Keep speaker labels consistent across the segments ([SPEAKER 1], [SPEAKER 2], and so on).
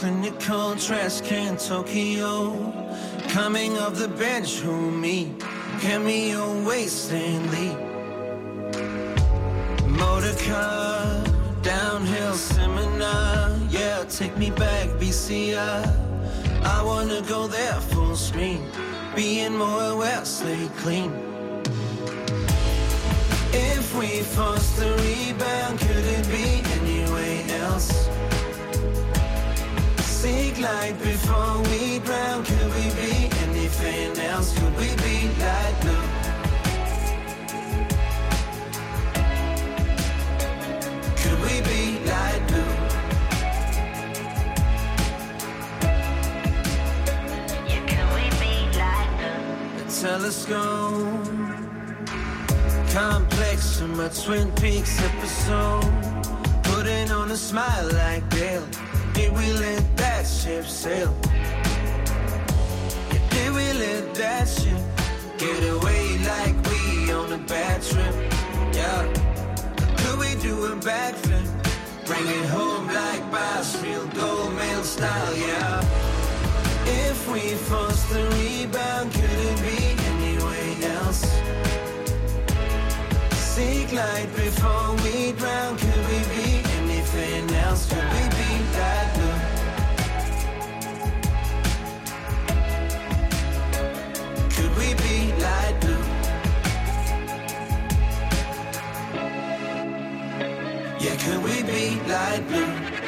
[SPEAKER 1] clinical, trash can Tokyo. Coming off the bench, who me? Cameo, waste and leap. Motor car, downhill seminar. Yeah, take me back, BCI. I wanna go there full screen. Being more aware, stay clean. If we force the rebound, could it be Light before we drown. Could we be anything else? Could we be light blue? Could we be light blue?
[SPEAKER 2] Yeah, can we be like the
[SPEAKER 1] A telescope complex in my Twin Peaks episode. Putting on a smile like Dale. Did we let that ship sail? Yeah, did we let that ship get away like we on a bad trip? Yeah. Could we do a backflip? Bring it home like Bass, real gold mail style, yeah. If we force the rebound, could it be any else? Seek light before we drown. Could we be else? Could we be that blue? Could we be light blue? Yeah, could we be light blue?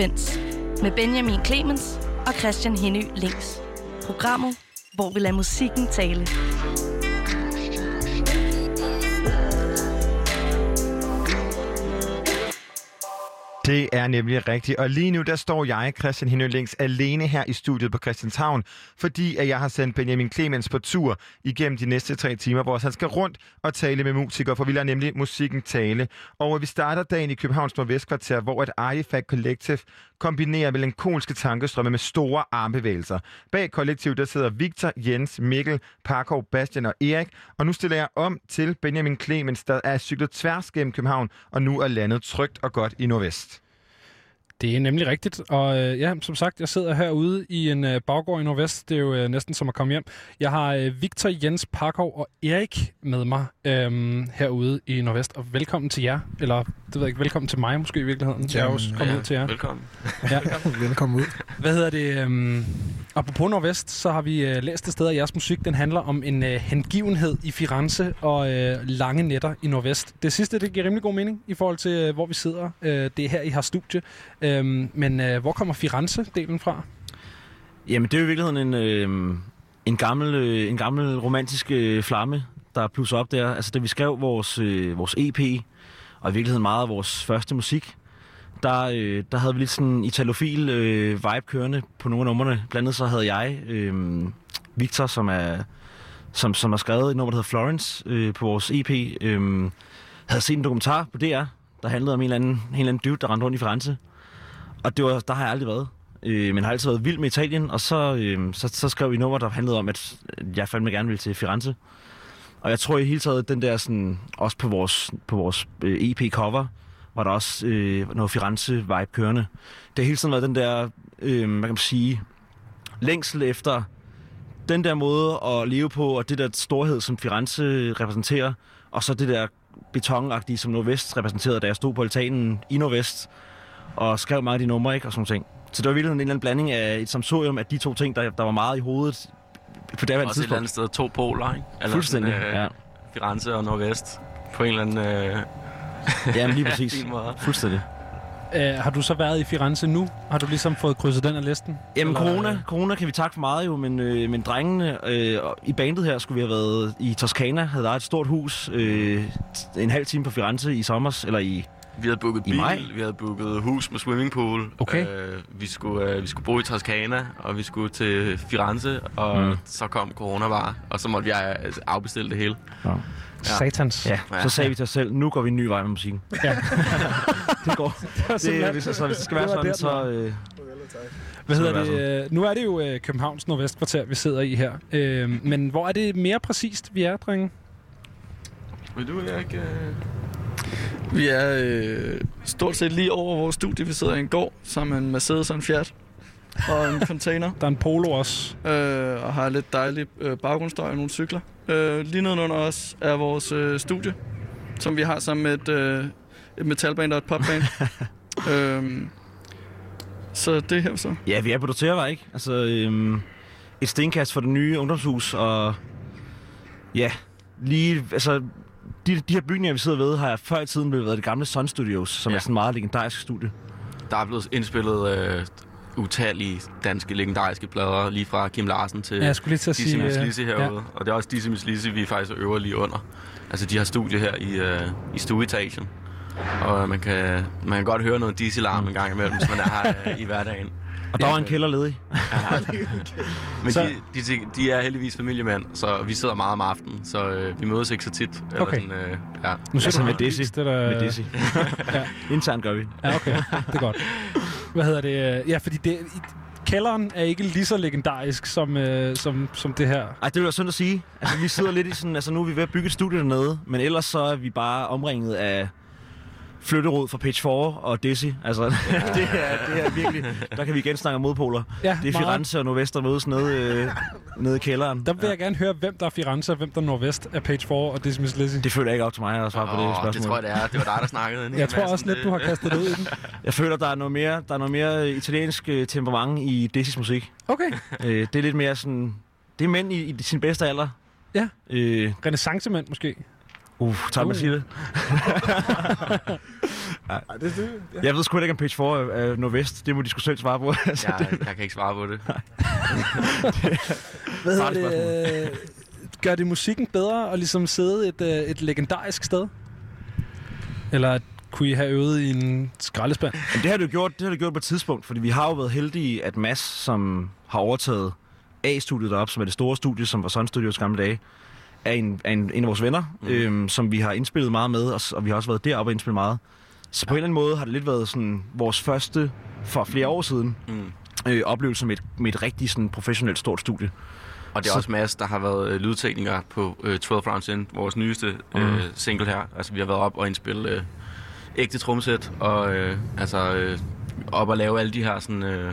[SPEAKER 3] Frekvens med Benjamin Clemens og Christian Henny Links. Programmet, hvor vi lader musikken tale.
[SPEAKER 4] Det er nemlig rigtigt. Og lige nu, der står jeg, Christian Henølings, alene her i studiet på Christianshavn, fordi at jeg har sendt Benjamin Clemens på tur igennem de næste tre timer, hvor han skal rundt og tale med musikere, for vi lader nemlig musikken tale. Og vi starter dagen i Københavns Nordvestkvarter, hvor et Artifact Collective kombinerer melankolske tankestrømme med store armbevægelser. Bag kollektivet, der sidder Victor, Jens, Mikkel, Parkov, Bastian og Erik. Og nu stiller jeg om til Benjamin Clemens, der er cyklet tværs gennem København, og nu er landet trygt og godt i Nordvest.
[SPEAKER 5] Det er nemlig rigtigt, og øh, ja, som sagt, jeg sidder herude i en øh, baggård i Nordvest. Det er jo øh, næsten som at komme hjem. Jeg har øh, Victor, Jens, Parkov og Erik med mig øh, herude i Nordvest, og velkommen til jer. Eller, det ved jeg ikke, velkommen til mig måske i virkeligheden. Jeg er også kommet ud til jer.
[SPEAKER 6] Velkommen.
[SPEAKER 5] Ja.
[SPEAKER 7] Velkommen ud.
[SPEAKER 5] Hvad hedder det? Um, apropos Nordvest, så har vi uh, læst et sted, at jeres musik den handler om en uh, hengivenhed i Firenze og uh, lange nætter i Nordvest. Det sidste, det giver rimelig god mening i forhold til, uh, hvor vi sidder. Uh, det er her, I har studie. Øhm, men øh, hvor kommer Firenze-delen fra?
[SPEAKER 6] Jamen, det er jo i virkeligheden en, øh, en, gammel, øh, en gammel romantisk øh, flamme, der plusser op der. Altså, da vi skrev vores, øh, vores EP, og i virkeligheden meget af vores første musik, der, øh, der havde vi lidt sådan en italofil øh, vibe kørende på nogle af numrene. Blandt andet så havde jeg øh, Victor, som er som, som har skrevet et nummer, der hedder Florence øh, på vores EP, øh, havde set en dokumentar på DR, der handlede om en eller anden, en eller anden dude, der rendte rundt i Firenze. Og det var, der har jeg aldrig været. Øh, men har altid været vild med Italien, og så, øh, så, så skrev vi nummer, der handlede om, at jeg fandme gerne ville til Firenze. Og jeg tror i hele taget, den der sådan, også på vores, på vores øh, EP-cover, var der også øh, noget Firenze-vibe kørende. Det har hele tiden været den der, øh, hvad kan man sige, længsel efter den der måde at leve på, og det der storhed, som Firenze repræsenterer, og så det der betonagtige, som Nordvest repræsenterede, da jeg stod på altanen i Nordvest, og skrev mange af de numre, ikke, og sådan ting. Så det var virkelig en eller anden blanding af et samsorium af de to ting, der, der var meget i hovedet på det
[SPEAKER 7] Også et eller
[SPEAKER 6] tidspunkt.
[SPEAKER 7] andet sted to poler, ikke? Eller
[SPEAKER 6] Fuldstændig,
[SPEAKER 7] sådan, øh,
[SPEAKER 6] ja.
[SPEAKER 7] Firenze og Nordvest. På en eller anden øh,
[SPEAKER 6] Ja, men lige præcis. Fuldstændig.
[SPEAKER 5] Øh, har du så været i Firenze nu? Har du ligesom fået krydset den af listen?
[SPEAKER 6] Jamen,
[SPEAKER 5] Eller,
[SPEAKER 6] corona,
[SPEAKER 5] øh,
[SPEAKER 6] corona kan vi takke for meget jo, men, øh, men drengene øh, og i bandet her skulle vi have været i Toskana, havde der et stort hus, øh, en halv time på Firenze i sommer, eller i...
[SPEAKER 7] Vi havde booket
[SPEAKER 6] I
[SPEAKER 7] bil,
[SPEAKER 6] maj?
[SPEAKER 7] vi havde booket hus med swimmingpool.
[SPEAKER 5] Okay.
[SPEAKER 7] Øh, vi, skulle, øh, vi skulle bo i Toskana, og vi skulle til Firenze, og
[SPEAKER 6] Mm.
[SPEAKER 7] så kom corona bare, og så måtte vi øh, afbestille det hele.
[SPEAKER 5] Satans.
[SPEAKER 6] Ja, så sagde vi til os selv, nu går vi en ny vej med musikken.
[SPEAKER 5] Ja.
[SPEAKER 6] det går. Det,
[SPEAKER 5] simpelthen-
[SPEAKER 6] hvis, altså, hvis det skal være
[SPEAKER 5] det var
[SPEAKER 6] sådan,
[SPEAKER 5] der,
[SPEAKER 6] så... Øh,
[SPEAKER 5] Hvad hedder
[SPEAKER 6] det
[SPEAKER 5] det? øh, Nu er det jo øh, Københavns Nordvestkvarter, vi sidder i her. Øh, men hvor er det mere præcist, vi er, drenge?
[SPEAKER 7] Vil du ikke... Øh...
[SPEAKER 8] Vi er øh, stort set lige over vores studie. Vi sidder i en gård sammen med en Mercedes og en Fiat og en container.
[SPEAKER 5] Der er en polo også.
[SPEAKER 8] Øh, og har lidt dejlig øh, baggrundsstøj og nogle cykler. Øh, lige nedenunder os er vores øh, studie, som vi har sammen med et, øh, et metalband og et popband. øh, så det er her så.
[SPEAKER 6] ja, vi er på Dotervej, ikke? Altså, øhm, et stenkast for det nye ungdomshus, og... Ja, lige... Altså, de, de her bygninger, vi sidder ved, har før i tiden blevet været det gamle Sun Studios, som ja. Er sådan en meget legendarisk studie.
[SPEAKER 7] Der er blevet indspillet øh, utallige danske legendariske plader, lige fra Kim Larsen til
[SPEAKER 5] Ja, jeg skulle lige til at
[SPEAKER 7] Dizzy
[SPEAKER 5] sige...
[SPEAKER 7] Miss Lizzy herude. Ja. Og det er også Dizzy Miss Lizzy, vi faktisk øver lige under. Altså, de har studie her i, øh, i stueetagen. Og man kan, man kan godt høre noget Dizzy-larm en gang imellem, hvis man er her øh, i hverdagen.
[SPEAKER 6] Og der var en kælder ledig.
[SPEAKER 7] Men
[SPEAKER 5] Så-
[SPEAKER 7] de, de, de er heldigvis familiemænd, så vi sidder meget om aftenen, så øh, vi mødes ikke så tit. Eller
[SPEAKER 5] Okay.
[SPEAKER 7] sådan, øh, ja.
[SPEAKER 5] Nu siger
[SPEAKER 6] Altså
[SPEAKER 5] du
[SPEAKER 6] med Dizzy.
[SPEAKER 5] Det er der,
[SPEAKER 6] Med Dizzy.
[SPEAKER 5] ja.
[SPEAKER 6] Internt gør vi.
[SPEAKER 5] Ja, okay. Det er godt. Hvad hedder det? Ja, fordi det, kælderen er ikke lige så legendarisk som, øh, som, som det her.
[SPEAKER 6] Ej, det vil være synd at sige. Altså, vi sidder lidt i sådan... Altså, nu er vi ved at bygge et studie dernede, men ellers så er vi bare omringet af flytterod fra Page 4 og Dizzy. Altså, det, er, det er virkelig... Der kan vi igen snakke om modpoler.
[SPEAKER 5] Ja,
[SPEAKER 6] Det er
[SPEAKER 5] meget.
[SPEAKER 6] Firenze og Nordvest, der mødes nede, øh, nede i kælderen.
[SPEAKER 5] Der vil jeg gerne høre, hvem der er Firenze, og hvem der er Nordvest af Page 4 og Dizzy Miss Lizzy.
[SPEAKER 6] Det føler jeg ikke op til mig at svare på det spørgsmål.
[SPEAKER 7] det tror jeg, det er. Det var dig, der snakkede.
[SPEAKER 5] Jeg tror også lidt, du har kastet det ud i den.
[SPEAKER 6] Jeg føler, der er noget mere, der er noget mere italiensk øh, temperament i Dizzys musik.
[SPEAKER 5] Okay.
[SPEAKER 6] Øh, det er lidt mere sådan... Det er mænd i, i sin bedste alder.
[SPEAKER 5] Ja.
[SPEAKER 6] Øh,
[SPEAKER 5] Renaissancemand måske.
[SPEAKER 6] Uh, tager man
[SPEAKER 5] Uh.
[SPEAKER 6] sige det?
[SPEAKER 9] Ej, det, det, ja.
[SPEAKER 6] Jeg ved sgu ikke, om Page 4 er, er Nordvest. Det må de sgu selv svare på. altså,
[SPEAKER 7] Jeg, jeg kan ikke svare på det.
[SPEAKER 5] Hvad hedder det? øh, Gør det musikken bedre at ligesom sidde et, øh, et legendarisk sted? Eller kunne I have øvet i en skraldespand?
[SPEAKER 6] Men det har det jo gjort, det har det gjort på et tidspunkt, fordi vi har jo været heldige, at Mads, som har overtaget A-studiet deroppe, som er det store studie, som var Sun Studios gamle dage, er en, er en, en af vores venner, mm. øhm, som vi har indspillet meget med, og, og vi har også været deroppe og indspillet meget. Så på en eller anden måde har det lidt været sådan vores første, for flere år siden,
[SPEAKER 7] Mm.
[SPEAKER 6] øh, oplevelse med et, med et rigtig sådan, professionelt stort studie.
[SPEAKER 7] Og det er
[SPEAKER 6] Så-
[SPEAKER 7] også Mads, der har været øh, lydtekniker på øh, 12 Rounds In, vores nyeste øh,
[SPEAKER 6] Mhm.
[SPEAKER 7] single her. Altså, vi har været op og indspille øh, ægte tromsæt, og øh, altså, øh, op og lave alle de her sådan, øh,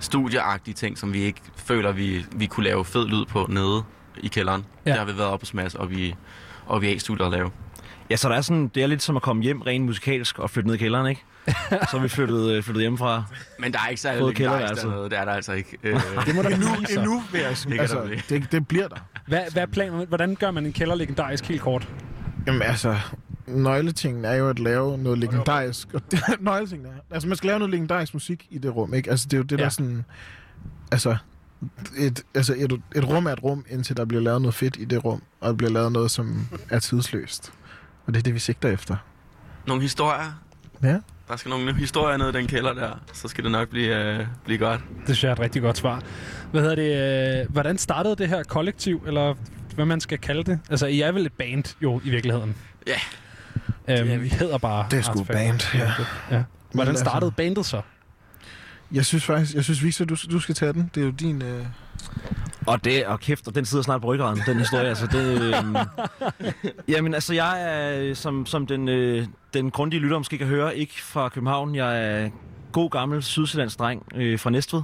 [SPEAKER 7] studieagtige ting, som vi ikke føler, vi, vi kunne lave fed lyd på nede i kælderen.
[SPEAKER 5] Ja.
[SPEAKER 7] Der har vi været op hos Mads, og vi, og vi er i studiet at lave.
[SPEAKER 6] Ja, så der er sådan, det er lidt som at komme hjem rent musikalsk og flytte ned i kælderen, ikke? så er vi flyttet, øh, flyttet hjemmefra.
[SPEAKER 7] Men der er ikke særlig
[SPEAKER 6] kælderværelse.
[SPEAKER 7] dernede, det er der altså ikke. Øh,
[SPEAKER 5] Det må der
[SPEAKER 9] Endnu,
[SPEAKER 5] så.
[SPEAKER 9] endnu vil jeg sige. Altså, det, det bliver der.
[SPEAKER 5] Hvad, hvad er planen? Hvordan gør man en kælder legendarisk helt kort?
[SPEAKER 9] Jamen altså, nøgletingen er jo at lave noget legendarisk. Og det, nøgletingen er, altså man skal lave noget legendarisk musik i det rum, ikke? Altså det er jo det. Ja. der sådan, altså, et, altså et, et rum er et rum, indtil der bliver lavet noget fedt i det rum, og der bliver lavet noget, som er tidsløst. Og det er det, vi sigter efter.
[SPEAKER 7] nogle historier.
[SPEAKER 9] Ja.
[SPEAKER 7] Der skal nogle historier ned i den kælder der, så skal det nok blive, øh, blive godt.
[SPEAKER 5] Det synes jeg er et rigtig godt svar. Hvad hedder det? Øh, hvordan startede det her kollektiv? Eller hvad man skal kalde det? Altså, I er vel et band, jo, i virkeligheden?
[SPEAKER 7] Ja.
[SPEAKER 5] Øhm,
[SPEAKER 7] Det er vi.
[SPEAKER 5] hedder bare
[SPEAKER 9] Det er sgu band, ja.
[SPEAKER 5] ja. Hvordan
[SPEAKER 9] altså-
[SPEAKER 5] startede bandet så?
[SPEAKER 9] Jeg synes faktisk, jeg synes, Victor, du, du skal tage den. Det er jo din... Øh...
[SPEAKER 6] Og det, og kæft, og den sidder snart på ryggraden, den historie. altså, det, øhm, jamen, altså, jeg er, som, som den, øh, den grundige lytter måske kan høre, ikke fra København. Jeg er god gammel sydsjællands dreng øh, fra Næstved.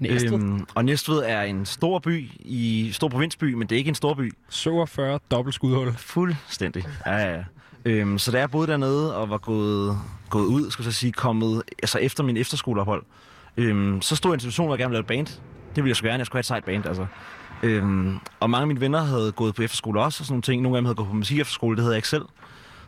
[SPEAKER 5] Næstved.
[SPEAKER 6] Øhm, og Næstved er en stor by, i stor provinsby, men det er ikke en stor by.
[SPEAKER 5] 47 dobbelt skudhul.
[SPEAKER 6] Fuldstændig. Ja, ja. Øhm, så da jeg boede dernede og var gået, gået ud, skal jeg så sige, kommet altså efter min efterskoleophold, øhm, så stod jeg i en situation, hvor jeg gerne ville lave et band. Det ville jeg så gerne. Jeg skulle have et sejt band, altså. Øhm, og mange af mine venner havde gået på efterskole også, og sådan nogle ting. Nogle af dem havde gået på musik efterskole, det havde jeg ikke selv.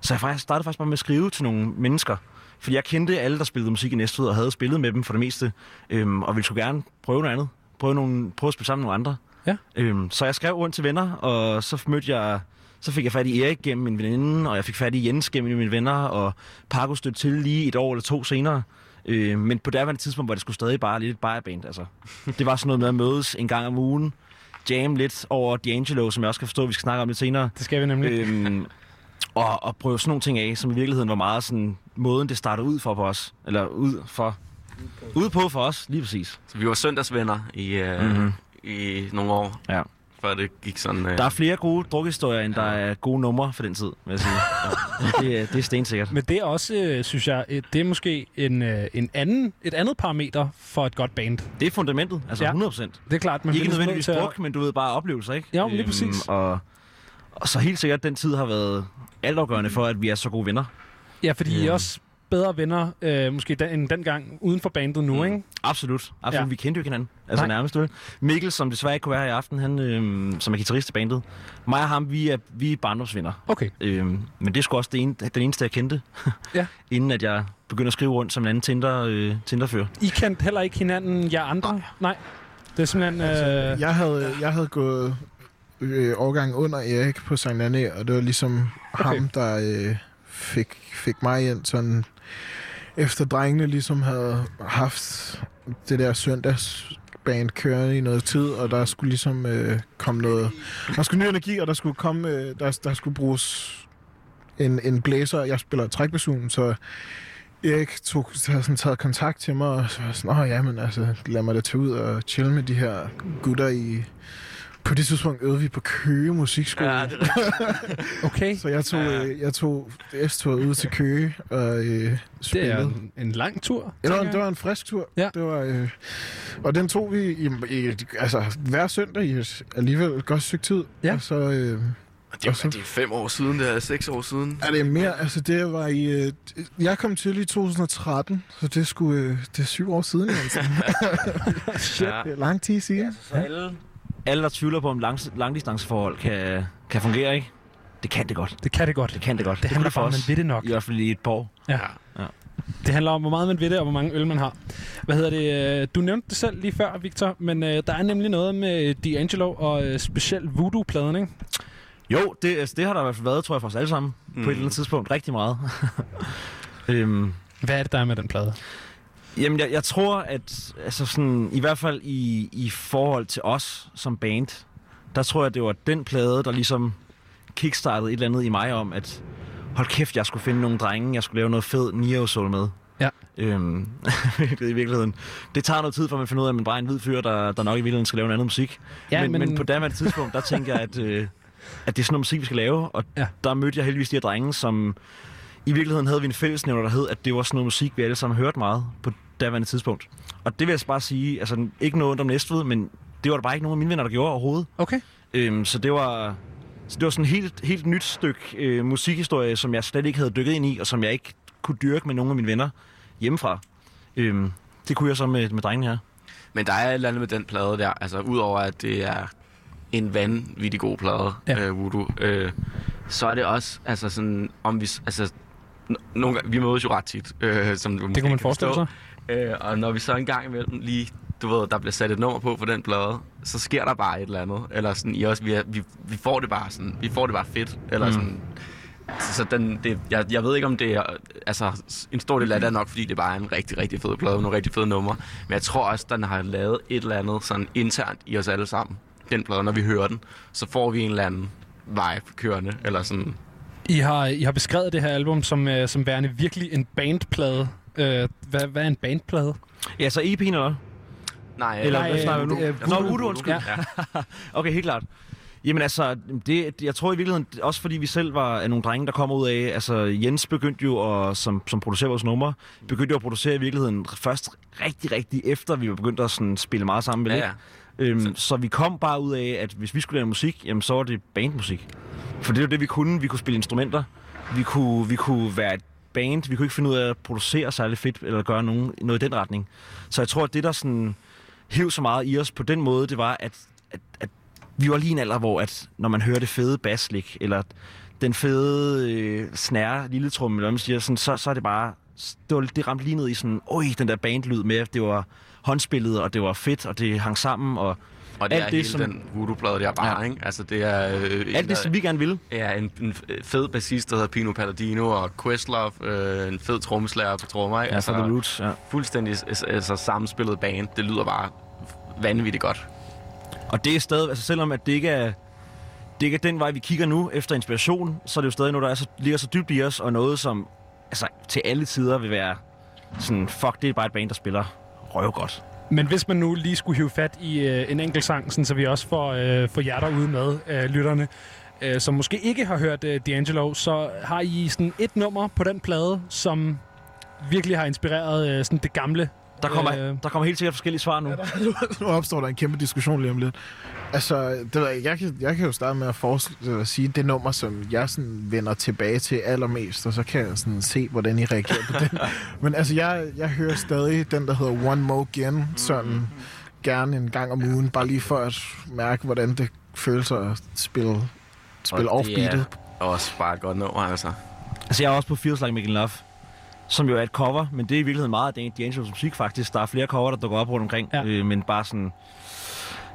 [SPEAKER 6] Så jeg faktisk, startede faktisk bare med at skrive til nogle mennesker. Fordi jeg kendte alle, der spillede musik i Næstved, og havde spillet med dem for det meste. Øhm, og ville sgu gerne prøve noget andet. Prøve, nogle, prøve at spille sammen med nogle andre.
[SPEAKER 5] Ja.
[SPEAKER 6] Øhm, så jeg skrev rundt til venner, og så mødte jeg så fik jeg fat i Erik gennem min veninde, og jeg fik fat i Jens gennem mine venner, og Paco stødte til lige et år eller to senere. Øh, men på daværende tidspunkt var det skulle stadig bare lidt et bajerband. Altså. Det var sådan noget med at mødes en gang om ugen, jam lidt over D'Angelo, som jeg også kan forstå, vi skal snakke om lidt senere.
[SPEAKER 5] Det skal vi nemlig.
[SPEAKER 6] Øhm, og, og prøve sådan nogle ting af, som i virkeligheden var meget sådan måden, det startede ud for på os. Eller ud for... Ud på for os, lige præcis.
[SPEAKER 7] Så vi var søndagsvenner i, øh,
[SPEAKER 6] Mhm.
[SPEAKER 7] mm-hmm. i nogle år,
[SPEAKER 6] Ja.
[SPEAKER 7] Før det gik sådan... Øh,
[SPEAKER 6] Der er flere gode drukhistorier, end der er gode numre for den tid, vil jeg sige. Ja. Det, er- det er stensikkert.
[SPEAKER 5] Men det er også, øh, synes jeg, det er måske en, øh, en anden, et andet parameter for et godt band.
[SPEAKER 6] Det er fundamentet, altså
[SPEAKER 5] Ja.
[SPEAKER 6] 100 procent.
[SPEAKER 5] Det er klart, man
[SPEAKER 6] Ikke
[SPEAKER 5] bliver
[SPEAKER 6] nødvendigvis
[SPEAKER 5] til
[SPEAKER 6] druk, men du ved bare oplevelser, ikke?
[SPEAKER 5] Ja, men lige præcis.
[SPEAKER 6] Og, og så helt sikkert, den tid har været altafgørende for, at vi er så gode venner.
[SPEAKER 5] Ja, fordi I er
[SPEAKER 6] Ja.
[SPEAKER 5] også bedre venner, øh, måske den, end dengang uden for bandet nu,
[SPEAKER 6] Mm.
[SPEAKER 5] ikke?
[SPEAKER 6] Absolut. Absolut.
[SPEAKER 5] Ja.
[SPEAKER 6] Vi kendte jo ikke hinanden. Altså
[SPEAKER 5] Nej.
[SPEAKER 6] nærmest. vel? Mikkel, som desværre ikke kunne være her i aften, han, øhm, som er guitarist i bandet. Mig og ham, vi er, vi er barndomsvenner.
[SPEAKER 5] Okay.
[SPEAKER 6] Øhm, men det er sgu også det ene, den eneste, jeg kendte.
[SPEAKER 5] Ja.
[SPEAKER 6] Inden at jeg begyndte at skrive rundt som en anden Tinder, øh, Tinderfører.
[SPEAKER 5] I kendte heller ikke hinanden, jer andre? Nej. Nej. Det er simpelthen... Øh,
[SPEAKER 9] Jeg havde, jeg havde gået øh, årgang under Erik på Sankt Anne, og det var ligesom
[SPEAKER 5] okay.
[SPEAKER 9] ham, der øh, fik, fik mig ind sådan efter drengene ligesom havde haft det der søndagsband kørende i noget tid, og der skulle ligesom øh, komme noget... Der skulle ny energi, og der skulle komme... Øh, der, der skulle bruges en, en blæser. Jeg spiller trækbasun, så Erik tog, havde sådan taget kontakt til mig, og så var sådan, åh ja, men altså, lad mig da tage ud og chille med de her gutter i... På det tidspunkt øvede vi på Køge Musikskole.
[SPEAKER 7] ja, det er
[SPEAKER 5] okay.
[SPEAKER 9] Så jeg tog,
[SPEAKER 7] Ja.
[SPEAKER 9] øh, jeg tog S-toget ud til Køge og øh,
[SPEAKER 5] Det er
[SPEAKER 9] spillede.
[SPEAKER 5] en, en lang tur.
[SPEAKER 9] Ja, det, var, en-
[SPEAKER 5] jeg.
[SPEAKER 9] det var en frisk tur.
[SPEAKER 5] Ja.
[SPEAKER 9] Det var, øh, og den tog vi i, i, altså, hver søndag i et, alligevel et godt stykke tid.
[SPEAKER 5] Ja.
[SPEAKER 9] Og så øh,
[SPEAKER 7] Det er,
[SPEAKER 9] så-
[SPEAKER 7] det er fem år siden, det er seks år siden.
[SPEAKER 9] er det mere, altså det var i, øh, jeg kom til i 2013, så det skulle, øh, det er syv år siden, altså.
[SPEAKER 5] Shit.
[SPEAKER 7] Ja.
[SPEAKER 9] Det er lang tid siden.
[SPEAKER 6] Så alle, alle, der tvivler på, om lang, langdistanceforhold kan, kan fungere, ikke? Det kan det godt.
[SPEAKER 5] Det kan det godt.
[SPEAKER 6] Det kan det godt.
[SPEAKER 5] Det
[SPEAKER 6] kunne
[SPEAKER 5] handler om, man ved det nok.
[SPEAKER 6] I hvert fald i et par år.
[SPEAKER 5] Ja.
[SPEAKER 7] Ja.
[SPEAKER 5] Det handler om, hvor meget man ved det, og hvor mange øl man har. Hvad hedder det? øh, Du nævnte det selv lige før, Victor, men øh, der er nemlig noget med D'Angelo og øh, specielt Voodoo-pladen, ikke?
[SPEAKER 6] Jo, det, altså, det har der i hvert fald været, tror jeg, for os alle sammen. Mm. På et eller andet tidspunkt. Rigtig meget. øhm,
[SPEAKER 5] Hvad er det, der er med den plade?
[SPEAKER 6] Jamen, jeg, jeg tror, at altså sådan, i hvert fald i, i forhold til os som band, der tror jeg, det var den plade, der ligesom kickstartede et eller andet i mig om, at hold kæft, jeg skulle finde nogle drenge, jeg skulle lave noget fed neo soul med.
[SPEAKER 5] Ja.
[SPEAKER 6] Øhm, I virkeligheden. Det tager noget tid, for man finder ud af, at man bare er en hvid fyr, der, der nok i virkeligheden skal lave noget andet musik.
[SPEAKER 5] Ja,
[SPEAKER 6] men,
[SPEAKER 5] men-
[SPEAKER 6] men... på daværende tidspunkt, der tænker jeg, at, øh, at det er sådan noget musik, vi skal lave. Og
[SPEAKER 5] ja.
[SPEAKER 6] der mødte jeg heldigvis de her drenge, som i virkeligheden havde vi en fællesnævner, der hed, at det var sådan noget musik, vi alle sammen hørte meget på daværende tidspunkt. Og det vil jeg bare sige, altså ikke noget ondt om Næstved, men det var der bare ikke nogen af mine venner, der gjorde overhovedet.
[SPEAKER 5] Okay.
[SPEAKER 6] Øhm, så det var, så det var sådan et helt, helt nyt stykke øh, musikhistorie, som jeg slet ikke havde dykket ind i, og som jeg ikke kunne dyrke med nogle af mine venner hjemmefra. Øhm, det kunne jeg så med, med drengene her.
[SPEAKER 7] Men der er et eller andet med den plade der. Altså, udover at det er en vanvittig god plade,
[SPEAKER 5] Ja.
[SPEAKER 7] øh, Voodoo, øh, så er det også, altså sådan, om vi, altså, nogle gange, vi mødes jo ret tit, øh, som du
[SPEAKER 5] Det kunne man
[SPEAKER 7] kan
[SPEAKER 5] forestille sig.
[SPEAKER 7] Øh, og når vi så en gang imellem lige, du ved, der bliver sat et nummer på for den plade, så sker der bare et eller andet. Eller sådan, i os, vi, er, vi, vi får det bare sådan, vi får det bare fedt. Eller
[SPEAKER 6] mm.
[SPEAKER 7] sådan, så, så den, det, jeg, jeg ved ikke, om det er... Altså, en stor del af det er nok, fordi det bare er en rigtig, rigtig fed plade, nogle rigtig fede numre. Men jeg tror også, den har lavet et eller andet sådan internt i os alle sammen den plade, når vi hører den, så får vi en eller anden vibe kørende, eller sådan.
[SPEAKER 10] I har, I har beskrevet det her album som, øh, som værende virkelig en bandplade. Øh, hvad, hvad er en bandplade?
[SPEAKER 6] Ja, så EP'en eller hvad?
[SPEAKER 7] Nej,
[SPEAKER 6] Eller
[SPEAKER 10] Nej,
[SPEAKER 6] hvad snakker nu?
[SPEAKER 10] øh,
[SPEAKER 6] Nå,
[SPEAKER 10] Voodoo.
[SPEAKER 6] Voodoo, undskyld.
[SPEAKER 10] Ja.
[SPEAKER 6] Okay, helt klart. Jamen altså, det, jeg tror i virkeligheden, også fordi vi selv var nogle drenge, der kommer ud af, altså Jens begyndte jo, at, som, som producerer vores numre, begyndte jo at producere i virkeligheden først rigtig, rigtig efter, vi var begyndt at sådan, spille meget sammen med
[SPEAKER 7] Ja,
[SPEAKER 6] det.
[SPEAKER 7] ja.
[SPEAKER 6] Øhm, så vi kom bare ud af, at hvis vi skulle lave musik, jamen så var det bandmusik. For det var det, vi kunne. Vi kunne spille instrumenter. Vi kunne, vi kunne være et band. Vi kunne ikke finde ud af at producere særlig fedt, eller gøre nogen, noget i den retning. Så jeg tror, at det, der sådan hæv så meget i os på den måde, det var, at, at, at vi var lige en alder, hvor at, når man hører det fede basslik, eller den fede øh, snære lille trum, eller man siger, sådan, så, så er det bare, det, var, det ramte lige ned i sådan, oj, den der bandlyd med, at det var håndspillet, og det var fedt, og det hang sammen, og
[SPEAKER 7] Og det
[SPEAKER 6] Alt
[SPEAKER 7] er
[SPEAKER 6] det,
[SPEAKER 7] hele
[SPEAKER 6] som-
[SPEAKER 7] den voodoo-plade der bare,
[SPEAKER 6] Ja.
[SPEAKER 7] ikke? Altså, det er... Øh, en,
[SPEAKER 6] alt det, som vi gerne ville.
[SPEAKER 7] Ja, en, en fed bassist, der hedder Pino Palladino, og Questlove, øh, en fed trommeslager på trommer, ikke?
[SPEAKER 6] Ja, altså, The Roots, ja.
[SPEAKER 7] fuldstændig altså, sammenspillet band. Det lyder bare vanvittigt godt.
[SPEAKER 6] Og det er stadig, altså selvom at det ikke er, det ikke er den vej, vi kigger nu efter inspiration, så er det jo stadig noget, der er så, ligger så dybt i os, og noget, som altså, til alle tider vil være sådan, fuck, det er bare et band, der spiller røvgodt.
[SPEAKER 10] Men hvis man nu lige skulle hive fat i øh, en enkelt sang, sådan, så vi også får, øh, får jer derude med, øh, lytterne, øh, som måske ikke har hørt øh, D'Angelo, så har I sådan et nummer på den plade, som virkelig har inspireret øh, sådan det gamle.
[SPEAKER 6] Der kommer,
[SPEAKER 10] Øh.
[SPEAKER 6] der kommer helt sikkert forskellige svar nu.
[SPEAKER 9] nu opstår der en kæmpe diskussion lige om lidt. Altså, det ved jeg, jeg, kan, jeg kan jo starte med at, foreslå, at sige det nummer, som jeg sådan vender tilbage til allermest, og så kan jeg sådan se, hvordan I reagerer på den. Men altså, jeg, jeg hører stadig den, der hedder One More Again, sådan gerne en gang om ugen, bare lige for at mærke, hvordan det føles at spille, spille
[SPEAKER 7] Og
[SPEAKER 9] offbeatet.
[SPEAKER 7] Det er også bare et godt nummer, altså.
[SPEAKER 6] Altså, jeg er også på Feels Like Making Love, som jo er et cover, men det er i virkeligheden meget af D'Angelos musik, faktisk. Der er flere cover, der dukker op rundt omkring,
[SPEAKER 10] Ja.
[SPEAKER 6] ja. øh, men bare sådan...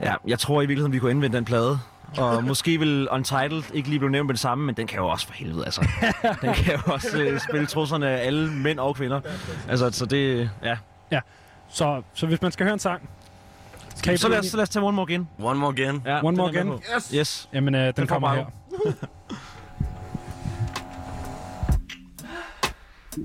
[SPEAKER 6] Ja, jeg tror i virkeligheden, vi kunne indvende den plade. Og måske vil Untitled ikke lige blive nævnt med det samme, men den kan jo også for helvede, altså. Den kan jo også øh, spille trusserne af alle mænd og kvinder. Altså, så det... Ja.
[SPEAKER 10] Så, så hvis man skal høre en sang, kan
[SPEAKER 6] Så lad, os, så lad os tage One More Again.
[SPEAKER 7] One more again.
[SPEAKER 6] Ja,
[SPEAKER 10] One More Again?
[SPEAKER 6] Yes. yes.
[SPEAKER 10] Jamen, øh, den, den kommer
[SPEAKER 6] kommer
[SPEAKER 10] her. I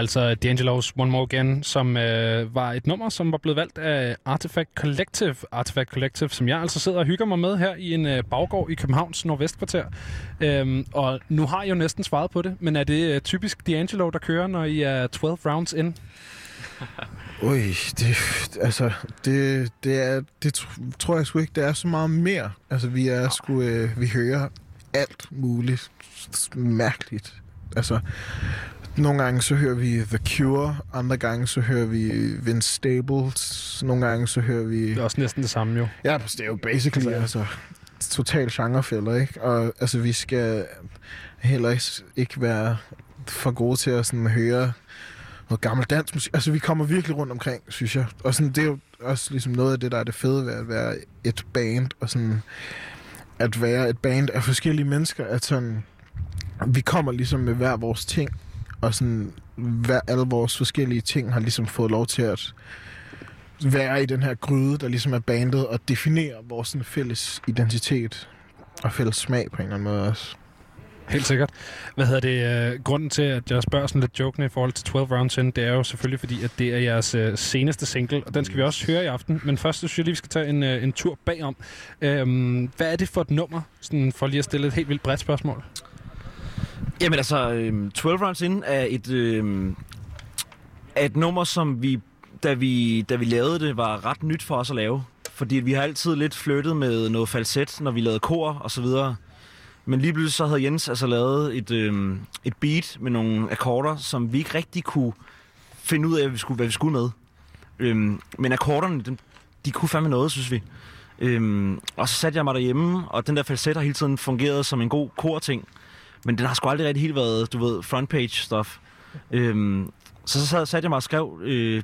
[SPEAKER 5] altså D'Angelo's One More Again, som øh, var et nummer, som var blevet valgt af Artifact Collective. Artifact Collective, som jeg altså sidder og hygger mig med her i en øh, baggård i Københavns Nordvestkvarter. Øhm, og nu har jeg jo næsten svaret på det, men er det øh, typisk D'Angelo, der kører, når I er 12 rounds ind?
[SPEAKER 9] Ui, det, altså, det, det, er, det tr- tror jeg sgu ikke, det er så meget mere. Altså, vi er sgu, øh, vi hører alt muligt mærkeligt. Altså, nogle gange så hører vi The Cure, andre gange så hører vi Vince Staples, nogle gange så hører vi...
[SPEAKER 5] Det er også næsten det samme jo.
[SPEAKER 9] Ja, det er jo basically altså, total genrefælder, ikke? Og altså, vi skal heller ikke- ikke være for gode til at sådan, høre noget gammel dansk musik. Altså, vi kommer virkelig rundt omkring, synes jeg. Og sådan, det er jo også ligesom noget af det, der er det fede ved at være et band, og sådan at være et band af forskellige mennesker, at sådan, vi kommer ligesom med hver vores ting, og sådan, hvad alle vores forskellige ting har ligesom fået lov til at være i den her gryde, der ligesom er bandet, og definere vores sådan, fælles identitet og fælles smag på en eller anden måde også.
[SPEAKER 5] Helt sikkert. Hvad hedder det? Øh, grunden til, at jeg spørger sådan lidt jokende i forhold til 12 Rounds In, det er jo selvfølgelig fordi, at det er jeres øh, seneste single, og den skal vi også høre i aften. Men først synes jeg lige, vi skal tage en, øh, en tur bagom. Øhm, hvad er det for et nummer, sådan for lige at stille et helt vildt bredt spørgsmål?
[SPEAKER 6] Jamen altså, øh, 12 Rounds In er et, øh, er et nummer, som vi da, vi, da vi lavede det, var ret nyt for os at lave. Fordi vi har altid lidt flyttet med noget falset, når vi lavede kor og så videre. Men lige pludselig så havde Jens altså lavet et, øh, et beat med nogle akkorder, som vi ikke rigtig kunne finde ud af, hvad vi skulle, hvad vi skulle med. Øhm, men akkorderne, de, de kunne fandme noget, synes vi. Øhm, og så satte jeg mig derhjemme, og den der falset har hele tiden fungeret som en god korting. Men den har sgu aldrig rigtig helt været, du ved, frontpage stuff. Øhm, så, så satte jeg mig og skrev øh,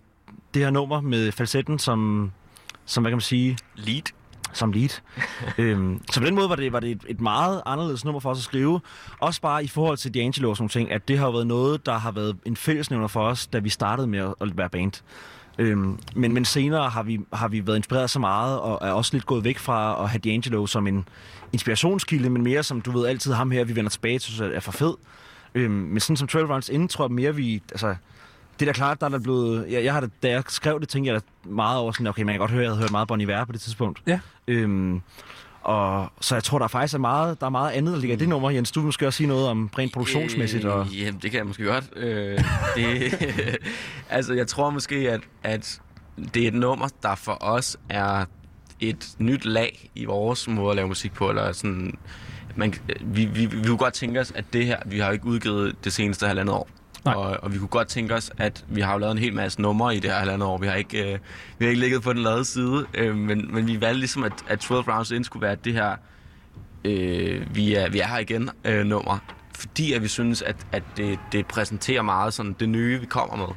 [SPEAKER 6] det her nummer med falsetten som, som hvad kan man sige?
[SPEAKER 7] Lead.
[SPEAKER 6] Som lead. øhm, så på den måde var det, var det et, et meget anderledes nummer for os at skrive. Også bare i forhold til D'Angelo og sådan nogle ting, at det har været noget, der har været en fællesnævner for os, da vi startede med at, at være band. Øhm, men, men senere har vi, har vi været inspireret så meget, og er også lidt gået væk fra at have D'Angelo som en inspirationskilde, men mere som, du ved, altid ham her, vi vender tilbage til, er for fed. Øhm, men sådan som 12 Rounds inden, tror jeg mere, vi... Altså, det er da klart, der er der blevet... Jeg, jeg har da, da jeg skrev det, tænkte jeg da meget over sådan, okay, man kan godt høre, jeg havde hørt meget Bon Iver på det tidspunkt.
[SPEAKER 5] Ja.
[SPEAKER 6] Øhm, og så jeg tror, der faktisk er meget, der er meget andet, der ligger i det nummer. Jens, du vil måske også sige noget om rent produktionsmæssigt. Og...
[SPEAKER 7] Øh, jamen, det kan jeg måske godt. Øh, det, altså, jeg tror måske, at, at det er et nummer, der for os er et nyt lag i vores måde at lave musik på. Eller sådan, man, vi, vi, vi kunne godt tænke os, at det her, vi har jo ikke udgivet det seneste halvandet år.
[SPEAKER 5] Nej.
[SPEAKER 7] Og, og vi kunne godt tænke os, at vi har jo lavet en hel masse numre i det her halvandet år. Vi har ikke, øh, vi har ikke ligget på den lade side, øh, men, men vi valgte ligesom, at, at 12 Rounds In skulle være det her øh, vi, er, vi er her igen øh, nummer, fordi at vi synes, at, at det, det præsenterer meget sådan det nye, vi kommer med.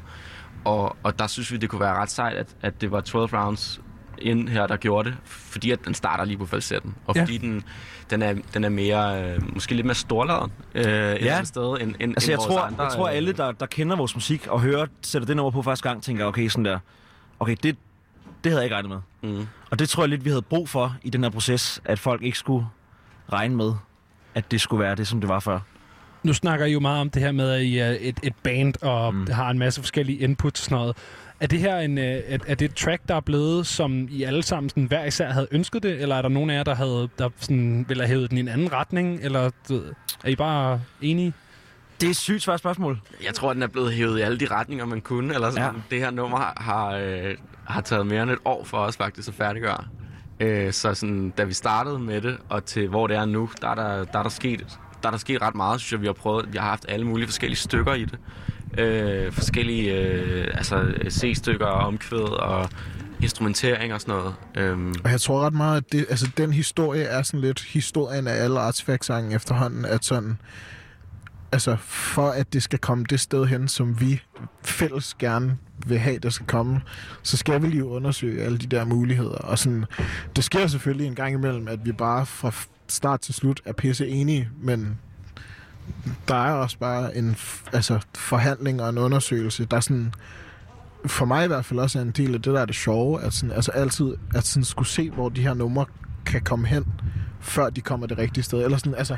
[SPEAKER 7] Og, og der synes vi, det kunne være ret sejt, at, at det var 12 rounds ind her, der gjorde det, fordi at den starter lige på falsetten, og
[SPEAKER 5] Ja.
[SPEAKER 7] fordi den, den, er, den er mere, øh, måske lidt mere storladen øh, et eller andet sted, end, end,
[SPEAKER 6] Altså,
[SPEAKER 7] end
[SPEAKER 6] jeg
[SPEAKER 7] vores
[SPEAKER 6] tror,
[SPEAKER 7] andre.
[SPEAKER 6] jeg tror
[SPEAKER 7] øh,
[SPEAKER 6] alle, der, der kender vores musik og hører, sætter det nummer på første gang, tænker, okay, sådan der, okay, det, det havde jeg ikke regnet med.
[SPEAKER 7] Mm.
[SPEAKER 6] Og det tror jeg lidt, vi havde brug for i den her proces, at folk ikke skulle regne med, at det skulle være det, som det var før.
[SPEAKER 5] Nu snakker I jo meget om det her med, at I er et, et band og mm. har en masse forskellige inputs og sådan noget. Er det her en, øh, er, er det et track, der er blevet, som I alle sammen sådan, hver især havde ønsket det? Eller er der nogen af jer, der, havde, der sådan, ville have hævet den i en anden retning? Eller du ved, er I bare enige?
[SPEAKER 6] Det er et sygt svært spørgsmål.
[SPEAKER 7] Jeg tror, den er blevet hævet i alle de retninger, man kunne. Eller sådan.
[SPEAKER 6] Ja.
[SPEAKER 7] Ja. Det her nummer har, øh, har taget mere end et år for os faktisk at færdiggøre. Øh, så sådan, da vi startede med det, og til hvor det er nu, der er der, der, er der sket der er der sket ret meget, synes jeg, vi har prøvet. Vi har haft alle mulige forskellige stykker i det. Øh, forskellige øh, altså, C-stykker og omkvæd og instrumentering og sådan noget. Øhm,
[SPEAKER 9] Og jeg tror ret meget, at det, altså, den historie er sådan lidt historien af alle artefaktsange efterhånden, at sådan, altså for at det skal komme det sted hen, som vi fælles gerne vil have, der skal komme, så skal vi lige undersøge alle de der muligheder. Og sådan, det sker selvfølgelig en gang imellem, at vi bare fra start til slut er pisse enige, men der er også bare en altså, forhandling og en undersøgelse, der sådan, for mig i hvert fald også er en del af det, der er det sjove, at sådan, altså altid at sådan skulle se, hvor de her numre kan komme hen, før de kommer det rigtige sted. Eller sådan, altså,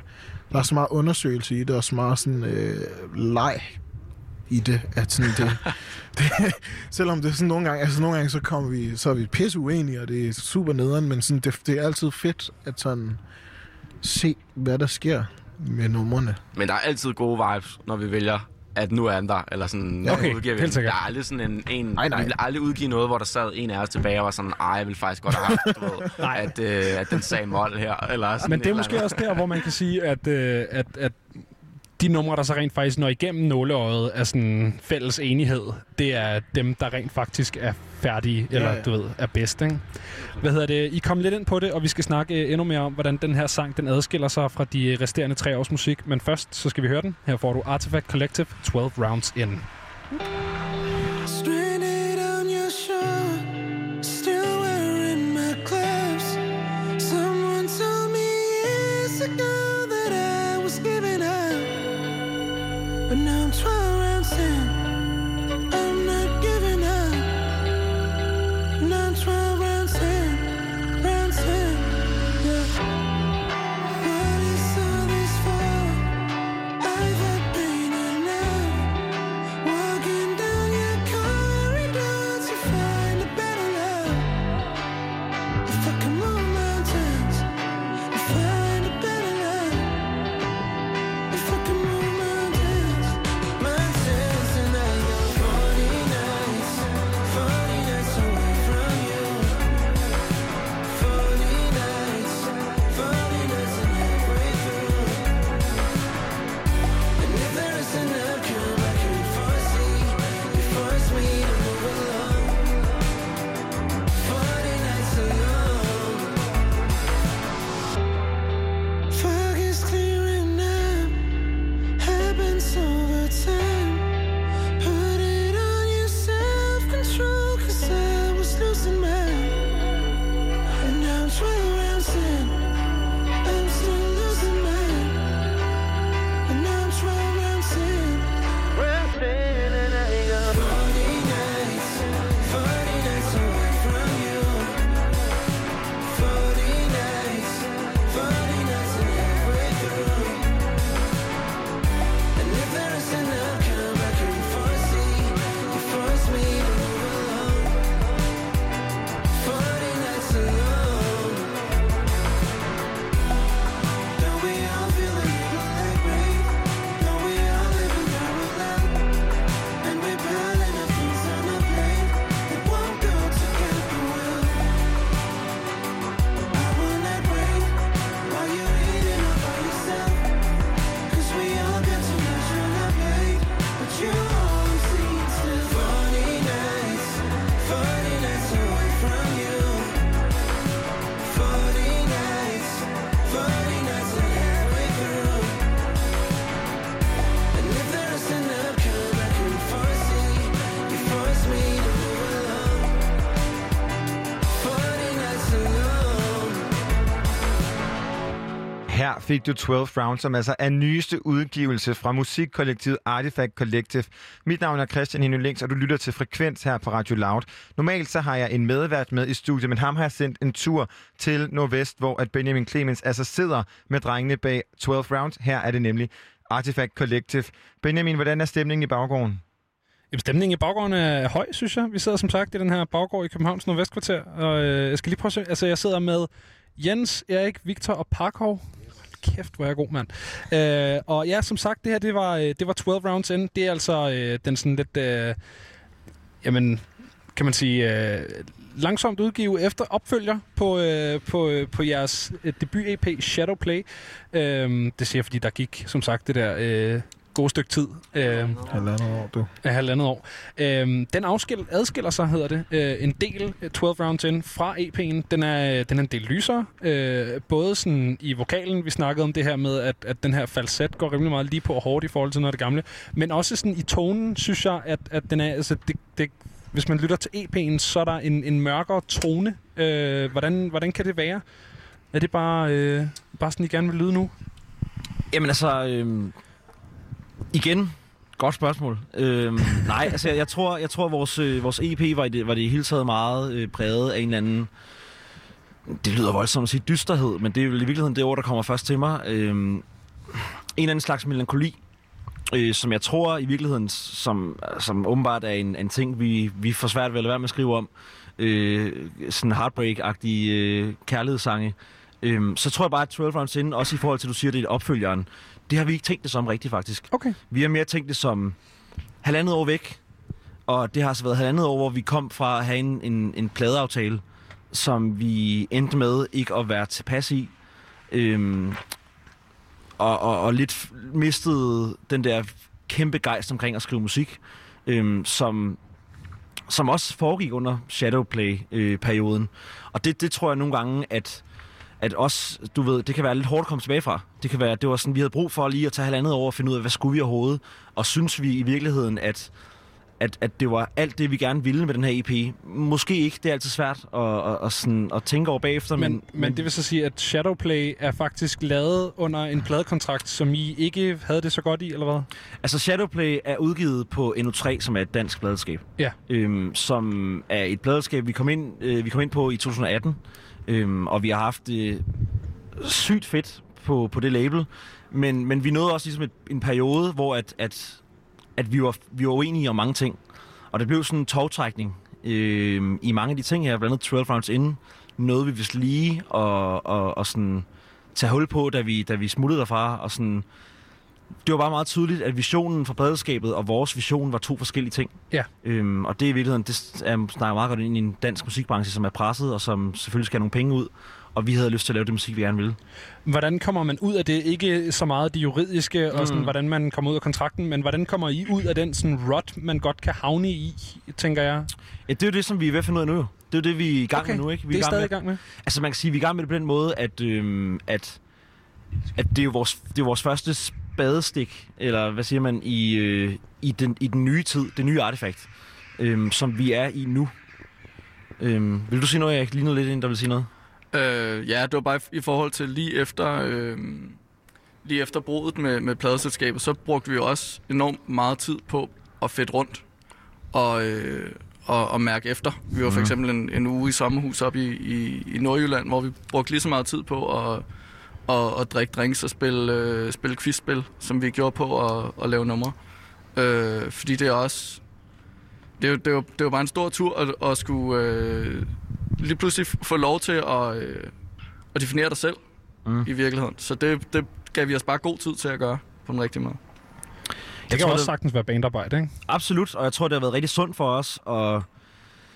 [SPEAKER 9] der er så meget undersøgelse i det, og så meget sådan, øh, leg i det, at sådan det, det, selvom det er sådan nogle gange, altså nogle gange, så kommer vi, så er vi pisse uenige, og det er super nederen, men sådan, det, det er altid fedt at sådan se, hvad der sker med numrene.
[SPEAKER 7] Men der er altid gode vibes, når vi vælger, at nu er den der, eller sådan, nu
[SPEAKER 5] Okay,
[SPEAKER 7] udgiver vi
[SPEAKER 5] helt
[SPEAKER 7] den.
[SPEAKER 5] sikkert.
[SPEAKER 7] Der er aldrig sådan en, en
[SPEAKER 9] Nej, nej.
[SPEAKER 7] vi vil aldrig udgive noget, hvor der sad en af os tilbage og var sådan, ej, jeg vil faktisk godt have haft, du ved, at, øh, at den sagde mål her, eller sådan
[SPEAKER 5] Men det
[SPEAKER 7] et
[SPEAKER 5] er måske også der, hvor man kan sige, at, øh, at, at de numre, der så rent faktisk når igennem nåleøjet af sådan fælles enighed, det er dem, der rent faktisk er færdige, eller
[SPEAKER 9] Ja, ja.
[SPEAKER 5] du ved, er bedst, ikke? Hvad hedder det? I kom lidt ind på det, og vi skal snakke øh, endnu mere om, hvordan den her sang, den adskiller sig fra de resterende tre års musik. Men først, så skal vi høre den. Her får du Artifact Collective 12 Rounds In.
[SPEAKER 1] Stranded
[SPEAKER 4] fik du 12 Rounds, som altså er nyeste udgivelse fra musikkollektivet Artifact Collective. Mit navn er Christian Henning Links, og du lytter til Frekvens her på Radio Loud. Normalt så har jeg en medvært med i studiet, men ham har jeg sendt en tur til Nordvest, hvor at Benjamin Clemens altså sidder med drengene bag 12 Rounds. Her er det nemlig Artifact Collective. Benjamin, hvordan er stemningen i baggården?
[SPEAKER 5] Jamen, stemningen i baggården er høj, synes jeg. Vi sidder som sagt i den her baggård i Københavns Nordvestkvarter, og øh, jeg skal lige prøve at se. Altså, jeg sidder med Jens, Erik, Victor og Parkov. Kæft, hvor er jeg god, mand. Øh, og ja, som sagt, det her, det var, øh, det var 12 rounds in. Det er altså øh, den sådan lidt, øh, jamen, kan man sige, øh, langsomt udgive efter opfølger på, øh, på, øh, på jeres øh, debut-EP Shadowplay. Øh, det siger jeg, fordi der gik, som sagt, det der øh, gode stykke tid. Øh,
[SPEAKER 9] Halvandet år, du.
[SPEAKER 5] af halvandet år. Øhm, den afskil, adskiller sig, hedder det, øh, en del, øh, 12 Rounds In, fra EP'en. Den er, den er en del lysere. Øh, både sådan i vokalen, vi snakkede om det her med, at, at den her falset går rimelig meget lige på og hårdt i forhold til noget af det gamle. Men også sådan i tonen, synes jeg, at, at den er, altså det, det, hvis man lytter til EP'en, så er der en, en mørkere tone. Øh, hvordan, hvordan kan det være? Er det bare, øh, bare sådan, I gerne vil lyde nu?
[SPEAKER 6] Jamen altså, øhm, igen, godt spørgsmål. Øhm, nej, altså jeg, jeg tror, jeg tror vores, øh, vores EP var i det, var det i hele taget meget øh, præget af en eller anden, det lyder voldsomt at sige dysterhed, men det er jo i virkeligheden det ord, der kommer først til mig. Øhm, en eller anden slags melankoli, øh, som jeg tror i virkeligheden, som, som åbenbart er en, en ting, vi, vi får svært ved at lade være med at skrive om. Øh, sådan heartbreak-agtige øh, kærlighedssange. Øhm, så tror jeg bare, at 12 Rounds In, også i forhold til, at du siger, det er opfølgeren, det har vi ikke tænkt det som rigtigt, faktisk.
[SPEAKER 5] Okay.
[SPEAKER 6] Vi har mere tænkt det som halvandet år væk, og det har altså været halvandet år, hvor vi kom fra at have en, en, en pladeaftale, som vi endte med ikke at være tilpas i. Øhm, og, og, og lidt mistede den der kæmpe gejst omkring at skrive musik, øhm, som, som også foregik under Shadowplay-perioden. og det, det tror jeg nogle gange, at at også, du ved, det kan være lidt hårdt at komme tilbage fra. Det kan være, det var sådan, vi havde brug for lige at tage halvandet år og finde ud af, hvad skulle vi overhovedet? Og synes vi i virkeligheden, at, at, at det var alt det, vi gerne ville med den her EP. Måske ikke, det er altid svært at, at, at, sådan, at tænke over bagefter,
[SPEAKER 5] Men,
[SPEAKER 6] men,
[SPEAKER 5] men, men det vil så sige, at Shadowplay er faktisk lavet under en pladekontrakt, som I ikke havde det så godt i, eller hvad?
[SPEAKER 6] Altså Shadowplay er udgivet på NO3, som er et dansk pladeskab.
[SPEAKER 5] Ja.
[SPEAKER 6] Øhm, som er et pladeskab, vi kom ind, øh, vi kom ind på i 2018. Øhm, og vi har haft det sygt fedt på, på det label. Men, men vi nåede også ligesom et, en periode, hvor at, at, at vi, var, vi var uenige om mange ting. Og det blev sådan en togtrækning øh, i mange af de ting her, blandt andet 12 rounds inden, nåede vi vist lige og, og, og sådan tage hul på, da vi, da vi smuttede derfra. Og sådan, det var bare meget tydeligt, at visionen for pladeskabet og vores vision var to forskellige ting.
[SPEAKER 5] Ja.
[SPEAKER 6] Øhm, og det er i virkeligheden, det er, snakker meget godt ind i en dansk musikbranche, som er presset, og som selvfølgelig skal have nogle penge ud. Og vi havde lyst til at lave det musik, vi gerne ville.
[SPEAKER 5] Hvordan kommer man ud af det? Ikke så meget det juridiske, og sådan,
[SPEAKER 6] Mm.
[SPEAKER 5] hvordan man kommer ud af kontrakten, men hvordan kommer I ud af den sådan rut, man godt kan havne i, tænker jeg?
[SPEAKER 6] Ja, det er jo det, som vi er ved at finde ud af nu. Det er jo det, vi er i gang
[SPEAKER 5] Okay,
[SPEAKER 6] med nu, ikke? Vi
[SPEAKER 5] det er
[SPEAKER 6] gang
[SPEAKER 5] stadig i gang med.
[SPEAKER 6] Altså, man kan sige, vi er i gang med det på den måde, at, øhm, at, at det, er jo vores, det er vores første spadestik, eller hvad siger man, i, øh, i, den, i den nye tid, det nye artefakt, øhm, som vi er i nu. Øhm, vil du sige noget, jeg lige noget lidt ind, der vil sige noget?
[SPEAKER 8] Øh, ja, det var bare i, forhold til lige efter, øh, lige efter brudet med, med pladeselskabet, så brugte vi jo også enormt meget tid på at fedt rundt og, øh, og, og mærke efter. Vi var for
[SPEAKER 6] Mhm.
[SPEAKER 8] eksempel en, en uge i sommerhus op i, i, i Nordjylland, hvor vi brugte lige så meget tid på at, at, at drikke drinks og spille, øh, spille quizspil, som vi gjorde på at, at lave numre. Øh, fordi det er også... Det er, jo, det, er jo, det er jo bare en stor tur at, at skulle øh, lige pludselig få lov til at, øh, at definere dig selv
[SPEAKER 6] Mm.
[SPEAKER 8] i virkeligheden. Så det, det gav vi os bare god tid til at gøre på den rigtige måde.
[SPEAKER 5] Det kan
[SPEAKER 6] tror,
[SPEAKER 5] også
[SPEAKER 6] det-
[SPEAKER 5] sagtens være bandarbejde, ikke?
[SPEAKER 6] Absolut, og jeg tror, det har været rigtig sundt for os at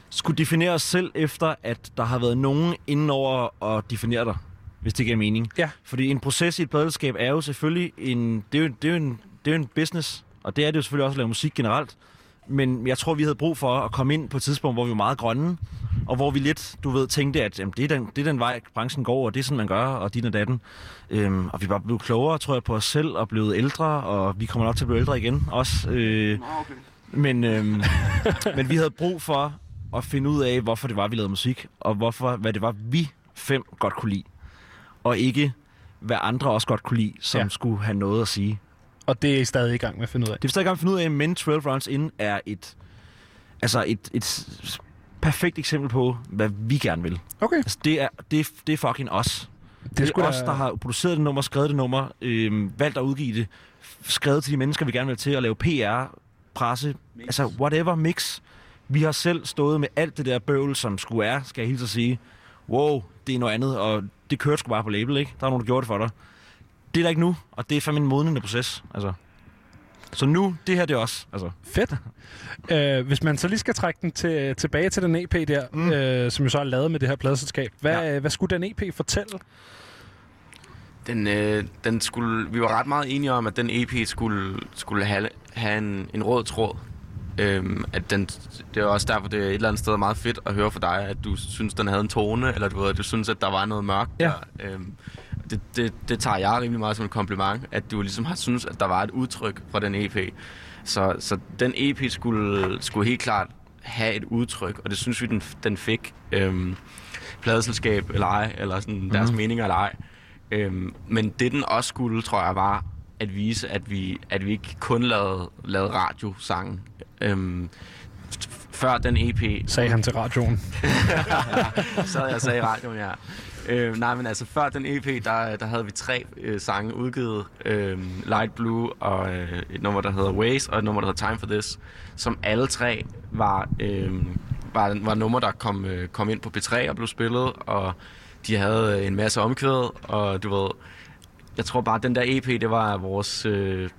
[SPEAKER 6] skulle definere os selv efter, at der har været nogen inden over at definere dig, hvis det giver mening.
[SPEAKER 5] Ja.
[SPEAKER 6] Fordi en proces i et pladelskab er jo selvfølgelig en, det er jo, det er jo en, det er jo en business, og det er det jo selvfølgelig også at lave musik generelt. Men jeg tror, vi havde brug for at komme ind på et tidspunkt, hvor vi var meget grønne, og hvor vi lidt, du ved, tænkte, at jamen, det, er den, det er den vej, branchen går, og det er sådan, man gør, og din og datten. Øhm, og vi var blevet klogere, tror jeg, på os selv, og blevet ældre, og vi kommer nok til at blive ældre igen også. Øh,
[SPEAKER 8] okay.
[SPEAKER 6] men, øhm, men vi havde brug for at finde ud af, hvorfor det var, vi lavede musik, og hvorfor, hvad det var, vi fem godt kunne lide. Og ikke, hvad andre også godt kunne lide, som
[SPEAKER 5] Ja.
[SPEAKER 6] skulle have noget at sige.
[SPEAKER 5] Og det er I stadig i gang med at finde ud af.
[SPEAKER 6] Det er stadig i gang med at finde ud af, men 12 Rounds In er et, altså et, et perfekt eksempel på, hvad vi gerne vil.
[SPEAKER 5] Okay.
[SPEAKER 6] Altså, det er, det, det er fucking os. Det, det er
[SPEAKER 5] da-
[SPEAKER 6] os, der har produceret det nummer, skrevet det nummer, øhm, valgt at udgive det, skrevet til de mennesker, vi gerne vil til at lave PR, presse, mix. altså whatever, mix. Vi har selv stået med alt det der bøvl, som skulle er, skal jeg hilse at sige. Wow, det er noget andet, og det kørte sgu bare på label, ikke? Der er nogen, der gjorde det for dig. Det er der ikke nu, og det er fandme en modnende proces. Altså. Så nu, det her det er også. Altså,
[SPEAKER 5] Fedt. Øh, hvis man så lige skal trække den til, tilbage til den EP der, mm. øh, som jo så er lavet med det her pladeselskab, hvad, ja. hvad skulle den EP fortælle?
[SPEAKER 7] Den, øh, den skulle, vi var ret meget enige om, at den EP skulle, skulle have, have en, en rød tråd. Øhm, at den, det er også derfor, det er et eller andet sted meget fedt at høre fra dig, at du synes, den havde en tone, eller du, ved, du synes, at der var noget mørkt
[SPEAKER 5] Ja.
[SPEAKER 7] der. Øhm, det, det, det tager jeg rimelig meget som et kompliment, at du ligesom har synes, at der var et udtryk fra den EP. Så, så den EP skulle, skulle helt klart have et udtryk, og det synes vi, den, den fik. Øhm, pladeselskab eller ej, eller sådan deres meninger eller ej. Øhm, men det den også skulle, tror jeg, var at vise, at vi, at vi ikke kun lavede, lavede radiosange. Øhm, før den EP...
[SPEAKER 5] Sagde han til radioen.
[SPEAKER 7] så jeg sagde i radioen, ja. Øh, nej, men altså før den EP, der, der havde vi tre øh, sange udgivet. Øh, Light Blue og øh, et nummer, der hedder Ways, og et nummer, der hedder Time for This. Som alle tre var, øh, var, var numre, der kom, øh, kom ind på P3 og blev spillet. Og de havde øh, en masse omkvæd, og du ved... Jeg tror bare, at den der EP, det var vores... Øh,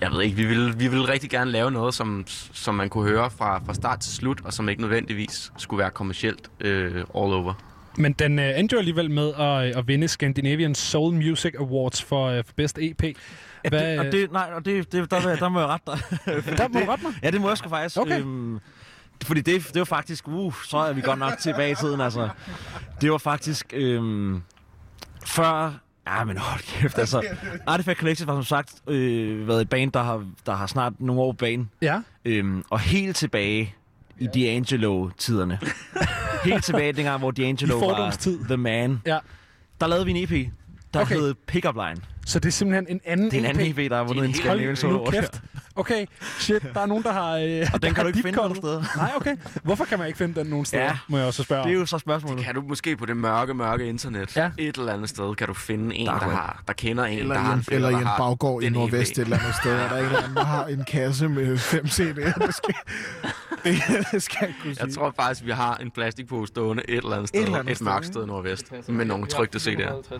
[SPEAKER 7] jeg ved ikke, vi ville, vi ville rigtig gerne lave noget, som, som man kunne høre fra, fra start til slut, og som ikke nødvendigvis skulle være kommercielt øh, all over.
[SPEAKER 5] Men den øh, endte jo alligevel med at, at vinde Scandinavian Soul Music Awards for, øh, for bedste EP. Hvad,
[SPEAKER 6] det, og det, nej, og det, det, der, der må jeg rette dig.
[SPEAKER 5] der må du rette mig.
[SPEAKER 6] Ja, det må jeg sgu faktisk.
[SPEAKER 5] Okay.
[SPEAKER 6] Øhm, fordi det, det var faktisk, uh, så er vi godt nok tilbage i tiden, altså. Det var faktisk øhm, før, ja, men hold kæft, altså. Artifact Collective var som sagt øh, været et band, der har, der har snart nogle år på banen.
[SPEAKER 5] Ja.
[SPEAKER 6] Øhm, og helt tilbage i D'Angelo-tiderne. helt tilbage dengang, hvor D'Angelo var the man.
[SPEAKER 5] Ja.
[SPEAKER 6] Der lavede vi en EP, der
[SPEAKER 5] okay.
[SPEAKER 6] hed Pickup Line.
[SPEAKER 5] Så det er simpelthen en anden
[SPEAKER 6] Det er en anden
[SPEAKER 5] EP.
[SPEAKER 6] EP, der har vundet en Scandinavian
[SPEAKER 5] nu
[SPEAKER 6] Award.
[SPEAKER 5] kæft. Okay, shit, der er nogen, der har... Øh,
[SPEAKER 6] Og den kan du ikke finde nogen steder.
[SPEAKER 5] Nej, okay. Hvorfor kan man ikke finde den nogen steder,
[SPEAKER 6] Ja.
[SPEAKER 5] må jeg også spørge
[SPEAKER 6] Det er jo så spørgsmålet.
[SPEAKER 7] Kan du måske på det mørke, mørke internet,
[SPEAKER 5] Ja.
[SPEAKER 7] et eller andet sted, kan du finde en, der,
[SPEAKER 6] web.
[SPEAKER 7] har, der kender en,
[SPEAKER 9] Eller
[SPEAKER 7] der
[SPEAKER 9] i
[SPEAKER 7] har en
[SPEAKER 9] eller i
[SPEAKER 7] der
[SPEAKER 9] en baggård i
[SPEAKER 7] den
[SPEAKER 9] Nordvest et eller andet sted, er der en eller anden, der har en kasse med fem CD'er. Det skal, det skal jeg kunne sige.
[SPEAKER 7] Jeg tror faktisk, vi har en plastikpose stående et eller andet sted,
[SPEAKER 9] Et
[SPEAKER 7] et,
[SPEAKER 9] eller andet
[SPEAKER 7] et
[SPEAKER 9] sted,
[SPEAKER 7] mørkt sted nordvest, med nogle trygte CD'er.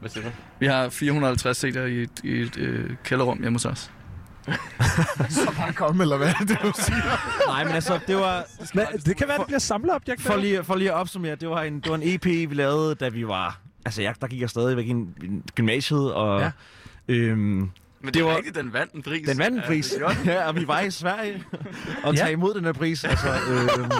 [SPEAKER 7] Hvad siger du?
[SPEAKER 8] Vi har 450 CD'er i et, i et øh, kælderrum hjemme hos os.
[SPEAKER 9] så bare komme, eller hvad er det, du siger?
[SPEAKER 6] Nej, men altså, det var...
[SPEAKER 5] Men det kan være, det bliver samleobjekt.
[SPEAKER 6] For lige, for lige at opsummere, det var, en, det var en EP, vi lavede, da vi var... Altså, jeg, der gik jeg stadigvæk i, en- i gymnasiet, og...
[SPEAKER 5] Ja.
[SPEAKER 6] Øhm,
[SPEAKER 7] Men det,
[SPEAKER 6] Det
[SPEAKER 7] var rigtigt, den vandt en pris.
[SPEAKER 6] den vandt en pris.
[SPEAKER 7] Ja,
[SPEAKER 6] og vi var i Sverige og
[SPEAKER 5] Ja.
[SPEAKER 6] tage imod den her pris. Altså, øhm,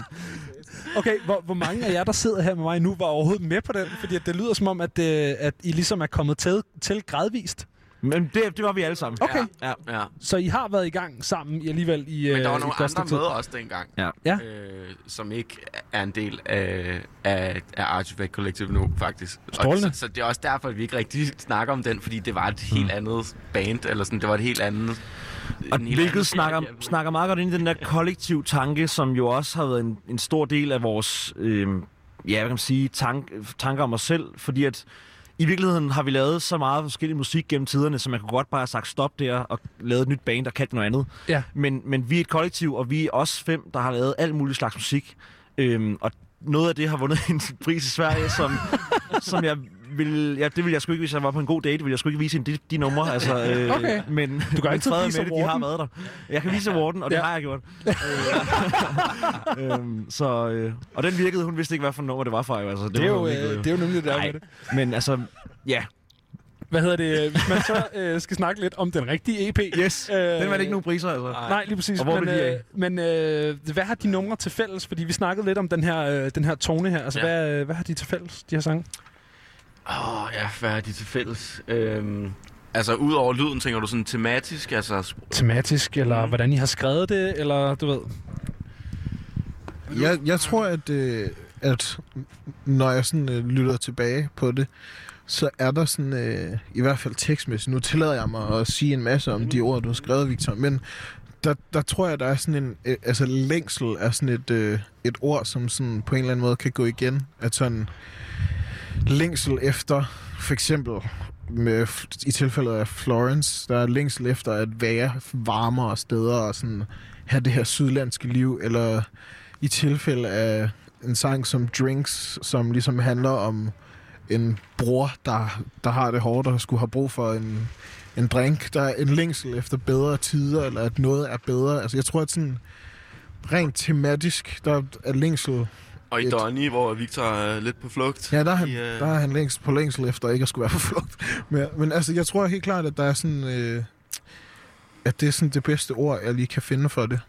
[SPEAKER 5] Okay, hvor, hvor mange af jer, der sidder her med mig nu, var overhovedet med på den? Fordi at det lyder som om, at, øh, at I ligesom er kommet til, til gradvist.
[SPEAKER 6] men det, det var vi alle sammen.
[SPEAKER 5] Okay.
[SPEAKER 6] Ja.
[SPEAKER 7] Ja.
[SPEAKER 5] Så I har været i gang sammen i alligevel i
[SPEAKER 7] Men der var
[SPEAKER 5] øh,
[SPEAKER 7] nogle andre
[SPEAKER 5] stykke
[SPEAKER 7] med
[SPEAKER 5] tid.
[SPEAKER 7] også dengang,
[SPEAKER 6] Ja.
[SPEAKER 5] Ja.
[SPEAKER 7] øh, som ikke er en del af, af, af Artifact Collective nu, faktisk. Og
[SPEAKER 5] Strålende.
[SPEAKER 7] Så, så det er også derfor, at vi ikke rigtig snakker om den, fordi det var et helt andet band, eller sådan, det var et helt andet...
[SPEAKER 6] Og hvilket snakker, snakker meget godt ind i den der kollektiv tanke, som jo også har været en, en stor del af vores, øh, ja, hvad kan man sige, tank, tanker om os selv, fordi at i virkeligheden har vi lavet så meget forskellig musik gennem tiderne, så man kunne godt bare have sagt stop der og lavet et nyt band, der kan noget andet.
[SPEAKER 5] Ja.
[SPEAKER 6] Men, men vi er et kollektiv, og vi er os fem, der har lavet alt muligt slags musik. Øhm, og noget af det har vundet en pris i Sverige, som, som jeg vil, ja, det vil jeg sgu ikke, hvis jeg var på en god date, vil jeg sgu ikke vise hende de, de numre. Altså, øh,
[SPEAKER 5] Okay.
[SPEAKER 6] Men,
[SPEAKER 5] Du kan
[SPEAKER 6] fred
[SPEAKER 5] vise
[SPEAKER 6] med det, de har været der. Jeg kan vise awarden, og det
[SPEAKER 5] Ja.
[SPEAKER 6] har jeg gjort. Øh, øhm, så, øh, og den virkede, hun vidste ikke, hvad for nummer det var fra. Jo. Altså, det,
[SPEAKER 5] Det er,
[SPEAKER 6] var
[SPEAKER 5] jo, øh,
[SPEAKER 6] ikke,
[SPEAKER 5] det er jo nemlig det der med det.
[SPEAKER 6] Men altså, ja.
[SPEAKER 5] Hvad hedder det? Hvis man så øh, skal snakke lidt om den rigtige EP.
[SPEAKER 6] Yes,
[SPEAKER 5] Øh,
[SPEAKER 6] den var det ikke nogen priser, altså.
[SPEAKER 5] Nej, lige præcis.
[SPEAKER 6] Og hvor
[SPEAKER 5] men, øh, men øh, hvad har de numre til fælles? Fordi vi snakkede lidt om den her, øh, den her tone her. Altså,
[SPEAKER 7] Ja.
[SPEAKER 5] hvad, øh, hvad har de til fælles, de her sange?
[SPEAKER 7] Åh, oh, ja, hvad er de til fælles? Øhm, altså, ud over lyden, tænker du sådan tematisk? Altså,
[SPEAKER 5] Tematisk, eller
[SPEAKER 7] Mm.
[SPEAKER 5] hvordan I har skrevet det, eller du ved...
[SPEAKER 9] Jeg, jeg tror, at, øh, at når jeg sådan øh, lytter tilbage på det, så er der sådan, øh, i hvert fald tekstmæssigt, nu tillader jeg mig at sige en masse om de ord, du har skrevet, Victor, men der, der tror jeg, der er sådan en, øh, altså længsel er sådan et, øh, et ord, som sådan på en eller anden måde kan gå igen. At sådan længsel efter, for eksempel med, i tilfældet af Florence, der er længsel efter at være varmere steder og sådan have det her sydlandske liv, eller i tilfælde af en sang som Drinks, som ligesom handler om en bror, der, der har det hårdt og skulle have brug for en, en drink, der er en længsel efter bedre tider, eller at noget er bedre. Altså, jeg tror, at sådan rent tematisk, der er længsel...
[SPEAKER 7] Og i
[SPEAKER 9] Et-
[SPEAKER 7] Donny, hvor Victor er lidt på flugt.
[SPEAKER 9] Ja, der er han,
[SPEAKER 7] I, øh,
[SPEAKER 9] der er han længst på længsel efter ikke at skulle være på flugt. Men, men altså, jeg tror helt klart, at der er sådan... Øh, at det er sådan det bedste ord, jeg lige kan finde for det.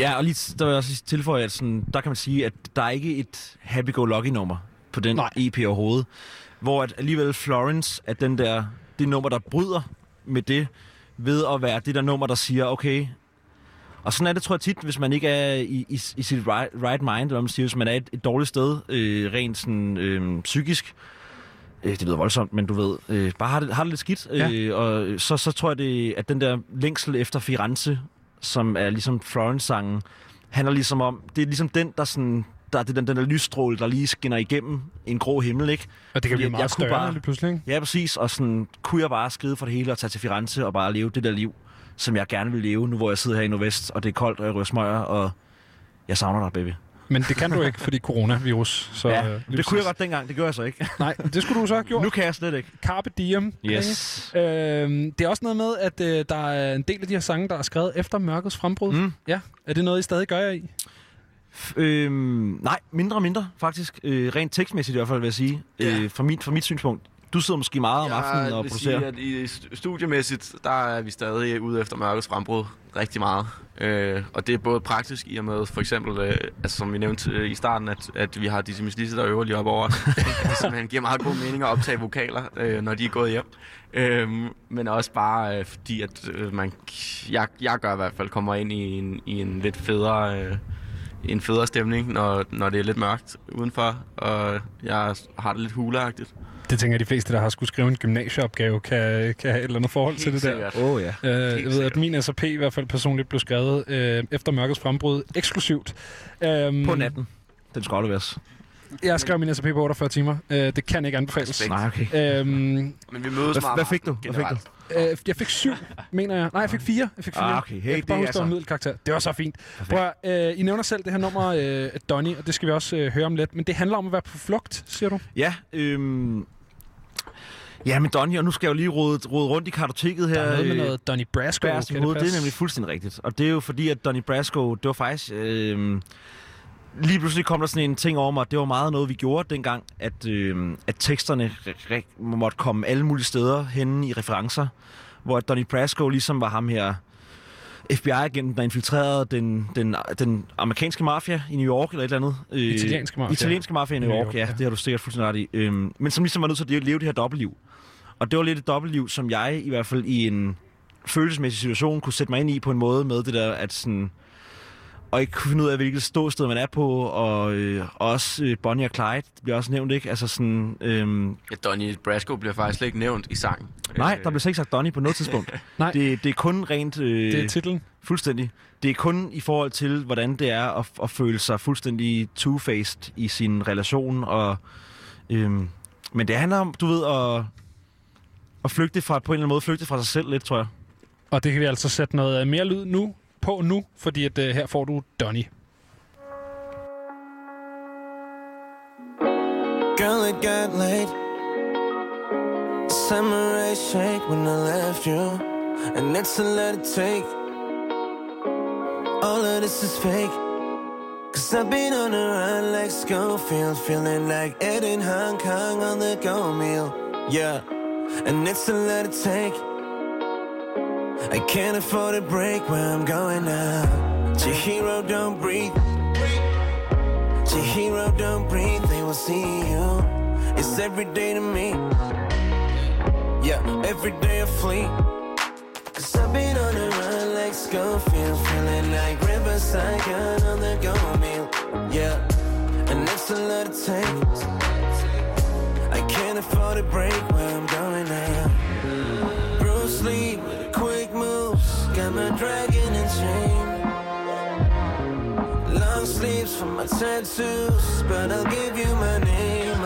[SPEAKER 6] Ja, og lige, der vil jeg også tilføje, at sådan, der kan man sige, at der er ikke et happy-go-lucky-nummer på den
[SPEAKER 5] Nej.
[SPEAKER 6] EP overhovedet. Hvor at alligevel Florence er den der, det nummer, der bryder med det, ved at være det der nummer, der siger, okay... Og sådan er det, tror jeg tit, hvis man ikke er i, i, i sit right, right mind, eller man siger, hvis man er et, et dårligt sted, øh, rent sådan, øh, psykisk. Øh, det lyder voldsomt, men du ved, øh, bare har det, har det lidt skidt.
[SPEAKER 5] Ja.
[SPEAKER 6] Øh, og så, så tror jeg, det, at den der længsel efter Firenze, som er ligesom Florence-sangen, handler ligesom om, det er ligesom den, der sådan, der er det den, den der lysstråle, der lige skinner igennem en grå himmel, ikke?
[SPEAKER 5] Og det kan
[SPEAKER 6] Fordi
[SPEAKER 5] blive meget
[SPEAKER 6] jeg
[SPEAKER 5] større
[SPEAKER 6] bare-
[SPEAKER 5] lige pludselig, ikke?
[SPEAKER 6] Ja, præcis, og sådan, kunne jeg bare skride for det hele og tage til Firenze og bare leve det der liv, som jeg gerne vil leve, nu hvor jeg sidder her i Nordvest, og det er koldt, og jeg ryger smøger, og jeg savner dig, baby.
[SPEAKER 5] Men det kan du ikke, fordi coronavirus. Så,
[SPEAKER 6] ja,
[SPEAKER 5] øh,
[SPEAKER 6] det kunne jeg godt dengang, det gør jeg så ikke.
[SPEAKER 5] Nej, det skulle du så have gjort.
[SPEAKER 6] nu kan jeg slet ikke.
[SPEAKER 5] Carpe diem.
[SPEAKER 6] Yes.
[SPEAKER 5] Øhm, det er også noget med, at øh, der er en del af de her sange, der er skrevet efter mørkets frembrud.
[SPEAKER 6] Mm.
[SPEAKER 5] Ja. Er det noget, I stadig gør jer i?
[SPEAKER 6] Øhm, nej, mindre og mindre, faktisk. Øh, rent tekstmæssigt i hvert fald, vil jeg sige.
[SPEAKER 7] Ja.
[SPEAKER 6] Øh, fra, mit, fra mit synspunkt. Du sidder måske meget om aftenen og
[SPEAKER 7] vil
[SPEAKER 6] producerer.
[SPEAKER 7] Sige, at i st- studiemæssigt, der er vi stadig ude efter mørkets frembrud rigtig meget. Øh, og det er både praktisk i og med, for eksempel, øh, altså, som vi nævnte øh, i starten, at, at vi har Miss Lisse, der øver lige op over. det simpelthen giver meget god mening at optage vokaler, øh, når de er gået hjem. Øh, men også bare øh, fordi, at øh, man, jeg, jeg gør i hvert fald kommer ind i en, i en lidt federe... Øh, en federe stemning, når, når det er lidt mørkt udenfor, og jeg har det lidt huleagtigt.
[SPEAKER 5] Det tænker jeg, de fleste, der har skulle skrive en gymnasieopgave, kan, kan have et eller andet forhold til det der.
[SPEAKER 6] Åh oh, ja.
[SPEAKER 5] Øh, jeg ved,
[SPEAKER 7] sikkert.
[SPEAKER 5] at min SAP i hvert fald personligt blev skrevet øh, efter mørkets frembrud eksklusivt. Øhm,
[SPEAKER 6] På natten. Den skal afleveres.
[SPEAKER 5] Jeg skrev min SAP på 48 timer. Øh, det kan ikke anbefales.
[SPEAKER 7] Respekt.
[SPEAKER 6] Nej, okay.
[SPEAKER 5] Øhm,
[SPEAKER 7] Men vi mødes
[SPEAKER 6] Hvad,
[SPEAKER 7] meget
[SPEAKER 6] hvad
[SPEAKER 7] om
[SPEAKER 6] fik du?
[SPEAKER 7] aftenen,
[SPEAKER 6] Hvad fik du?
[SPEAKER 7] generelt.
[SPEAKER 5] øh, jeg fik syv, mener jeg. Nej, jeg fik fire. Jeg fik fire.
[SPEAKER 6] Ah, okay. Hey,
[SPEAKER 5] jeg kan bare
[SPEAKER 6] det er
[SPEAKER 5] huske, var en
[SPEAKER 6] altså-
[SPEAKER 5] middelkarakter. Det var så fint. Prøv, at, øh, I nævner selv det her nummer, øh, Donny, og det skal vi også øh, høre om lidt. Men det handler om at være på flugt, siger du?
[SPEAKER 6] Ja, øhm... Ja, men Donny, og nu skal jeg jo lige rode, rode rundt i kartoteket her.
[SPEAKER 5] Der er noget med
[SPEAKER 6] øh,
[SPEAKER 5] noget Donny Brasco.
[SPEAKER 6] Bærs
[SPEAKER 5] kan
[SPEAKER 6] hovedet, det er nemlig fuldstændig rigtigt. Og det er jo fordi, at Donny Brasco, det var faktisk... Øh, lige pludselig kom der sådan en ting over mig. Det var meget noget, vi gjorde dengang, at, øh, at teksterne måtte komme alle mulige steder henne i referencer. Hvor at Donny Brasco ligesom var ham her FBI-agenten, der infiltrerede den, den, den amerikanske mafia i New York, eller et eller andet. Øh,
[SPEAKER 5] Italienske mafia.
[SPEAKER 6] Italienske mafia i New
[SPEAKER 5] New
[SPEAKER 6] York,
[SPEAKER 5] York,
[SPEAKER 6] ja,
[SPEAKER 5] ja.
[SPEAKER 6] det har du sikkert fuldstændig ret i. Øhm, men som ligesom var nødt til at leve det her dobbeltliv. Og det var lidt et dobbeltliv, som jeg i hvert fald i en følelsesmæssig situation kunne sætte mig ind i på en måde med det der, at sådan... Og ikke kunne finde ud af, hvilket ståsted man er på, og, øh, og også øh, Bonnie og Clyde det bliver også nævnt, ikke? Altså sådan... Øhm,
[SPEAKER 7] Ja, Donny Brasco bliver faktisk slet ikke nævnt i sangen.
[SPEAKER 6] nej, der bliver slet ikke sagt Donnie på noget tidspunkt.
[SPEAKER 5] Nej.
[SPEAKER 6] Det, det er kun rent... Øh,
[SPEAKER 5] Det er titlen.
[SPEAKER 6] Fuldstændig. Det er kun i forhold til, hvordan det er at, at føle sig fuldstændig two-faced i sin relation. Og, øhm, men det handler om, du ved, at, at flygte fra, på en eller anden måde, flygte fra sig selv lidt, tror jeg.
[SPEAKER 5] Og det kan vi altså sætte noget mere lyd nu på nu, fordi at, uh, her får du Donny.
[SPEAKER 1] Girl, it got late. Summer rays shake when I left you, and it's a let it take. All of this is fake. Cause I've been on the run like Schofield, feeling like Ed in Hong Kong on the go meal. Yeah, and it's a let it take. I can't afford a break where I'm going now. Chihiro, don't breathe. Chihiro, don't breathe, they will see you. It's every day to me. Yeah, every day I flee. Cause I've been on the run like Schofield, feeling like Riverside gun on the go meal. Yeah, and it's a lot of takes. I can't afford a break where I'm going now. Bruce Lee with quick moves, got my dragon in chain. Long sleeves for my tattoos, but I'll give you my name,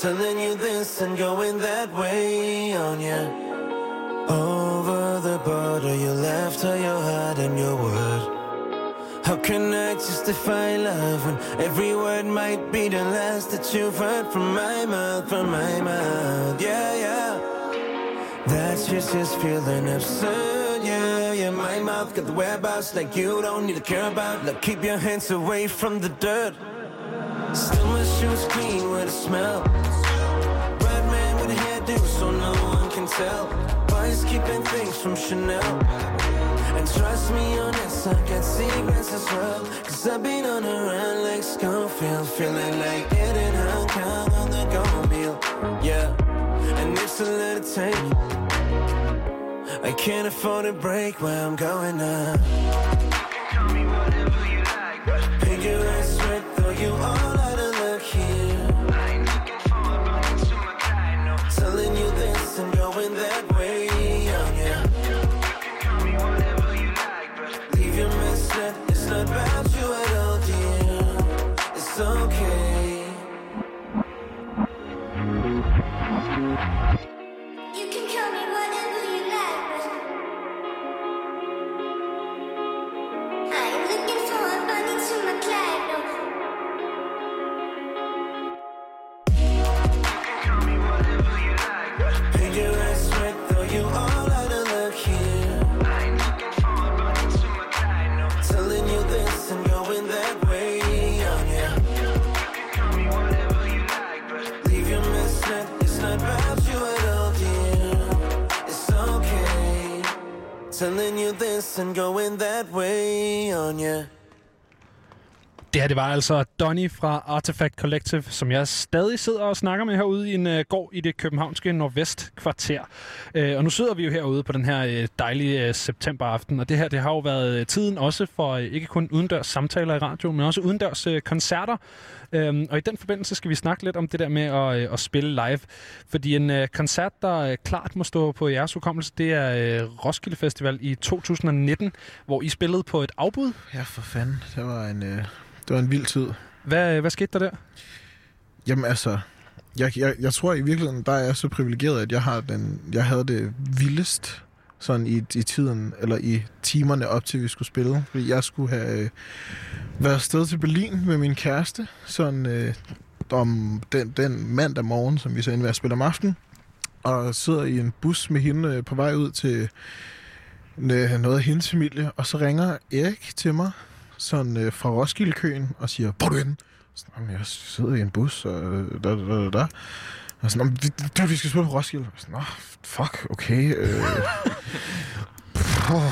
[SPEAKER 1] Telling you this and going that way on ya. Over the border, you left her your heart and your word. How can I justify love when every word might be the last that you've heard from my mouth, from my mouth? Yeah, yeah. That's just just feeling absurd, yeah, yeah. My mouth got the whereabouts like you don't need to care about. Like keep your hands away from the dirt. Still my shoes clean with a smell. Bad man with a hairdo, so no one can tell. Boys keeping things from Chanel. And trust me on this, I got secrets as well. Cause I've been on a run like Schofield, feeling like getting Hong Kong on the gold meal. Yeah, and it's a little take. I can't afford a break where I'm going now. Pick your ass right, though you all you all Telling you this and going that way, on you.
[SPEAKER 5] Det her, det var altså Donny fra Artifact Collective, som jeg stadig sidder og snakker med herude i en uh, gård i det københavnske Nordvest-kvarter. Uh, og nu sidder vi jo herude på den her uh, dejlige uh, septemberaften, og det her, det har jo været uh, tiden også for uh, ikke kun udendørs samtaler i radio, men også udendørs uh, koncerter. Um, og i den forbindelse skal vi snakke lidt om det der med at, uh, at spille live. Fordi en uh, koncert, der uh, klart må stå på jeres hukommelse, det er uh, Roskilde Festival i 2019, hvor I spillede på et afbud.
[SPEAKER 9] Ja, for fanden. Det var en, øh, det var en vild tid.
[SPEAKER 5] Hvad, hvad skete der der?
[SPEAKER 9] Jamen altså, jeg, jeg, jeg tror i virkeligheden, der er jeg så privilegeret, at jeg, har den, jeg havde det vildest sådan i, i tiden, eller i timerne op til, vi skulle spille. Fordi jeg skulle have øh, været afsted til Berlin med min kæreste, sådan øh, om den, den mandag morgen, som vi så endte med at spille om aftenen. Og sidder i en bus med hende øh, på vej ud til øh, noget af hendes familie, og så ringer Erik til mig, sådan øh, fra Roskilde-køen, og siger, hvor er du henne? Sådan, jeg sidder i en bus, og øh, da, da, da, da. Og sådan, "Nå, men vi, du, vi skal spille på Roskilde. Og sådan, Nå, fuck, okay. Øh. Puh,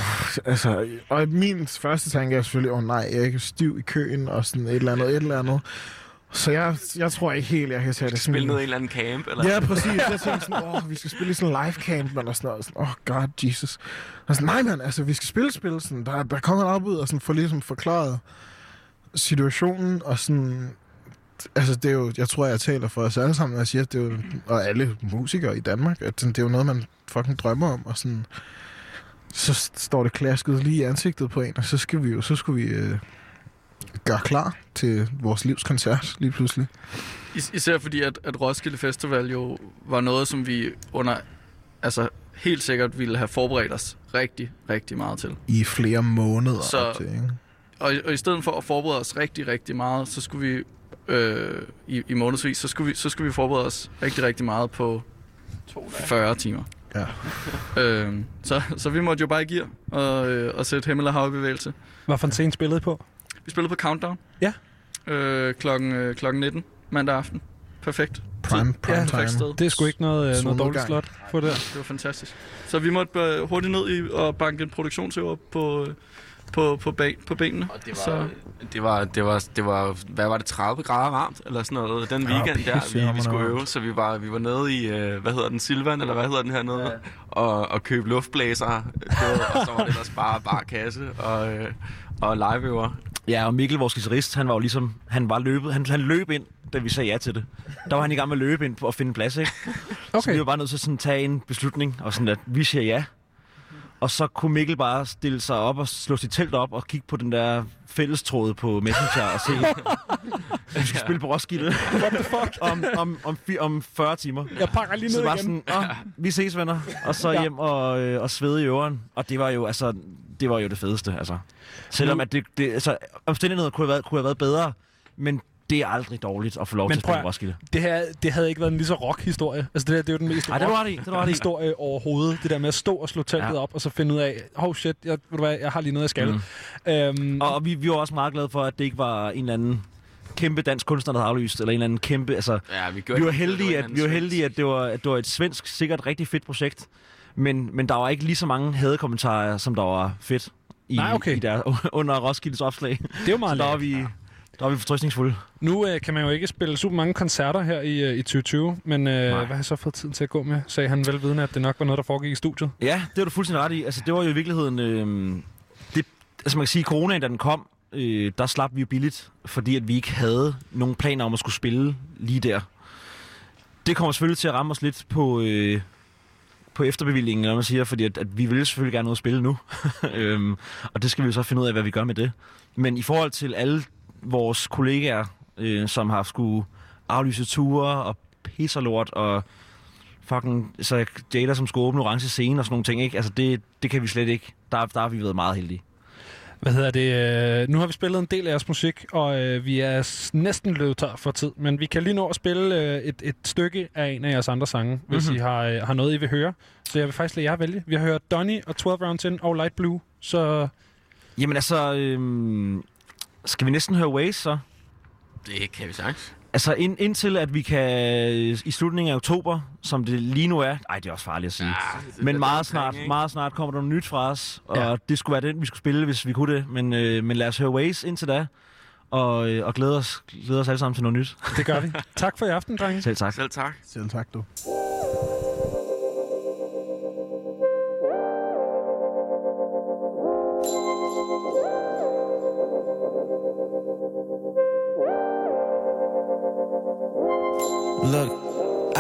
[SPEAKER 9] altså, og min første tanke er selvfølgelig, åh oh, nej, jeg er ikke stiv i køen, og sådan et eller andet, et eller andet. Så jeg, jeg tror ikke helt, jeg kan tage det sådan...
[SPEAKER 11] Spille ned i en eller anden camp, eller?
[SPEAKER 9] Ja, præcis. Jeg tænkte sådan, åh, vi skal spille i sådan en live camp, man, og sådan noget. Sådan, åh, oh, god, Jesus. Og sådan, nej, mand, altså, vi skal spille spil. Sådan, der, der kommer et afbud, og sådan, for ligesom forklaret situationen, og sådan... Altså, det er jo, jeg tror, jeg taler for os alle sammen, når jeg siger, at det er jo, og alle musikere i Danmark, at det er jo noget, man fucking drømmer om, og sådan, så står det klasket lige i ansigtet på en, og så skal vi jo, så skulle vi øh, gøre klar til vores livs koncert lige pludselig.
[SPEAKER 8] Is- især fordi, at, at Roskilde Festival jo var noget, som vi under, altså helt sikkert ville have forberedt os rigtig, rigtig meget til.
[SPEAKER 9] I flere måneder
[SPEAKER 8] Så-
[SPEAKER 9] op til, ikke?
[SPEAKER 8] Og, og i stedet for at forberede os rigtig, rigtig meget, så skulle vi øh, i, i månedsvis, så skulle, vi, så skulle vi forberede os rigtig, rigtig meget på 40 timer.
[SPEAKER 9] Ja.
[SPEAKER 8] Øh, så, så vi måtte jo bare give og, øh, og sætte himmel og hav i bevægelse.
[SPEAKER 5] Hvad for en scene spillede I på?
[SPEAKER 8] Vi spillede på Countdown.
[SPEAKER 5] Ja.
[SPEAKER 8] Øh, klokken, øh, klokken 19 mandag aften. Perfekt.
[SPEAKER 9] Prime, prime
[SPEAKER 8] Ja,
[SPEAKER 9] time.
[SPEAKER 8] sted.
[SPEAKER 5] Det er sgu ikke noget, øh, noget dårligt slot for det der.
[SPEAKER 8] Det var fantastisk. Så vi måtte øh, hurtigt ned i og banke en produktionsøver på, øh, på, på, bag, på benene.
[SPEAKER 11] Og det
[SPEAKER 8] Så-
[SPEAKER 11] var, det var, det var, det var, hvad var det, 30 grader varmt, eller sådan noget, den
[SPEAKER 9] Ja,
[SPEAKER 11] weekend der, vi, vi skulle øve. Så vi var, vi var nede i, øh, hvad hedder den, Silvan, eller hvad hedder den hernede, ja. og, og købe luftblæser, det var, og så var det ellers bare, bare kasse og, øh, og liveøver.
[SPEAKER 6] Ja, og Mikkel, vores guitarist, han var jo ligesom, han var løbet, han, han løb ind, da vi sagde ja til det. Der var han i gang med at løbe ind at finde plads, ikke? Så
[SPEAKER 5] Okay.
[SPEAKER 6] vi var bare nødt til at sådan tage en beslutning, og sådan at vi siger ja. Og så kunne Mikkel bare stille sig op og slå sit telt op og kigge på den der fællestråd på Messenger og se, at vi skal spille på Roskilde
[SPEAKER 5] What the fuck?
[SPEAKER 6] om, om, om, fi- om 40 timer.
[SPEAKER 5] Jeg pakker lige
[SPEAKER 6] Så
[SPEAKER 5] ned
[SPEAKER 6] det var
[SPEAKER 5] igen.
[SPEAKER 6] sådan, Åh, vi ses venner, og så
[SPEAKER 5] Ja.
[SPEAKER 6] hjem og, øh, og svede i øren. Og det var jo, altså, det var jo det fedeste, altså. Selvom at det, det altså, omstændigheder kunne have, været, kunne have været bedre, men det er aldrig dårligt at få lov
[SPEAKER 5] Men
[SPEAKER 6] til at spille Roskilde.
[SPEAKER 5] Det, her, det havde ikke været en lige så rock-historie. Altså, det, her, det er jo den mest
[SPEAKER 6] Ej, det i, det du ret i.
[SPEAKER 5] historie overhovedet. Det der med at stå og slå teltet
[SPEAKER 6] Ja.
[SPEAKER 5] op, og så finde ud af, oh shit, jeg, ved du hvad, jeg har lige noget, jeg skal. Mm. Øhm,
[SPEAKER 6] Og, og vi, vi var også meget glade for, at det ikke var en eller anden kæmpe dansk kunstner, der havde aflyst, eller en eller anden kæmpe, altså...
[SPEAKER 11] Ja, vi
[SPEAKER 6] vi var
[SPEAKER 11] det
[SPEAKER 6] heldige,
[SPEAKER 11] var
[SPEAKER 6] at, vi var heldige, at det var, at det var et svensk, sikkert rigtig fedt projekt. Men, men der var ikke lige så mange hadekommentarer, som der var fedt i,
[SPEAKER 5] Nej, okay.
[SPEAKER 6] i der, under Roskildes opslag.
[SPEAKER 5] det jo meget
[SPEAKER 6] Så der var vi, der var vi fortrøstningsfulde.
[SPEAKER 5] Nu øh, kan man jo ikke spille super mange koncerter her i, øh, i 2020, men øh, hvad har så fået tiden til at gå med? Sagde han velvidende, at det nok var noget, der foregik i studiet.
[SPEAKER 6] Ja, det var du fuldstændig ret i. Altså, det var jo i virkeligheden... Øh, det, altså, man kan sige, at coronaen, da den kom, øh, der slap vi jo billigt, fordi at vi ikke havde nogen planer om at skulle spille lige der. Det kommer selvfølgelig til at ramme os lidt på, øh, på efterbevillingen, eller man siger, fordi at, at vi vil selvfølgelig gerne ud og spille nu. øhm, og det skal vi jo så finde ud af, hvad vi gør med det. Men i forhold til alle vores kollegaer, øh, som har skulle aflyse ture og pisserlort og fucking så Jada, som skulle åbne orange scene og sådan nogle ting, ikke? Altså, det, det kan vi slet ikke. Der, der har vi været meget heldige.
[SPEAKER 5] Hvad hedder det? Øh, nu har vi spillet en del af jeres musik, og øh, vi er næsten løbet tør for tid. Men vi kan lige nå at spille øh, et, et stykke af en af jeres andre sange, mm-hmm. hvis
[SPEAKER 6] Mhm.
[SPEAKER 5] I har, øh, har noget, I vil høre. Så jeg vil faktisk lade jer vælge. Vi har hørt Donny og 12 Rounds In og Light Blue, så
[SPEAKER 6] Jamen altså, øhm, skal vi næsten høre Waze så?
[SPEAKER 11] Det kan vi sagtens.
[SPEAKER 6] Altså ind, indtil at vi kan i slutningen af oktober, som det lige nu er, ej det er også farligt at sige,
[SPEAKER 11] det-
[SPEAKER 6] men meget snart,
[SPEAKER 11] ikke?
[SPEAKER 6] meget snart kommer der noget nyt fra os, og
[SPEAKER 5] Ja.
[SPEAKER 6] ja. det skulle være den, vi skulle spille, hvis vi kunne det, men, øh, men lad os høre Waze indtil da, og, øh, og glæde, os, glæde os alle sammen til noget nyt.
[SPEAKER 5] det gør vi. tak for i aften, drenge.
[SPEAKER 6] Selv tak.
[SPEAKER 11] Selv tak.
[SPEAKER 9] Selv tak, du.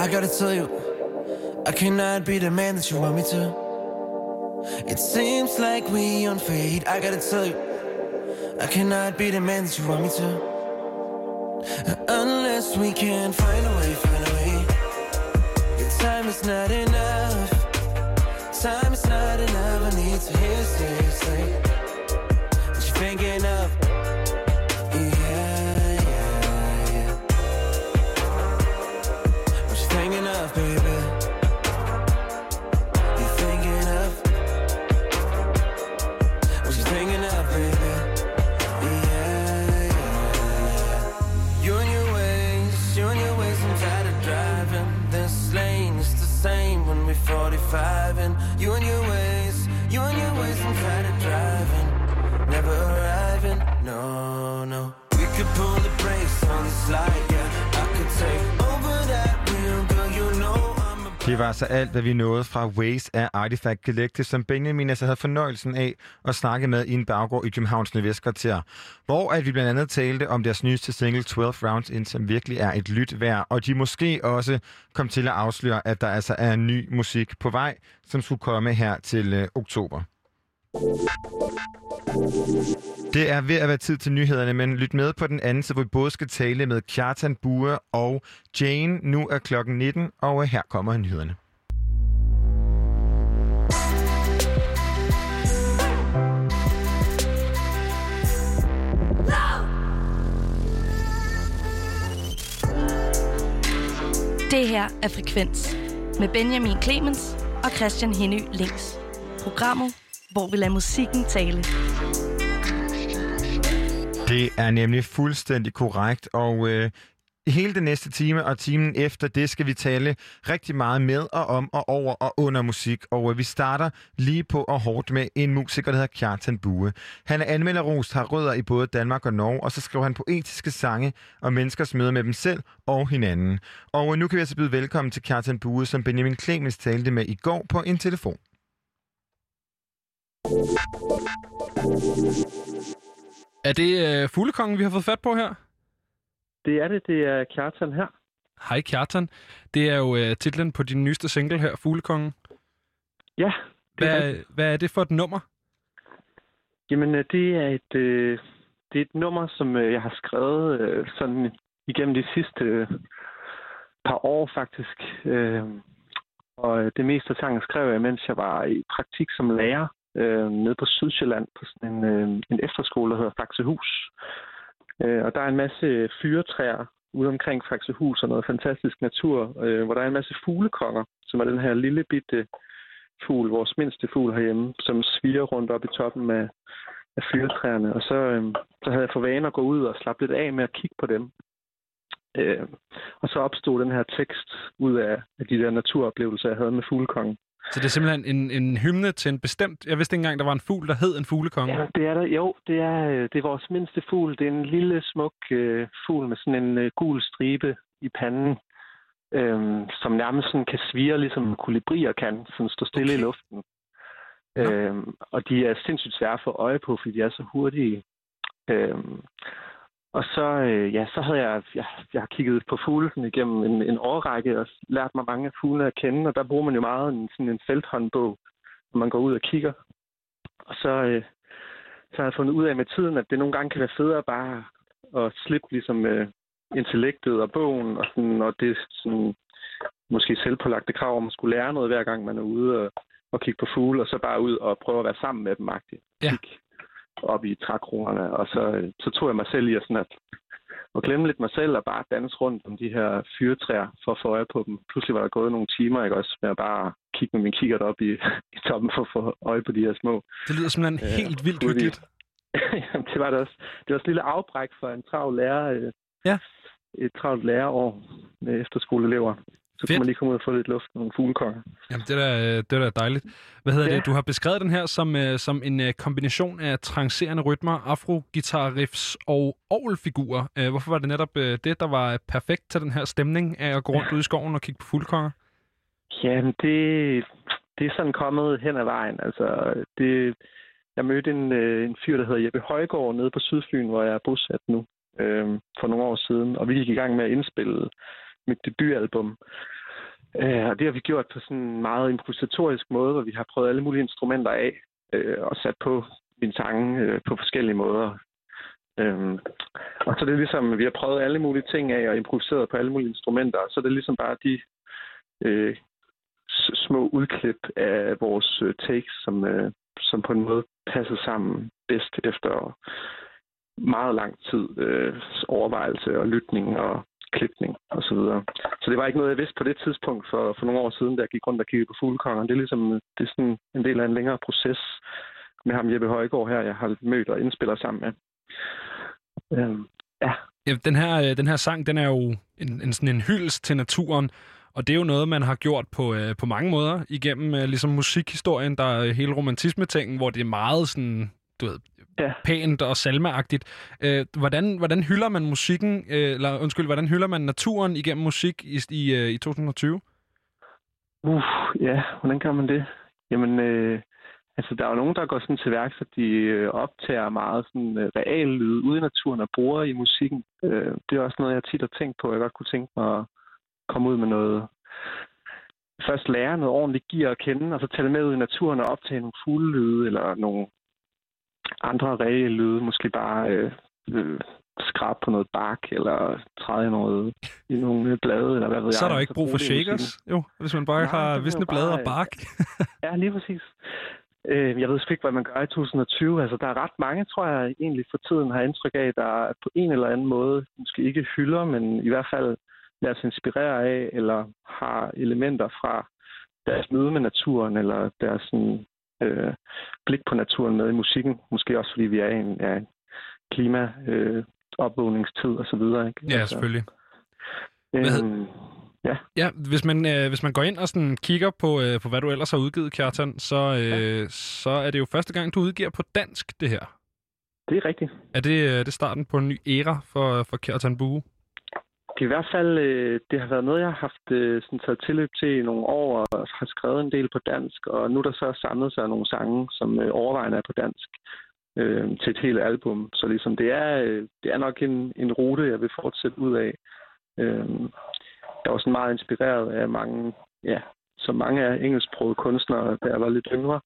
[SPEAKER 1] I gotta tell you, I cannot be the man that you want me to. It seems like we on fade. I gotta tell you, I cannot be the man that you want me to. Unless we can find a way, find a way. Your time is not enough. Time is not enough. I need to hear, say, say. What you thinking of?
[SPEAKER 4] Det var altså alt, hvad vi nåede fra Waze af Artifact Collective, som Benjamin altså havde fornøjelsen af at snakke med i en baggård i Københavns Nordvestkvarter, hvor at vi blandt andet talte om deres nyeste single 12 Rounds In, som virkelig er et lyt værd, og de måske også kom til at afsløre, at der altså er ny musik på vej, som skulle komme her til øh, oktober. Det er ved at være tid til nyhederne, men lyt med på den anden, så vi både skal tale med Kjartan Bure og Jane. Nu er klokken 19, og her kommer nyhederne.
[SPEAKER 3] Det her er Frekvens med Benjamin Clemens og Christian Henny Links. Programmet, hvor vi lader musikken tale.
[SPEAKER 4] Det er nemlig fuldstændig korrekt, og øh, hele den næste time og timen efter det skal vi tale rigtig meget med og om og over og under musik. Og øh, vi starter lige på og hårdt med en musiker, der hedder Kjartan Bue. Han er anmelderrost, har rødder i både Danmark og Norge, og så skriver han poetiske sange om menneskers møder med dem selv og hinanden. Og øh, nu kan vi altså byde velkommen til Kjartan Bue, som Benjamin Clemens talte med i går på en telefon.
[SPEAKER 5] Er det øh, Fuglekongen, vi har fået fat på her?
[SPEAKER 12] Det er det. Det er Kjartan her.
[SPEAKER 5] Hej Kjartan. Det er jo øh, titlen på din nyeste single her, Fuglekongen.
[SPEAKER 12] Ja.
[SPEAKER 5] Hvad, hvad er det for et nummer?
[SPEAKER 12] Jamen, øh, det er et, øh, det er et nummer, som øh, jeg har skrevet øh, sådan igennem de sidste øh, par år faktisk. Øh, og øh, det meste af sangen skrev jeg, mens jeg var i praktik som lærer øh, nede på Sydsjælland på sådan en, øh, en efterskole, der hedder Faxehus. Øh, og der er en masse fyretræer ude omkring Faxehus og noget fantastisk natur, øh, hvor der er en masse fuglekonger, som er den her lille bitte fugl, vores mindste fugl herhjemme, som sviger rundt op i toppen af, af fyretræerne. Og så, øh, så havde jeg for vane at gå ud og slappe lidt af med at kigge på dem. Øh, og så opstod den her tekst ud af, af de der naturoplevelser, jeg havde med fuglekongen.
[SPEAKER 5] Så det er simpelthen en, en hymne til en bestemt... Jeg vidste ikke engang, der var en fugl, der hed en fuglekonge.
[SPEAKER 12] Ja, det er der. Jo, det er, øh, det er vores mindste fugl. Det er en lille, smuk øh, fugl med sådan en øh, gul stribe i panden, øh, som nærmest sådan kan svire, ligesom kolibrier kan, sådan stå stille okay. i luften. Ja. Øh, og de er sindssygt svære at få øje på, fordi de er så hurtige. Øh, og så, øh, ja, så havde jeg, jeg, jeg har kigget på fuglene igennem en, en årrække og lært mig mange af fuglene at kende, og der bruger man jo meget en, sådan en felthåndbog, hvor man går ud og kigger. Og så, øh, så har jeg fundet ud af med tiden, at det nogle gange kan være federe bare at slippe ligesom øh, intellektet og bogen, og, sådan, og det sådan, måske selvpålagte krav om at skulle lære noget hver gang man er ude og, og kigge på fugle, og så bare ud og prøve at være sammen med dem. -agtigt.
[SPEAKER 5] Ja.
[SPEAKER 12] Kig op i trækronerne, og så, øh, så tog jeg mig selv i at, sådan at, at glemme lidt mig selv og bare danse rundt om de her fyretræer for at få øje på dem. Pludselig var der gået nogle timer, ikke også, med at bare kigge med min kikkert op i, i toppen for at få øje på de her små.
[SPEAKER 5] Det lyder simpelthen
[SPEAKER 12] øh,
[SPEAKER 5] helt vildt hyggeligt.
[SPEAKER 12] Jamen, det var det også. Det var også et lille afbræk for en travl lærer. Øh,
[SPEAKER 5] ja.
[SPEAKER 12] Et travlt lærerår med efterskoleelever. Så
[SPEAKER 5] Fedt.
[SPEAKER 12] kunne man lige komme ud og få lidt luft med nogle fuglekonger.
[SPEAKER 5] Jamen, det er da, det er da dejligt. Hvad hedder
[SPEAKER 12] Ja.
[SPEAKER 5] det? Du har beskrevet den her som, øh, som en øh, kombination af transerende rytmer, afrogitarriffs og orgelfigurer. Øh, hvorfor var det netop øh, det, der var perfekt til den her stemning af at gå rundt ude i skoven og kigge på fuldkonger?
[SPEAKER 12] Jamen, det, det er sådan kommet hen ad vejen. Altså, det, jeg mødte en, øh, en fyr, der hedder Jeppe Højgaard nede på Sydfyn, hvor jeg er bosat nu, øh, for nogle år siden. Og vi gik i gang med at indspille mit debutalbum. Øh, og det har vi gjort på sådan en meget improvisatorisk måde, hvor vi har prøvet alle mulige instrumenter af øh, og sat på mine sange øh, på forskellige måder. Øhm, og så er det ligesom, vi har prøvet alle mulige ting af og improviseret på alle mulige instrumenter, og så er det ligesom bare de øh, små udklip af vores øh, takes, som, øh, som på en måde passer sammen bedst efter meget lang tid øh, overvejelse og lytning og klipning og så videre. Så det var ikke noget, jeg vidste på det tidspunkt for, for nogle år siden, da jeg gik rundt og kiggede på fuglekonger. Det er ligesom det er sådan en del af en længere proces med ham Jeppe Højgaard her, jeg har mødt og indspiller sammen med. Øhm, ja.
[SPEAKER 5] Ja, den, her, øh, den her sang, den er jo en, en, sådan en hyldest til naturen, og det er jo noget, man har gjort på, øh, på mange måder igennem øh, ligesom musikhistorien. Der er øh, hele romantismetingen, hvor det er meget sådan, du ved,
[SPEAKER 12] ja.
[SPEAKER 5] pænt og salmeagtigt. Øh, hvordan, hvordan hylder man musikken, øh, eller undskyld, hvordan hylder man naturen igennem musik i, i, øh, i 2020?
[SPEAKER 12] Uh, ja, hvordan gør man det? Jamen, øh, altså, der er jo nogen, der går sådan til værks, at de øh, optager meget sådan øh, real lyd ude i naturen og bruger i musikken. Øh, det er også noget, jeg tit har tænkt på. Jeg godt kunne tænke mig at komme ud med noget... Først lære noget ordentligt gear at kende, og så tage det med ud i naturen og optage nogle fuglelyde eller nogle andre reelle lyde. Måske bare øh, øh, skrab på noget bark, eller træde i, noget, i nogle blade, eller hvad ved jeg.
[SPEAKER 5] Så er der jo ikke brug for shakers, jo, hvis man bare
[SPEAKER 12] Nej,
[SPEAKER 5] har visne blade og bark.
[SPEAKER 12] Ja, lige præcis. Øh, Jeg ved sgu ikke, hvad man gør i 2020. Altså, der er ret mange, tror jeg, egentlig for tiden har indtryk af, der på en eller anden måde måske ikke hylder, men i hvert fald lader sig inspirere af, eller har elementer fra deres møde med naturen, eller deres sådan, øh, blik på naturen med i musikken. Måske også, fordi vi er i en, en klima, øh, opvågningstid og så videre. Ikke?
[SPEAKER 5] Ja, selvfølgelig. Hvad
[SPEAKER 12] Øhm, ja.
[SPEAKER 5] Ja, hvis man, øh, hvis man går ind og sådan kigger på, øh, på, hvad du ellers har udgivet, Kjartan, så, øh, ja. så er det jo første gang, du udgiver på dansk, det her.
[SPEAKER 12] Det er rigtigt.
[SPEAKER 5] Er det, øh, det starten på en ny æra for, for Kjartan Bue?
[SPEAKER 12] Det er i hvert fald, øh, det har været noget, jeg har haft øh, sådan taget tilløb til i nogle år, og har skrevet en del på dansk, og nu er der så samlet sig nogle sange, som øh, overvejende er på dansk, øh, til et helt album. Så ligesom det er, øh, det er nok en, en rute, jeg vil fortsætte ud af. Øh, jeg var også meget inspireret af mange ja, så mange af engelsksprogede kunstnere, da jeg var lidt yngre.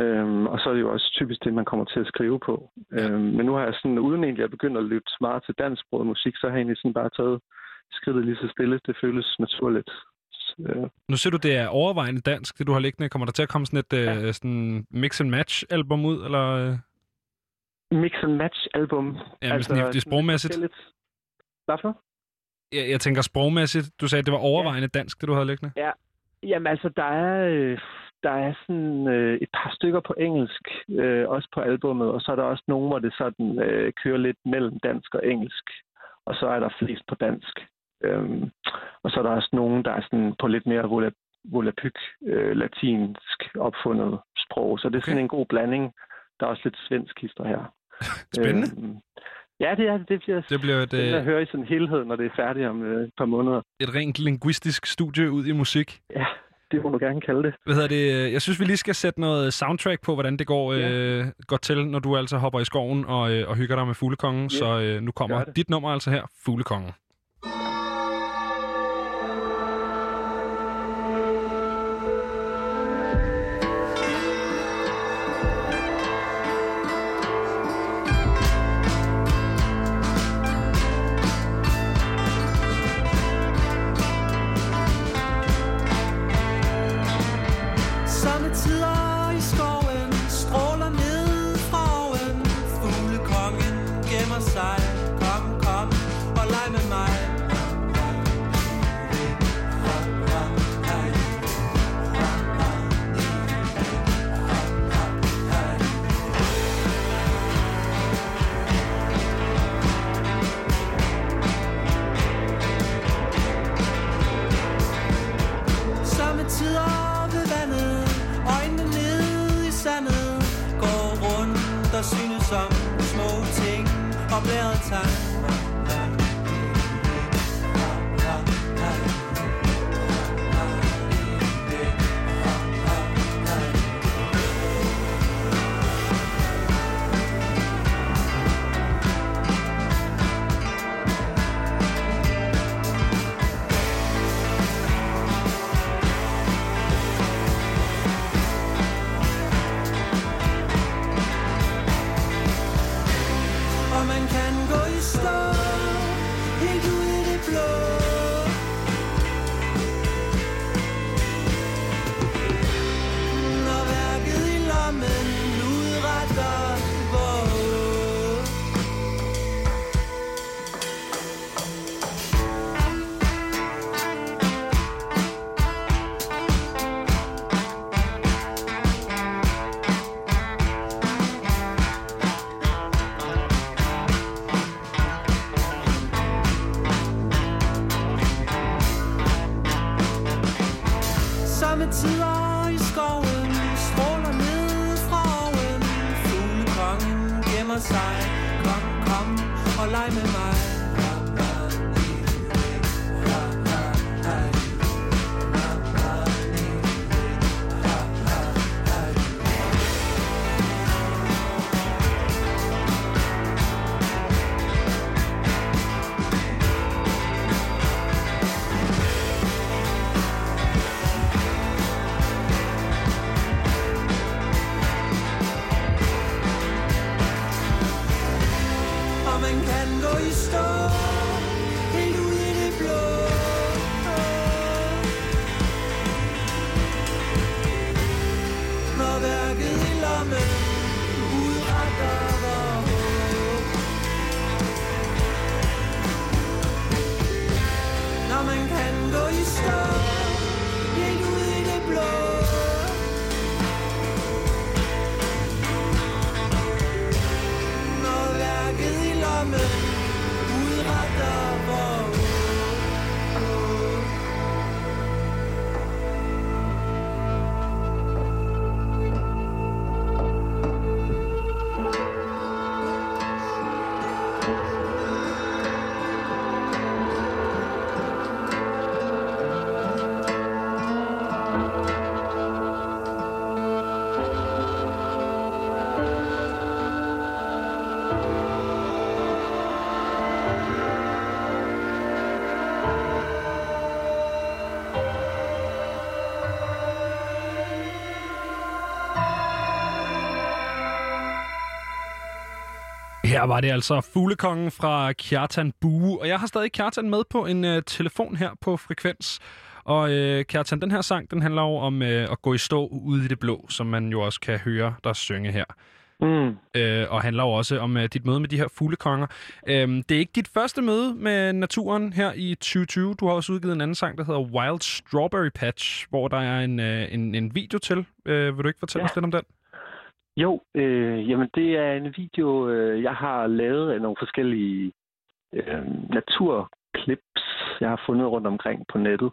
[SPEAKER 12] Øhm, og så er det jo også typisk det, man kommer til at skrive på. Øhm, men nu har jeg sådan, uden egentlig at begynde at lytte meget til dansksproget musik, så har jeg egentlig sådan bare taget skridtet lige så stille. Det føles naturligt. Øh,
[SPEAKER 5] Nu ser du, det er overvejende dansk, det du har liggende. Kommer der til at komme sådan et ja. øh, sådan mix and match album ud, eller? øh?
[SPEAKER 12] mix and match album.
[SPEAKER 5] Ja, altså, sådan, det er sprogmæssigt.
[SPEAKER 12] Hvad for?
[SPEAKER 5] Jeg, jeg tænker sprogmæssigt. Du sagde, at det var overvejende dansk, det du havde liggende.
[SPEAKER 12] Ja, jamen altså, der er, øh, der er sådan øh, et par stykker på engelsk, øh, også på albummet, og så er der også nogle, hvor det sådan øh, kører lidt mellem dansk og engelsk, og så er der flest på dansk. Øhm, og så er der også nogen, der er sådan på lidt mere volap- volapyk, øh, latinsk opfundet sprog, så det er sådan en god blanding. Der er også lidt svensk hister her.
[SPEAKER 5] Spændende.
[SPEAKER 12] Øhm, ja, det er det. Bliver,
[SPEAKER 5] Det bliver et,
[SPEAKER 12] det
[SPEAKER 5] øh,
[SPEAKER 12] at høre i sådan en helhed, når det er færdigt om øh, et par måneder.
[SPEAKER 5] et rent linguistisk studie ud i musik.
[SPEAKER 12] Ja, det må du gerne kalde det.
[SPEAKER 5] Hvad hedder det? Jeg synes, vi lige skal sætte noget soundtrack på, hvordan det går, øh, går til, når du altså hopper i skoven og, øh, og hygger dig med Fuglekongen.
[SPEAKER 12] Yes,
[SPEAKER 5] Så øh, nu kommer dit nummer altså her, Fuglekongen.
[SPEAKER 13] Ting Og blæret
[SPEAKER 5] Her var det altså Fuglekongen fra Kjartan Bue, og jeg har stadig Kjartan med på en uh, telefon her på Frekvens. Og uh, Kjartan, den her sang, den handler jo om uh, at gå i stå ude i det blå, som man jo også kan høre der synge her.
[SPEAKER 12] Mm.
[SPEAKER 5] Uh, og handler jo også om uh, dit møde med de her fuglekonger. Uh, det er ikke dit første møde med naturen her i 2020. Du har også udgivet en anden sang, der hedder Wild Strawberry Patch, hvor der er en, uh, en, en video til. Uh, vil du ikke fortælle ja. os lidt om den?
[SPEAKER 12] Jo, øh, jamen det er en video, øh, jeg har lavet af nogle forskellige øh, naturclips, jeg har fundet rundt omkring på nettet.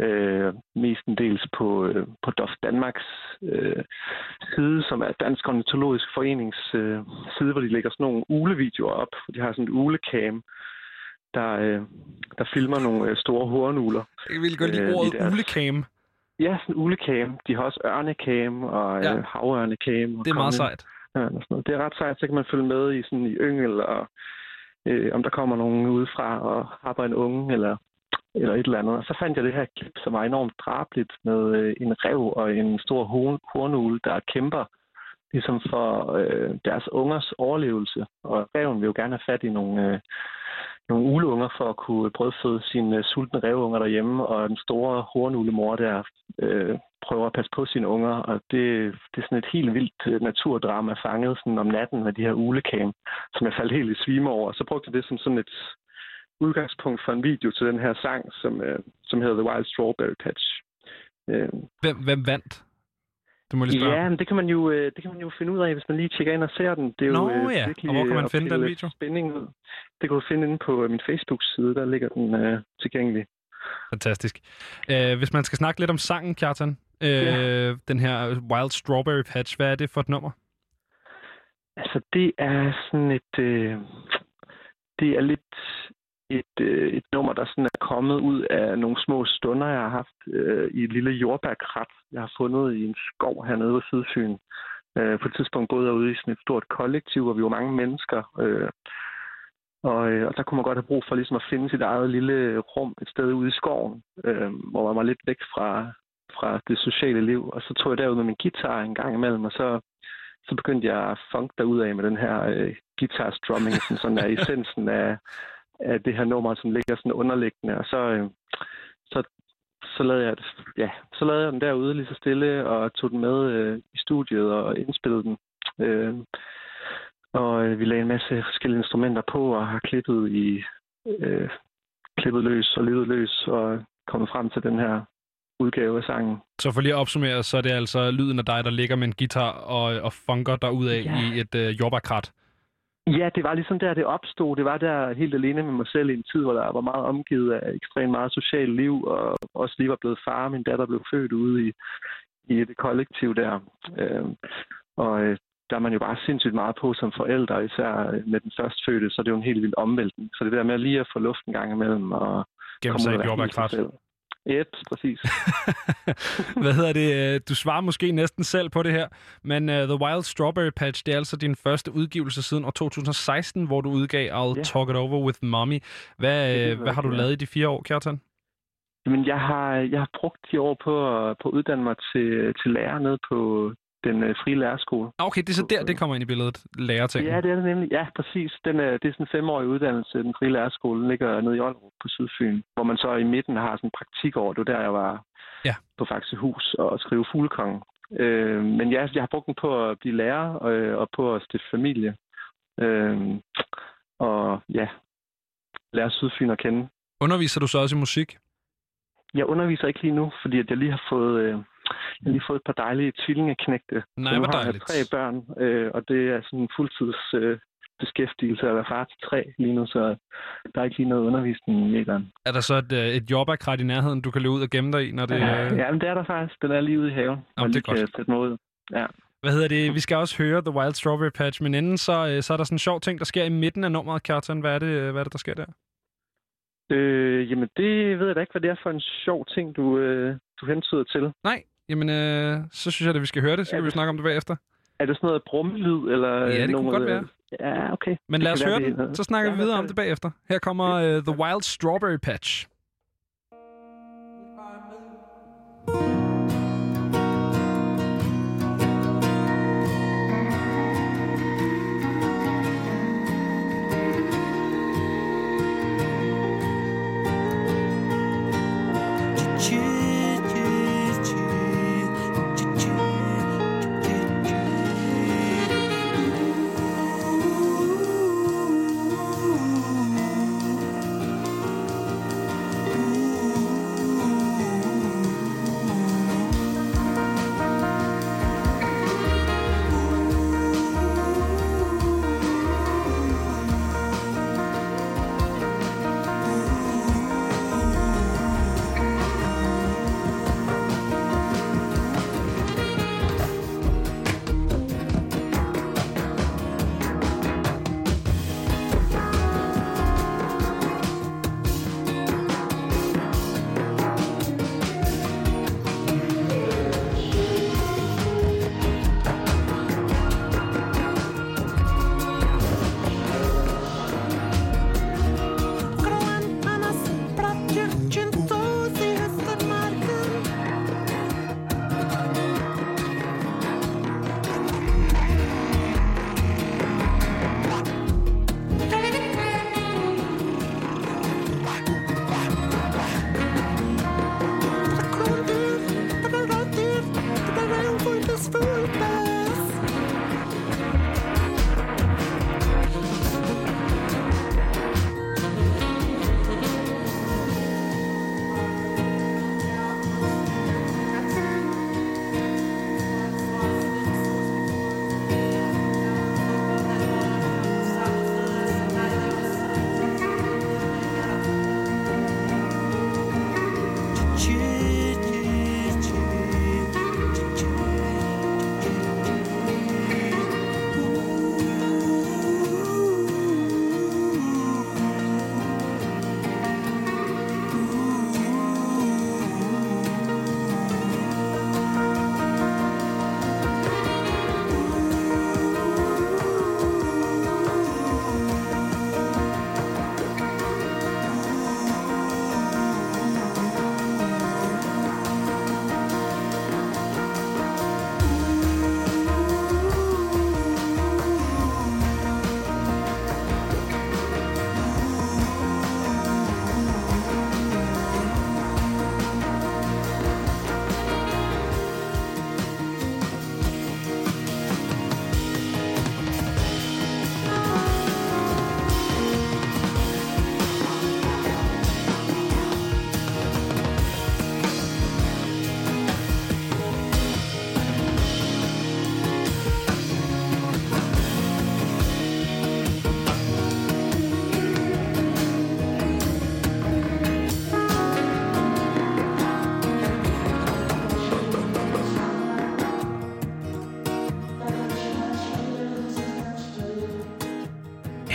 [SPEAKER 12] Øh, mestendels på, øh, på DOF Danmarks øh, side, som er Dansk Ornitologisk Forenings øh, side, hvor de lægger sådan nogle ulevideoer op. De har sådan et ulecam, der, øh, der filmer nogle øh, store hornuler.
[SPEAKER 5] Jeg vil godt lide
[SPEAKER 12] øh,
[SPEAKER 5] ordet
[SPEAKER 12] deres-. Ja, sådan en ulecam. De har også ørnekam og
[SPEAKER 5] Ja.
[SPEAKER 12] ja. øh, havørnekam. Og
[SPEAKER 5] Det er meget sejt.
[SPEAKER 12] Ja, og sådan noget. Det er ret sejt, så kan man følge med i sådan i yngel, og øh, om der kommer nogen udefra og har en unge, eller, eller et eller andet. Og så fandt jeg det her klip, som var enormt drabligt, med øh, en rev og en stor horn, hornugle, der kæmper ligesom for øh, deres ungers overlevelse. Og reven vil jo gerne have fat i nogle, øh, nogle uleunger for at kunne brødføde sine øh, sultne revunger derhjemme, og den store hornulemor der øh, prøver at passe på sine unger, og det, det er sådan et helt vildt øh, naturdrama fanget sådan om natten med de her ulekam, som jeg faldt helt i svime over. Så brugte jeg det som sådan et udgangspunkt for en video til den her sang, som, øh, som hedder The Wild Strawberry Patch. Øh,
[SPEAKER 5] Hvem, hvem vandt? Du må lige spørge.
[SPEAKER 12] Ja, men det kan man jo øh, det kan man jo finde ud af, hvis man lige tjekker ind og ser den. Det er
[SPEAKER 5] Nå
[SPEAKER 12] jo, øh,
[SPEAKER 5] ja,
[SPEAKER 12] virkelig,
[SPEAKER 5] og hvor kan man
[SPEAKER 12] øh,
[SPEAKER 5] finde den video?
[SPEAKER 12] Spænding ud. Det kan du finde inde på øh, min Facebook-side, der ligger den øh, tilgængelig.
[SPEAKER 5] Fantastisk. Uh, hvis man skal snakke lidt om sangen, Kjartan, uh,
[SPEAKER 12] Ja.
[SPEAKER 5] den her Wild Strawberry Patch, hvad er det for et nummer?
[SPEAKER 12] Altså, det er sådan et... Øh, det er lidt et, øh, et nummer, der sådan er kommet ud af nogle små stunder, jeg har haft øh, i et lille jordbærkrat, jeg har fundet i en skov hernede ved Sydfyn. Øh, på et tidspunkt boede jeg ude i sådan et stort kollektiv, hvor vi var mange mennesker. Øh, og, øh, og der kunne man godt have brug for ligesom at finde sit eget lille rum et sted ude i skoven, øh, hvor man var lidt væk fra, fra det sociale liv. Og så tog jeg derud med min guitar en gang imellem, og så så begyndte jeg at funk af med den her øh, guitar strumming, sådan, sådan er essensen af, af det her nummer, som ligger sådan underliggende. Og så, øh, så, så, lavede jeg, det- ja, så lavede jeg den derude lige så stille, og tog den med øh, i studiet og indspillede den. Øh, og øh, vi lagde en masse forskellige instrumenter på, og har klippet i øh, klippet løs og lyttet løs, og kommet frem til den her udgave af sangen.
[SPEAKER 5] Så for lige at opsummere, så er det altså lyden af dig, der ligger med en guitar og, og funker derudad
[SPEAKER 12] Ja.
[SPEAKER 5] i et uh, jordbærkrat.
[SPEAKER 12] Ja, det var ligesom der, det opstod. Det var der helt alene med mig selv i en tid, hvor der var meget omgivet af ekstremt meget socialt liv, og også lige var blevet far. Min datter blev født ude i, i et kollektiv der. Øhm, og øh, der er man jo bare sindssygt meget på som forældre, især øh, med den førstfødte, så det er jo en helt vild omvæltning. Så det der med lige at få luft en gang imellem og komme
[SPEAKER 5] sig i
[SPEAKER 12] og Yep, præcis.
[SPEAKER 5] Hvad hedder det? øh, Du svarer måske næsten selv på det her, men uh, The Wild Strawberry Patch, det er altså din første udgivelse siden år 2016, hvor du udgav I'll
[SPEAKER 12] Ja.
[SPEAKER 5] Talk It Over With Mommy. Hvad,
[SPEAKER 12] Det er
[SPEAKER 5] øh, hvad har du lavet i de fire år, Kjartan?
[SPEAKER 12] Men jeg har, jeg har brugt de år på, at- på uddanne mig til, til lærer nede på den øh, frie lærerskole.
[SPEAKER 5] Ah, Okay, det er så der, det kommer ind i billedet, lærerting.
[SPEAKER 12] Ja, det er det nemlig. Ja, præcis. Den er, det er sådan en femårig uddannelse. Den frie lærerskole den ligger nede i Aalborg på Sydfyn, hvor man så i midten har sådan en praktikår. Det var der, jeg var
[SPEAKER 5] Ja.
[SPEAKER 12] på Faxehus og skrive fuglekongen. Øh, men ja, jeg har brugt den på at blive lærer og, og på at stifte familie. Øh, og ja, lære Sydfyn at kende.
[SPEAKER 5] Underviser du så også i musik?
[SPEAKER 12] Jeg underviser ikke lige nu, fordi at jeg lige har fået, øh, jeg har lige fået et par dejlige tvillingeknægte.
[SPEAKER 5] Nej, hvor
[SPEAKER 12] har jeg
[SPEAKER 5] dejligt.
[SPEAKER 12] tre børn, øh, og det er sådan en fuldtids øh, beskæftigelse at være far til tre lige nu, så der er ikke lige noget undervisning i den.
[SPEAKER 5] Er der så et, øh, et jordbærkrat i nærheden, du kan løbe ud og gemme dig i, når det...
[SPEAKER 12] Ja,
[SPEAKER 5] Øh...
[SPEAKER 12] ja, men det er der faktisk. Den er lige ude i haven. Og
[SPEAKER 5] det er godt.
[SPEAKER 12] kan sætte mig ud. Ja.
[SPEAKER 5] Hvad hedder det? Vi skal også høre The Wild Strawberry Patch, men inden så, øh, så er der sådan en sjov ting, der sker i midten af nummeret, Kjartan. Hvad er det, hvad er det der sker der?
[SPEAKER 12] Øh, jamen, det ved jeg da ikke, hvad det er for en sjov ting, du, øh, du hentyder til.
[SPEAKER 5] Nej, jamen øh, så synes jeg, at vi skal høre det, så kan vi snakke om det bagefter.
[SPEAKER 12] Er det sådan noget brummelyd? Eller
[SPEAKER 5] Ja, det kunne
[SPEAKER 12] noget,
[SPEAKER 5] godt være.
[SPEAKER 12] Ja, okay.
[SPEAKER 5] Men
[SPEAKER 12] Det
[SPEAKER 5] lad os høre
[SPEAKER 12] det-
[SPEAKER 5] så snakker
[SPEAKER 12] Ja,
[SPEAKER 5] vi videre om det bagefter. Her kommer uh, The Wild Strawberry Patch.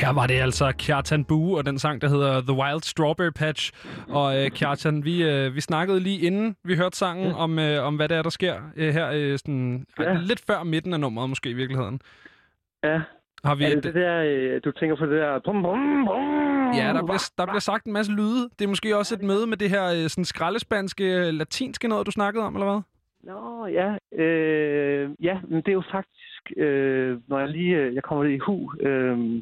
[SPEAKER 5] Her var det altså Kjartan Bue og den sang, der hedder The Wild Strawberry Patch. Og øh, Kjartan, vi, øh, vi snakkede lige inden vi hørte sangen ja. om, øh, om, hvad det er, der sker øh, her øh, sådan, ja. lidt før midten af nummeret måske i virkeligheden.
[SPEAKER 12] Ja.
[SPEAKER 5] Har vi
[SPEAKER 12] er
[SPEAKER 5] et,
[SPEAKER 12] det det der, øh, du tænker på det der... Bum, bum, bum,
[SPEAKER 5] Ja, der bliver, der bliver sagt en masse lyde. Det er måske også et møde med det her øh, sådan skraldespanske, øh, latinske noget, du snakkede om, eller hvad?
[SPEAKER 12] Nå, ja. Øh, ja, men det er jo faktisk, øh, når jeg lige jeg kommer det i hu, øh,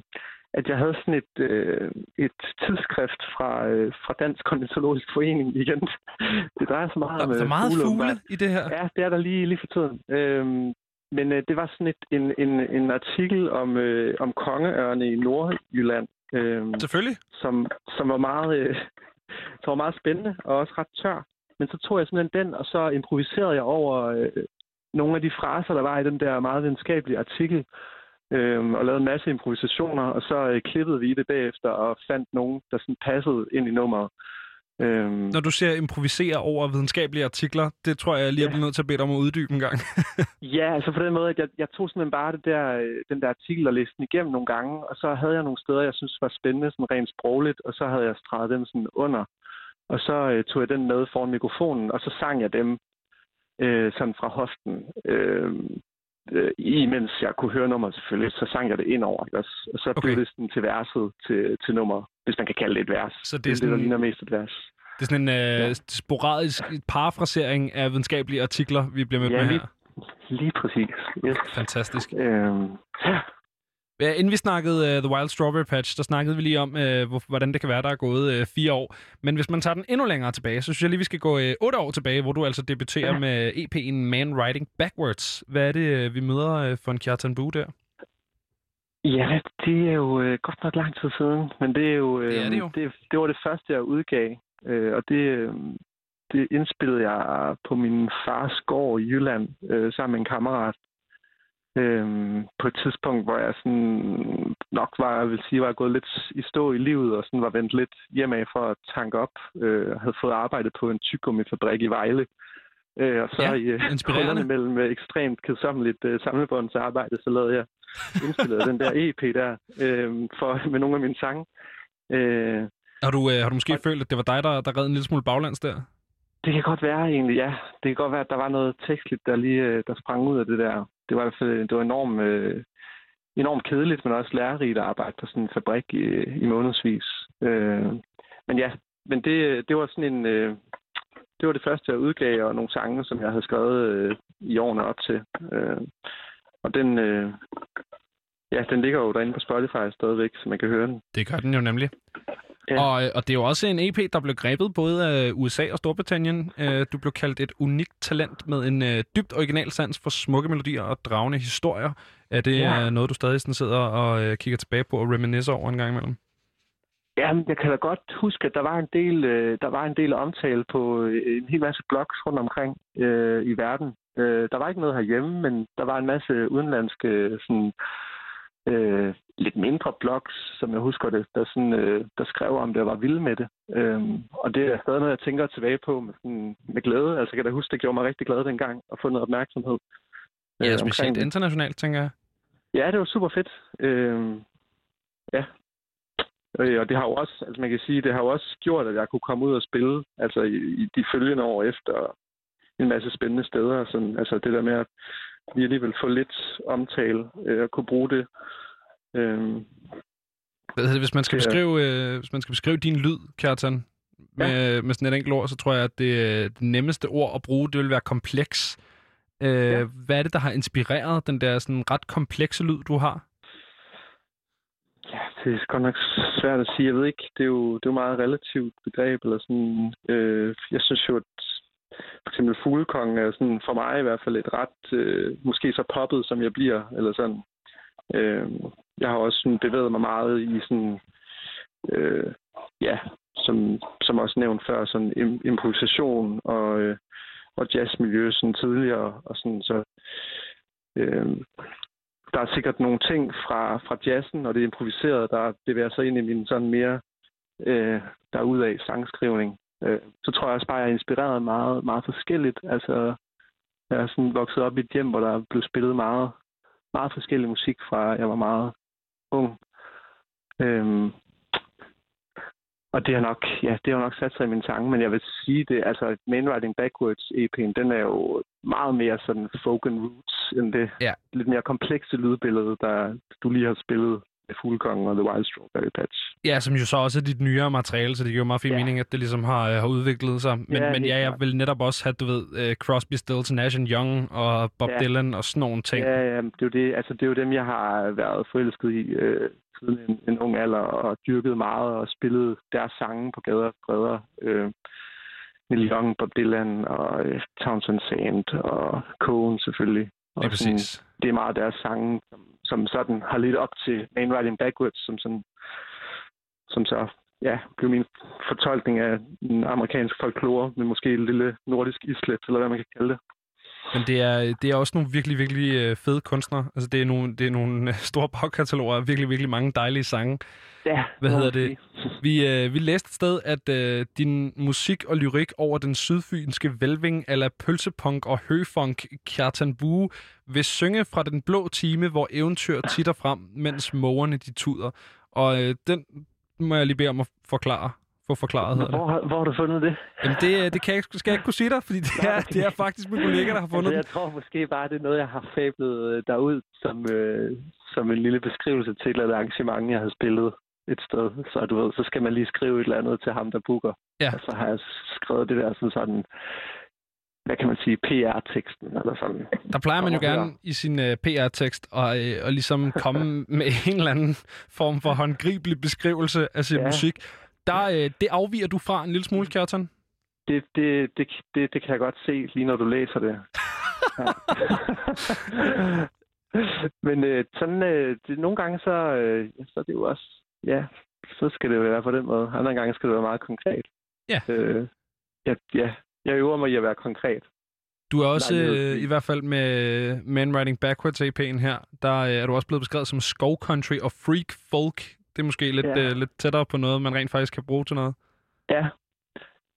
[SPEAKER 12] at jeg havde sådan et, øh, et tidsskrift fra, øh, fra Dansk Kondensologisk Forening igen. Det drejer sig meget om
[SPEAKER 5] der er
[SPEAKER 12] øh,
[SPEAKER 5] meget fugle
[SPEAKER 12] åbenbart.
[SPEAKER 5] i det her.
[SPEAKER 12] Ja, det er der lige, lige for tiden. Øhm, men øh, det var sådan et, en, en, en artikel om, øh, om kongeørne i Nordjylland. Øhm,
[SPEAKER 5] Selvfølgelig.
[SPEAKER 12] som, som, var meget, øh, som var meget spændende og også ret tør. Men så tog jeg simpelthen den, og så improviserede jeg over øh, nogle af de fraser, der var i den der meget videnskabelige artikel. Øhm, og lavede en masse improvisationer, og så øh, klippede vi det bagefter og fandt nogen, der sådan passede ind i nummeret. Øhm,
[SPEAKER 5] Når du ser improvisere over videnskabelige artikler, det tror jeg lige, jeg bliver nødt til at bede dig om at uddybe en gang.
[SPEAKER 12] Ja, altså på den måde, at jeg, jeg tog simpelthen bare det der, øh, den der artikel og læste den igennem nogle gange, og så havde jeg nogle steder, jeg synes var spændende, sådan rent sprogligt, og så havde jeg streget dem sådan under. Og så øh, tog jeg den med foran mikrofonen, og så sang jeg dem øh, sådan fra hoften. Øh, øh, imens jeg kunne høre nummeret selvfølgelig, så sang jeg det ind over, ikke? Og så okay. blev det sådan til verset til, til nummer, hvis man kan kalde det et vers.
[SPEAKER 5] Så det er
[SPEAKER 12] det, er det der
[SPEAKER 5] sådan-
[SPEAKER 12] ligner mest et vers.
[SPEAKER 5] Det er sådan en øh, sporadisk parafrasering af videnskabelige artikler, vi bliver med
[SPEAKER 12] Ja,
[SPEAKER 5] med
[SPEAKER 12] lige,
[SPEAKER 5] her.
[SPEAKER 12] lige præcis. Yes.
[SPEAKER 5] Fantastisk.
[SPEAKER 12] Øhm, ja.
[SPEAKER 5] Inden vi snakkede uh, The Wild Strawberry Patch, der snakkede vi lige om, uh, hvor, hvordan det kan være, der er gået uh, fire år. Men hvis man tager den endnu længere tilbage, så synes jeg lige, vi skal gå uh, otte år tilbage, hvor du altså debuterer
[SPEAKER 12] Ja.
[SPEAKER 5] med EP'en Man Riding Backwards. Hvad er det, uh, vi møder uh, for en Kjartan Bue der?
[SPEAKER 12] Ja, det er jo øh, godt nok lang tid siden, men det er jo, øh,
[SPEAKER 5] Det er det jo.
[SPEAKER 12] Det, det var det første, jeg udgav, øh, og det, øh, det indspillede jeg på min fars gård i Jylland øh, sammen med en kammerat. Øh, på et tidspunkt, hvor jeg sådan nok var, jeg vil sige, var gået lidt i stå i livet, og sådan var vendt lidt hjemad for at tanke op. Øh, og havde fået arbejdet på en tykgummifabrik i Vejle. Øh, og så
[SPEAKER 5] Ja,
[SPEAKER 12] i øh, mellem øh, ekstremt kedsommeligt øh, samlebåndsarbejde, så lavede jeg indspillede den der EP der øh, for, med nogle af mine sange. Øh,
[SPEAKER 5] Har du, uh, har du måske følt, at det var dig, der, der red en lille smule baglands der?
[SPEAKER 12] det kan godt være egentlig, ja. Det kan godt være, at der var noget tekstligt, der lige øh, der sprang ud af det der. Det var i hvert fald øh, det var enormt, øh, enormt kedeligt, men også lærerigt at arbejde på sådan en fabrik i, i månedsvis. Øh, men ja, men det, det var sådan en... Øh, det var det første, jeg udgav, og nogle sange, som jeg havde skrevet øh, i årene op til. Øh, og den, øh, ja, den ligger jo derinde på Spotify stadigvæk, så man kan høre den.
[SPEAKER 5] Det gør den jo nemlig.
[SPEAKER 12] Ja.
[SPEAKER 5] Og, øh, og det er jo også en EP, der blev grebet både af USA og Storbritannien. Øh, Du blev kaldt et unikt talent med en øh, dybt original sans for smukke melodier og dragende historier. Er det
[SPEAKER 12] Ja.
[SPEAKER 5] ja. noget, du stadig sådan sidder og øh, kigger tilbage på og reminiscer over en gang imellem?
[SPEAKER 12] Ja, men jeg kan da godt huske, at der var en del, øh, der var en del omtale på øh, en hel masse blogs rundt omkring øh, i verden. Øh, der var ikke noget herhjemme, men der var en masse udenlandske, sådan, øh, lidt mindre blogs, som jeg husker det, der, sådan, øh, der skrev om det og var vilde med det. Øh, og det er stadig noget, jeg tænker tilbage på med, sådan, med glæde. Altså, jeg kan da huske, det gjorde mig rigtig glad dengang at få noget opmærksomhed.
[SPEAKER 5] Ja,
[SPEAKER 12] øh, omkring
[SPEAKER 5] specielt internationalt, tænker jeg.
[SPEAKER 12] Ja, det var super fedt. Øh, ja. Øh, Og det har jo også, altså man kan sige, det har jo også gjort, at jeg kunne komme ud og spille, altså i, i de følgende år efter en masse spændende steder. Sådan, altså det der med at vi alligevel få lidt omtale øh, og kunne bruge det. Øh,
[SPEAKER 5] Hvis man skal beskrive, øh, hvis man skal beskrive din lyd, Kjartan, med, ja. med sådan et enkelt ord, så tror jeg, at det, øh, det nemmeste ord at bruge, det vil være kompleks. Øh, ja. Hvad er det, der har inspireret den der sådan ret komplekse lyd, du har?
[SPEAKER 12] Ja, det er godt nok svært at sige. Jeg ved ikke, det er jo, det er jo meget relativt begreb. Eller sådan, øh, jeg synes jo, at for eksempel Fuglekongen er sådan, for mig i hvert fald et ret, øh, måske så poppet, som jeg bliver. Eller sådan. Øh, jeg har også sådan, bevæget mig meget i sådan, øh, ja, som, som også nævnt før, sådan im- improvisation og, øh, og jazzmiljø sådan tidligere. Og sådan, så, øh, der er sikkert nogle ting fra, fra jazzen og det improviserede, der bevæger sig ind i min sådan mere øh, derudaf sangskrivning. Øh, så tror jeg også bare, at jeg er inspireret meget, meget forskelligt. Altså, jeg er sådan vokset op i et hjem, hvor der blev spillet meget, meget forskellig musik fra, jeg var meget ung. Øhm, og det har nok, ja, det har nok sat sig i min tanke, men jeg vil sige det, altså Main Riding Backwards EP'en, den er jo meget mere sådan folk and roots, end det
[SPEAKER 5] Ja.
[SPEAKER 12] lidt mere komplekse lydbillede, der du lige har spillet med Fuglkongen og The Wild Strawberry Patch.
[SPEAKER 5] Ja, som jo så også er dit nyere materiale, så det giver jo meget fin
[SPEAKER 12] Ja.
[SPEAKER 5] mening, at det ligesom har, øh, har udviklet sig. Men
[SPEAKER 12] Ja,
[SPEAKER 5] ja, men ja, jeg vil netop også have, du ved, øh, Crosby, Stills, Nash Young og Bob
[SPEAKER 12] Ja.
[SPEAKER 5] Dylan og sådan nogle ting.
[SPEAKER 12] Ja, ja, det er jo det, altså det er jo dem, jeg har været forelsket i øh, siden en, en ung alder, og dyrket meget og spillet deres sange på gader og stræder. Øh, Neil Young, Bob Dylan og øh, Townsend Sand og Cohen selvfølgelig. Og sådan,
[SPEAKER 5] præcis.
[SPEAKER 12] det er meget deres sange, som, som sådan har lidt op til Main Riding Backwards, som sådan, som så ja, blev min fortolkning af en amerikansk folklore med måske et lille nordisk islet, eller hvad man kan kalde det.
[SPEAKER 5] Men det er, det er også nogle virkelig, virkelig øh, fede kunstnere. Altså, det er nogle, det er nogle øh, store bagkataloger og virkelig, virkelig mange dejlige sange.
[SPEAKER 12] Ja,
[SPEAKER 5] Hvad hedder det? Vi, øh, vi læste et sted, at øh, din musik og lyrik over den sydfynske velving ala pølsepunk og høfunk Kjartan Bue vil synge fra den blå time, hvor eventyr titter frem, mens mågerne de tuder. Og øh, den må jeg lige bede om at forklare. Få forklaret, det.
[SPEAKER 12] Hvor, har- hvor har du fundet det?
[SPEAKER 5] Jamen det, øh, det kan jeg, ikke- skal jeg ikke kunne sige dig, fordi det er, det er faktisk min kollega, der har fundet
[SPEAKER 12] altså, jeg tror måske bare, det er noget, jeg har fablet øh, derud som, øh, som en lille beskrivelse til et eller andet arrangement, jeg har spillet et sted. Så du ved, så skal man lige skrive et eller andet til ham, der booker.
[SPEAKER 5] Ja.
[SPEAKER 12] Og så har jeg skrevet det der sådan sådan, hvad kan man sige, PR-teksten eller sådan.
[SPEAKER 5] Der plejer man jo gerne i sin uh, PR-tekst at, uh, at ligesom komme med en eller anden form for håndgribelig beskrivelse af sin. Ja. musik. Der, uh, det afviger du fra en lille smule, Kjartan.
[SPEAKER 12] Det, det, det, det, det kan jeg godt se, lige når du læser det. Ja. Men øh, sådan, øh, det, nogle gange så, øh, så er det jo også, ja, så skal det jo være på den måde. Andre gange skal det være meget konkret.
[SPEAKER 5] Ja.
[SPEAKER 12] Øh, ja, ja, jeg øver mig i at være konkret.
[SPEAKER 5] Du er også, uh, i hvert fald med Man Riding Backwards EP'en her, der uh, er du også blevet beskrevet som skov country og freak folk. Det er måske lidt,
[SPEAKER 12] Ja.
[SPEAKER 5] uh, lidt tættere på noget, man rent faktisk kan bruge til noget.
[SPEAKER 12] Ja.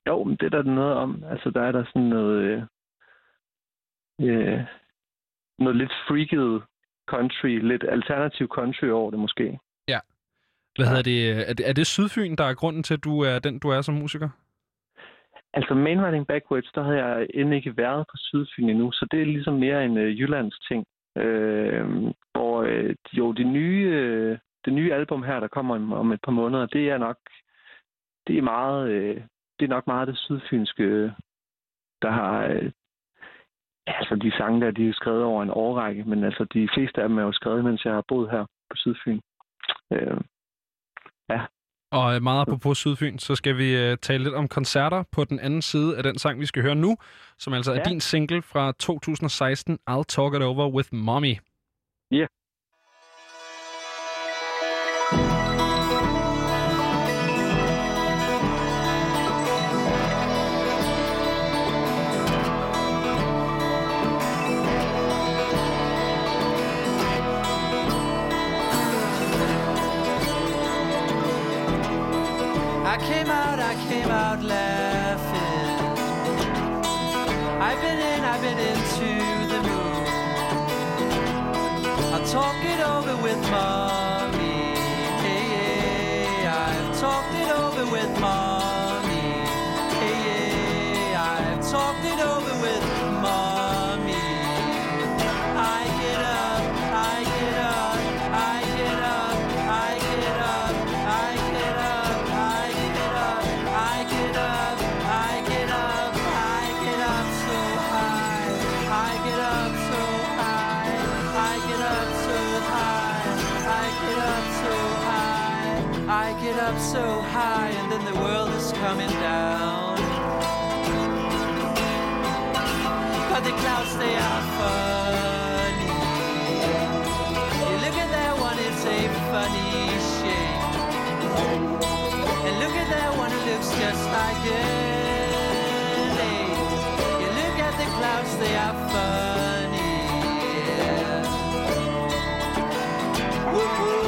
[SPEAKER 12] Jo, men det er der noget om. Altså, der er der sådan noget... Øh, øh, noget lidt freaket country, lidt alternativ country over det måske.
[SPEAKER 5] Hvad hedder det? Er, det? er det Sydfyn, der er grunden til, at du er den, du er som musiker?
[SPEAKER 12] Altså, Mainriding Backwards, der havde jeg endnu ikke været på Sydfyn endnu, så det er ligesom mere en øh, Jyllands ting. Øh, hvor øh, jo, det nye, øh, det nye album her, der kommer om, om et par måneder, det er nok, det er meget, øh, det er nok meget det sydfynske, øh, der har, øh, ja, altså de sange der, de er skrevet over en årrække, men altså de fleste af dem er jo skrevet, mens jeg har boet her på Sydfyn. Øh,
[SPEAKER 5] Og øh, meget apropos Sydfyn, så skal vi tale lidt om koncerter på den anden side af den sang, vi skal høre nu, som altså ja. er
[SPEAKER 12] Ja.
[SPEAKER 5] din single fra 2016, I'll Talk It Over With Mommy.
[SPEAKER 12] Ja.
[SPEAKER 13] I out laughing. I've been in, I've been into the mood. I'll talk it over with mommy. They are funny. You look at that one, it's a funny shape. And look at that one, it looks just like an ape. You look at the clouds, they are funny. Yeah.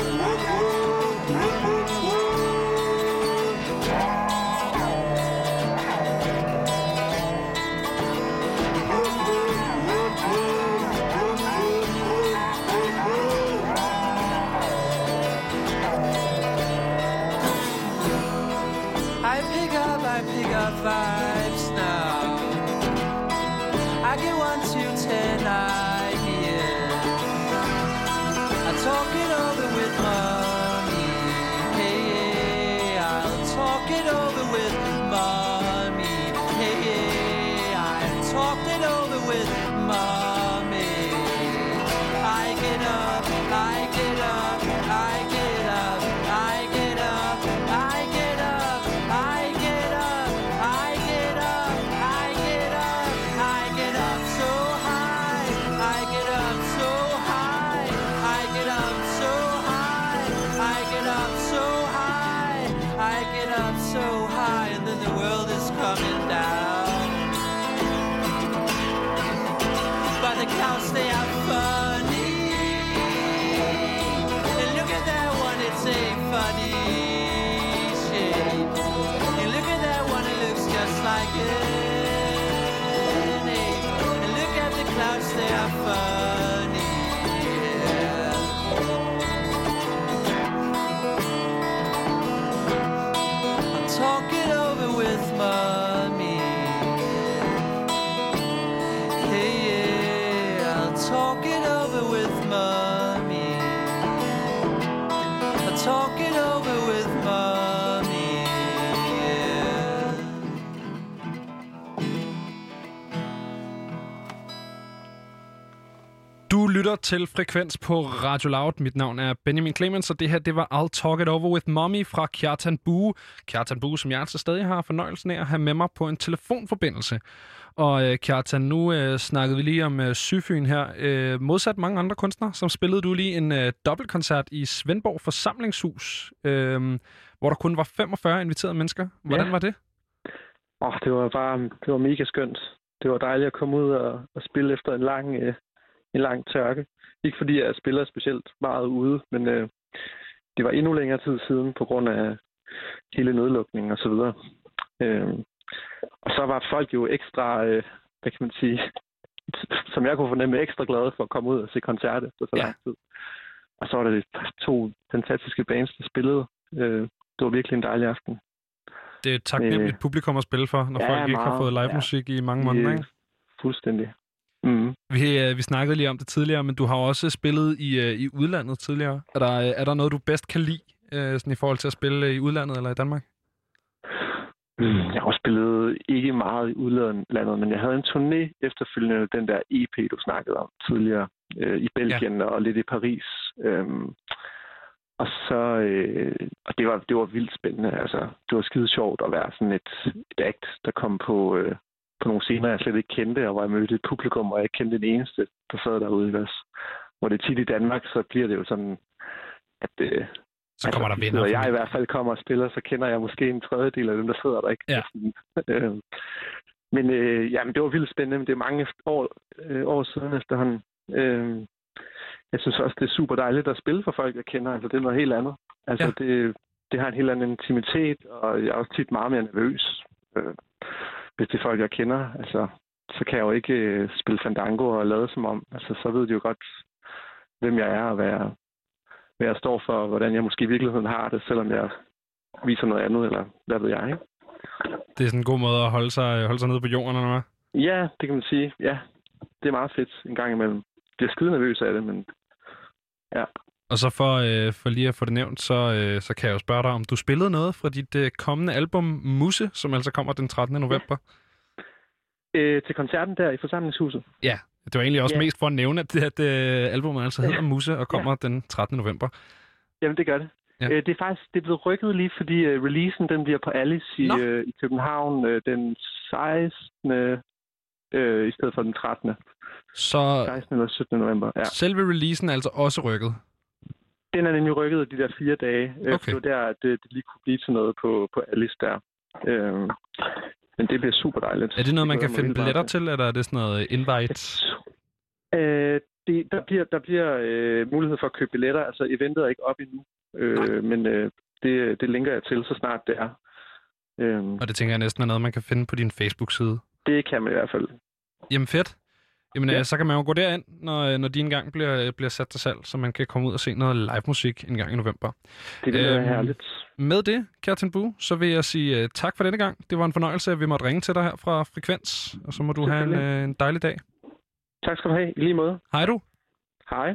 [SPEAKER 5] Til Frekvens på Radio Loud. Mit navn er Benjamin Clemens, og det her det var I'll Talk It Over With Mommy fra Kjartan Bue. Kjartan Bue, som jeg altså stadig har fornøjelsen af at have med mig på en telefonforbindelse. Og øh, Kjartan, nu øh, snakkede vi lige om øh, Syfyn her. Øh, modsat mange andre kunstnere, som spillede du lige en øh, dobbeltkoncert i Svendborg Forsamlingshus, øh, hvor der kun var 45 inviterede mennesker. Hvordan
[SPEAKER 12] Ja.
[SPEAKER 5] var det?
[SPEAKER 12] Åh, det var bare, det var mega skønt. Det var dejligt at komme ud og, og spille efter en lang, øh, en lang tørke. Ikke fordi jeg spiller specielt meget ude, men øh, det var endnu længere tid siden på grund af hele nedlukningen og så videre. Øh, og så var folk jo ekstra, øh, hvad kan man sige, som jeg kunne fornemme, ekstra glade for at komme ud og se koncert efter så lang tid. Og så var der to fantastiske bands, der spillede. Øh, det var virkelig en dejlig aften.
[SPEAKER 5] Det er et taknemmeligt
[SPEAKER 12] Øh,
[SPEAKER 5] publikum at spille for, når
[SPEAKER 12] ja,
[SPEAKER 5] folk ikke har
[SPEAKER 12] meget,
[SPEAKER 5] fået live
[SPEAKER 12] ja.
[SPEAKER 5] musik i mange måneder.
[SPEAKER 12] Øh,
[SPEAKER 5] Ikke?
[SPEAKER 12] Fuldstændig. Mm.
[SPEAKER 5] Vi, øh, vi snakkede lige om det tidligere, men du har også spillet i, øh, i udlandet tidligere. Er der, øh, er der noget, du bedst kan lide øh, sådan i forhold til at spille øh, i udlandet eller i Danmark?
[SPEAKER 12] Mm, Jeg har spillet ikke meget i udlandet, men jeg havde en turné efterfølgende den der EP, du snakkede om tidligere, øh, i Belgien ja. og lidt i Paris. Øhm, og så, øh, og det var, det var vildt spændende. Altså, det var skide sjovt at være sådan et, et act, der kom på, øh, på nogle scener, jeg slet ikke kendte, og hvor jeg mødte et publikum, og jeg ikke kendte den eneste, der sad derude. Ikke også? Hvor det er tit i Danmark, så bliver det jo sådan, at øh,
[SPEAKER 5] så kommer der venner.
[SPEAKER 12] Jeg i hvert fald kommer og spiller, så kender jeg måske en tredjedel af dem, der sidder der ikke.
[SPEAKER 5] Ja.
[SPEAKER 12] øh, men øh, jamen, det var vildt spændende, men det er mange år, øh, år siden efterhånden. Øh, jeg synes også, det er super dejligt at spille for folk, jeg kender. Altså, det er noget helt andet. Altså, ja. det, det har en helt anden intimitet, og jeg er også tit meget mere nervøs, øh, hvis det er folk, jeg kender. Altså, så kan jeg jo ikke øh, spille fandango og lade som om. Altså, så ved de jo godt, hvem jeg er og hvad jeg, hvad jeg står for, og hvordan jeg måske i virkeligheden har det, selvom jeg viser noget andet, eller hvad ved jeg, ikke?
[SPEAKER 5] Det er sådan en god måde at holde sig, holde sig nede på jorden, eller hvad?
[SPEAKER 12] Ja, det kan man sige. Ja, det er meget fedt en gang imellem. Jeg er skide nervøs af det, men ja.
[SPEAKER 5] Og så for, øh, for lige at få det nævnt, så, øh, så kan jeg jo spørge dig, om du spillede noget fra dit øh, kommende album Musse, som altså kommer den 13. november?
[SPEAKER 12] Øh, til koncerten der i forsamlingshuset.
[SPEAKER 5] Ja, det var egentlig også
[SPEAKER 12] Ja.
[SPEAKER 5] mest for at nævne, at, at øh, albumet altså hedder Musse og kommer den 13. november.
[SPEAKER 12] Jamen, det gør det.
[SPEAKER 5] Ja.
[SPEAKER 12] Ja. Øh, det er faktisk det er blevet rykket lige, fordi uh, releasen den bliver på Alice i,
[SPEAKER 5] Nå.
[SPEAKER 12] uh, i København uh, den 16. Uh, i stedet for den 13.
[SPEAKER 5] Så
[SPEAKER 12] 16. eller 17. november. Ja.
[SPEAKER 5] selve releasen er altså også rykket.
[SPEAKER 12] Den er nemlig rykket de der fire dage. Øh,
[SPEAKER 5] Okay.
[SPEAKER 12] Det var der, at det, det lige kunne blive til noget på, på Alice der. Øh, men det bliver super dejligt.
[SPEAKER 5] Er det noget, man kan finde billetter til, eller er det sådan noget invite?
[SPEAKER 12] Øh, det, der bliver, der bliver øh, mulighed for at købe billetter. Altså, eventet er ikke op endnu. Øh, men øh, det, det linker jeg til, så snart det er. Øh,
[SPEAKER 5] Og det tænker jeg næsten er noget, man kan finde på din Facebook-side.
[SPEAKER 12] det kan man i hvert fald.
[SPEAKER 5] Jamen fedt. Jamen,
[SPEAKER 12] Ja.
[SPEAKER 5] ja. så kan man jo gå derind, når, øh, når de engang bliver, bliver sat til salg, så man kan komme ud og se noget live musik en gang i november.
[SPEAKER 12] Det være
[SPEAKER 5] Øhm,
[SPEAKER 12] herligt.
[SPEAKER 5] Med det, Kjartan Bu, så vil jeg sige uh, tak for denne gang. Det var en fornøjelse, at vi måtte ringe til dig her fra Frekvens, og så må du have en, uh, en dejlig dag.
[SPEAKER 12] Tak skal du have. I lige måde.
[SPEAKER 5] Hej du.
[SPEAKER 12] Hej.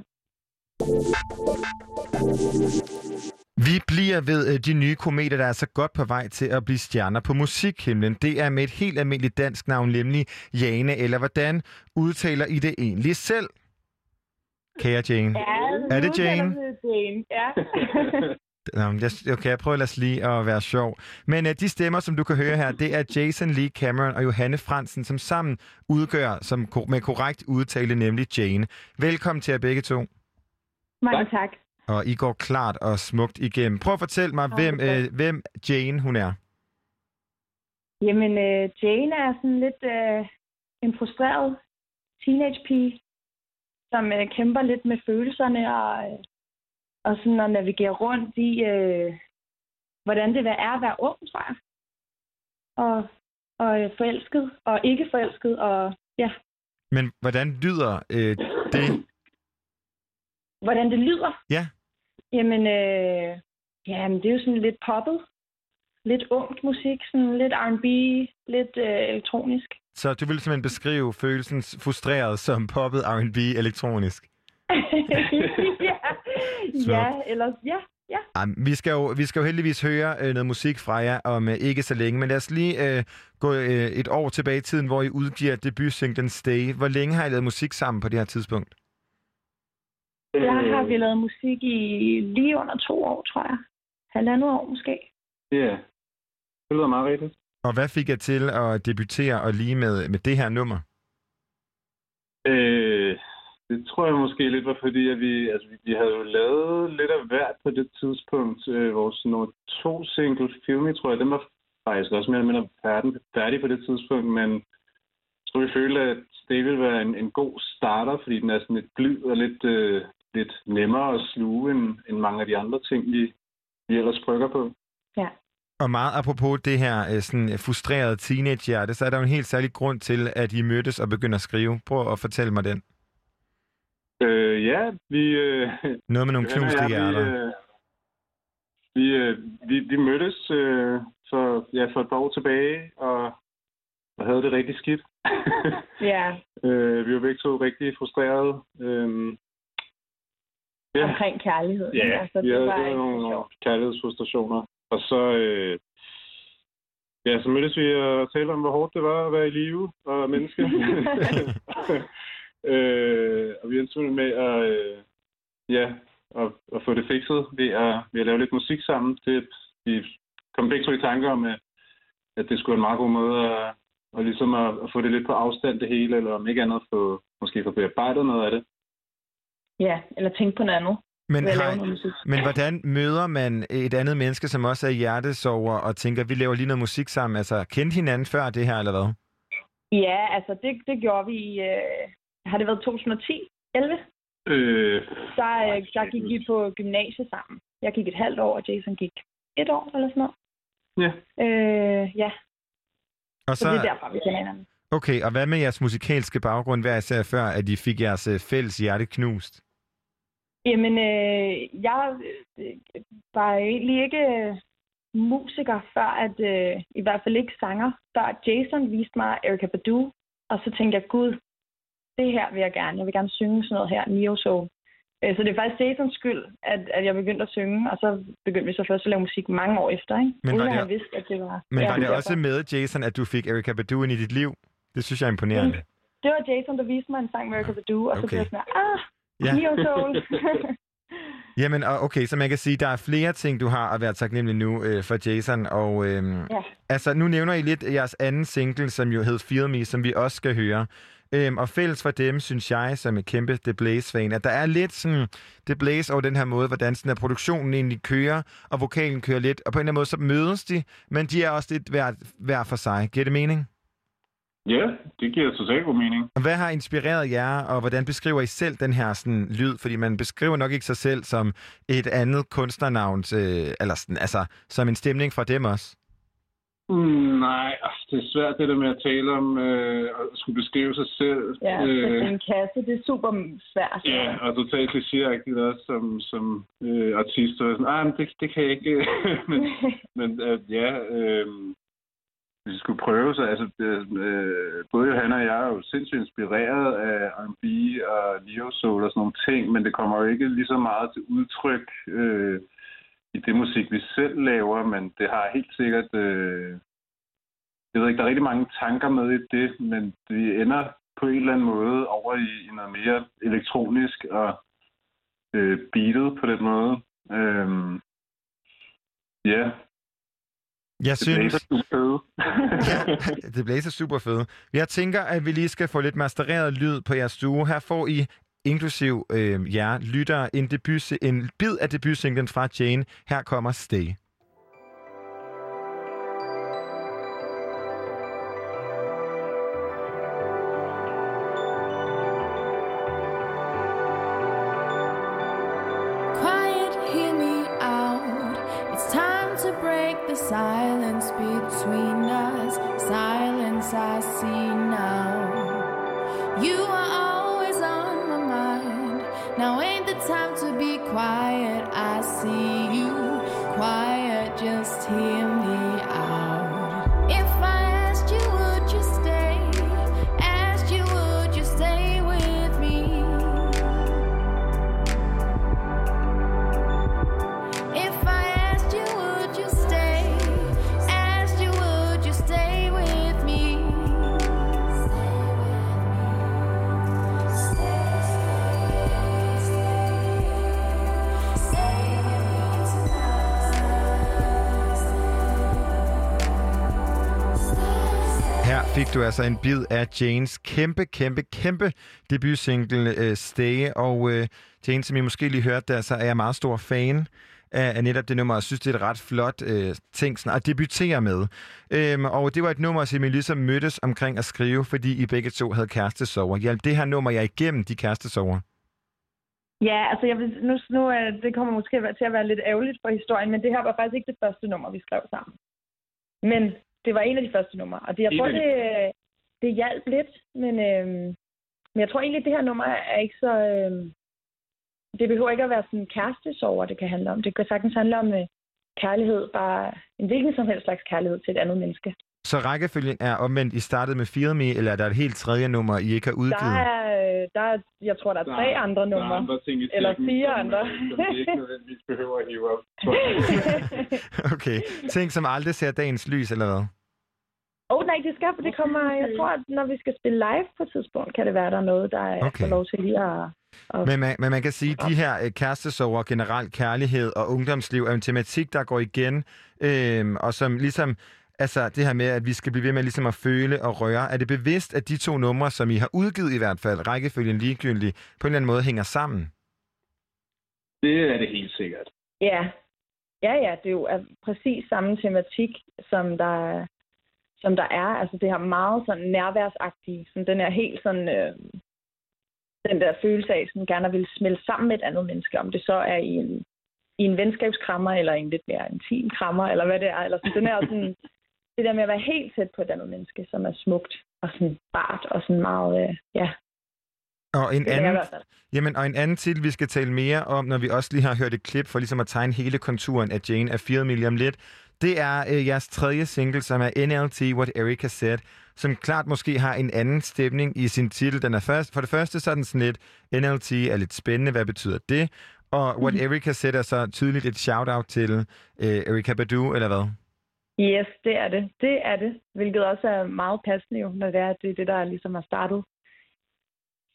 [SPEAKER 4] Vi bliver ved øh, de nye kometer, der er så godt på vej til at blive stjerner på musikhimlen. Det er med et helt almindeligt dansk navn, nemlig Jane, eller hvordan udtaler I det egentlig selv? Kære Jane. Er det Jane?
[SPEAKER 14] Jane, ja.
[SPEAKER 4] Nå, okay, jeg prøver ellers lige at være sjov. Men uh, de stemmer, som du kan høre her, det er Jason Lee Cameron og Johanne Fransen, som sammen udgør som med korrekt udtale, nemlig Jane. Velkommen til jer begge to.
[SPEAKER 14] Mange tak.
[SPEAKER 4] Og I går klart og smukt igennem. Prøv at fortælle mig, hvem, øh, hvem Jane hun er.
[SPEAKER 14] Jamen, øh, Jane er sådan lidt øh, en frustreret teenage-pige, som øh, kæmper lidt med følelserne og, øh, og sådan at navigere rundt i, øh, hvordan det er at være ung, tror jeg. Og, og øh, forelsket og ikke forelsket, og ja,
[SPEAKER 4] Men hvordan lyder øh, det?
[SPEAKER 14] hvordan det lyder.
[SPEAKER 4] Ja.
[SPEAKER 14] Jamen, øh, jamen, det er jo sådan lidt poppet. Lidt ungt musik, sådan lidt R&B, lidt øh, elektronisk.
[SPEAKER 4] Så du vil simpelthen beskrive følelsen frustreret som poppet R&B elektronisk?
[SPEAKER 14] ja, ja, eller ja, ja.
[SPEAKER 4] Ej, vi, skal jo, vi skal jo heldigvis høre øh, noget musik fra jer om øh, ikke så længe, men lad os lige øh, gå øh, et år tilbage i tiden, hvor I udgiver debutsinglen Stay. Hvor længe har I lavet musik sammen på det her tidspunkt?
[SPEAKER 14] Der har vi lavet musik i lige under to år, tror jeg. Halvandet år måske.
[SPEAKER 15] Ja, det lyder meget rigtigt.
[SPEAKER 4] Og hvad fik jeg til at debutere og lige med, med det her nummer?
[SPEAKER 15] Øh, det tror jeg måske lidt var fordi, at vi, altså, vi- havde jo lavet lidt af hvert på det tidspunkt. Øh, vores nummer to single, Feel Me, tror jeg, den var faktisk også mere eller mindre færdig, færdig på det tidspunkt, men jeg tror, vi følte, at det ville være en, en god starter, fordi den er sådan lidt blid og lidt, øh, lidt nemmere at sluge end, end mange af de andre ting, vi, vi ellers brygger på.
[SPEAKER 14] Ja.
[SPEAKER 4] Og meget apropos det her øh, sådan frustrerede teenagehjerte, så er der jo en helt særlig grund til, at I mødtes og begynder at skrive. Prøv at fortælle mig den.
[SPEAKER 15] Øh, ja, vi... Øh,
[SPEAKER 4] Noget med nogle knuste
[SPEAKER 15] jeg,
[SPEAKER 4] hjerter.
[SPEAKER 15] Vi, øh, vi, øh, vi, vi mødtes øh, for, ja, for et par år tilbage, og, og havde det rigtig skidt.
[SPEAKER 14] Ja,
[SPEAKER 15] øh, vi var begge to rigtig frustrerede. Øh, ja,
[SPEAKER 14] omkring kærlighed.
[SPEAKER 15] ja
[SPEAKER 14] altså, det
[SPEAKER 15] havde
[SPEAKER 14] var
[SPEAKER 15] sådan
[SPEAKER 14] ikke
[SPEAKER 15] nogle,
[SPEAKER 14] sjovt.
[SPEAKER 15] kærlighedsfrustrationer. Og så, øh, ja, så mødtes vi og talte om, hvor hårdt det var at være i live og menneske. øh, og vi endte simpelthen med at, øh, ja, at, at få det fikset ved at, ved at lave lidt musik sammen. Det, vi kom begge to i tanke om, at, at det skulle være en meget god måde at, og ligesom at, at få det lidt på afstand det hele, eller om ikke andet få, måske få bearbejdet noget af det.
[SPEAKER 14] Ja, eller tænke på noget andet.
[SPEAKER 4] Men, har, men hvordan møder man et andet menneske, som også er hjertesover, og tænker, vi laver lige noget musik sammen? Altså, kendte hinanden før det her, eller hvad?
[SPEAKER 14] Ja, altså det, det gjorde vi i, øh, har det været 2010, 11?
[SPEAKER 15] Øh,
[SPEAKER 14] Der, øh, der gik vi på gymnasiet sammen. Jeg gik et halvt år, og Jason gik et år eller sådan noget.
[SPEAKER 15] Ja.
[SPEAKER 14] Øh, ja,
[SPEAKER 4] Og
[SPEAKER 14] så, så det er derfor, vi kender hinanden.
[SPEAKER 4] Okay, og hvad med jeres musikalske baggrund hver især før, at I fik jeres øh, fælles hjerte knust?
[SPEAKER 14] Jamen, øh, jeg var egentlig ikke øh, musiker før, at øh, i hvert fald ikke sanger, før Jason viste mig Erika Badu, og så tænkte jeg, gud, det her vil jeg gerne. Jeg vil gerne synge sådan noget her, Neo Soul. Øh, Så det er faktisk Jasons skyld, at, at jeg begyndte at synge, og så begyndte vi så først at lave musik mange år efter, ikke?
[SPEAKER 4] Men
[SPEAKER 14] Uden
[SPEAKER 4] var det-
[SPEAKER 14] vidste, at det var...
[SPEAKER 4] Men var det også med, Jason, at du fik Erika Badu ind i dit liv? Det synes jeg er imponerende.
[SPEAKER 14] Det var Jason, der viste mig en sang med Erika Badu, og så
[SPEAKER 4] Okay.
[SPEAKER 14] blev jeg sådan, ah,
[SPEAKER 4] Ja.
[SPEAKER 14] Neo Soul.
[SPEAKER 4] Jamen, okay, så man kan sige, der er flere ting, du har at være taknemmelig nu øh, for Jason. Og øhm,
[SPEAKER 14] Ja.
[SPEAKER 4] altså, nu nævner I lidt jeres anden single, som jo hed Feel Me, som vi også skal høre. Øhm, og fælles for dem, synes jeg, som er kæmpe The Blaze-fan, at der er lidt sådan The Blaze over den her måde, hvordan sådan, at produktionen egentlig kører, og vokalen kører lidt. Og på en eller anden måde, så mødes de, men de er også lidt hver, hver for sig. Giver det mening?
[SPEAKER 15] Ja, det giver totalt god mening.
[SPEAKER 4] Og hvad har inspireret jer, og hvordan beskriver I selv den her sådan, lyd? Fordi man beskriver nok ikke sig selv som et andet kunstnernavn, øh, eller sådan, altså som en stemning fra dem også.
[SPEAKER 15] Mm, nej, altså, det er svært det der med at tale om øh, at skulle beskrive sig selv.
[SPEAKER 14] Ja,
[SPEAKER 15] øh,
[SPEAKER 14] øh. en kasse, det er super svært.
[SPEAKER 15] Ja, og totalt klichéagtigt også som, som øh, artist. Og sådan, ah, men det, det kan jeg ikke. men men øh, ja, øh, hvis vi skulle prøve så, altså øh, både Johanna og jeg er jo sindssygt inspireret af R&B og neo soul og sådan nogle ting, men det kommer jo ikke lige så meget til udtryk øh, i det musik, vi selv laver, men det har helt sikkert... Øh, jeg ved ikke, der er rigtig mange tanker med i det, men vi ender på en eller anden måde over i, i noget mere elektronisk og øh, beatet på den måde. Øh, ja,
[SPEAKER 4] jeg
[SPEAKER 15] det
[SPEAKER 4] synes...
[SPEAKER 15] blæser super fede.
[SPEAKER 4] ja, det blæser super fede. Jeg tænker, at vi lige skal få lidt mastereret lyd på jeres stue. Her får I inklusiv øh, jer lytter en, debut, en bid af debutsinglen fra Jane. Her kommer Stay. Fik du altså en bid af Janes kæmpe, kæmpe, kæmpe debutsingle uh, Stay. Og uh, Jane, som I måske lige hørte der, så er jeg meget stor fan af, af netop det nummer, og synes, det er et ret flot uh, ting sådan, at debutere med. Um, og det var et nummer, som I ligesom mødtes omkring at skrive, fordi I begge to havde kærestesover. Hjalp det her nummer jeg igennem de kærestesover?
[SPEAKER 14] Ja, altså jeg vil, nu, nu det kommer måske til at være lidt ærgerligt for historien, men det her var faktisk ikke det første nummer, vi skrev sammen. Men det var en af de første numre, og det, jeg
[SPEAKER 15] En
[SPEAKER 14] tror,
[SPEAKER 15] de
[SPEAKER 14] det, det hjalp lidt, men, øhm, men jeg tror egentlig, at det her nummer er ikke så... Øhm, det behøver ikke at være sådan kærestesover, det kan handle om. Det kan sagtens handle om øh, kærlighed, bare en hvilken som helst slags kærlighed til et andet menneske.
[SPEAKER 4] Så rækkefølgen er omvendt, I startede med Feel Me, eller er der et helt tredje nummer, I ikke har
[SPEAKER 14] Der
[SPEAKER 4] udgivet?
[SPEAKER 14] er, øh, der er, jeg tror, der er
[SPEAKER 15] Der
[SPEAKER 14] tre andre
[SPEAKER 15] der er
[SPEAKER 14] numre.
[SPEAKER 15] andre ting i
[SPEAKER 14] eller fire
[SPEAKER 15] som,
[SPEAKER 14] andre.
[SPEAKER 15] øh, som vi ikke nødvendigvis behøver at hive op.
[SPEAKER 4] Okay. Ting, som aldrig ser dagens lys, eller hvad?
[SPEAKER 14] Åh oh, nej, det skal, for det kommer, jeg tror, at når vi skal spille live på et tidspunkt, kan det være, der er noget, der okay.
[SPEAKER 4] Okay.
[SPEAKER 14] lov til lige at... at
[SPEAKER 4] Men man, men man kan sige, at de her øh, kærestesover, generelt kærlighed og ungdomsliv er en tematik, der går igen, øhm, og som ligesom, altså det her med, at vi skal blive ved med ligesom at føle og røre. Er det bevidst, at de to numre, som I har udgivet i hvert fald, rækkefølgen ligegyldig, på en eller anden måde hænger sammen?
[SPEAKER 15] Det er det helt sikkert.
[SPEAKER 14] Ja. Ja, ja, det er jo er præcis samme tematik, som der, som der er. Altså det her meget sådan nærværsagtige, sådan den er helt sådan, øh, den der følelse af, sådan gerne vil smelte sammen med et andet menneske, om det så er i en, i en venskabskrammer, eller en lidt mere intim krammer, eller hvad det er. Eller sådan, den er sådan, det der med at være helt tæt på et andet menneske, som er smukt og sådan bart og sådan meget, øh, ja,
[SPEAKER 4] Og en anden, jamen, og en anden titel, vi skal tale mere om, når vi også lige har hørt et klip for ligesom at tegne hele konturen af Jane af 4 million lidt, det er øh, jeres tredje single, som er NLT, What Erica Said, som klart måske har en anden stemning i sin titel. Den er først, for det første så er den sådan lidt, NLT er lidt spændende, hvad betyder det? Og What Erica Said er så tydeligt et shout-out til øh, Erika Badu, eller hvad?
[SPEAKER 14] Yes, det er det. Det er det. Hvilket også er meget passende jo, når det er, det er det, der ligesom har startet.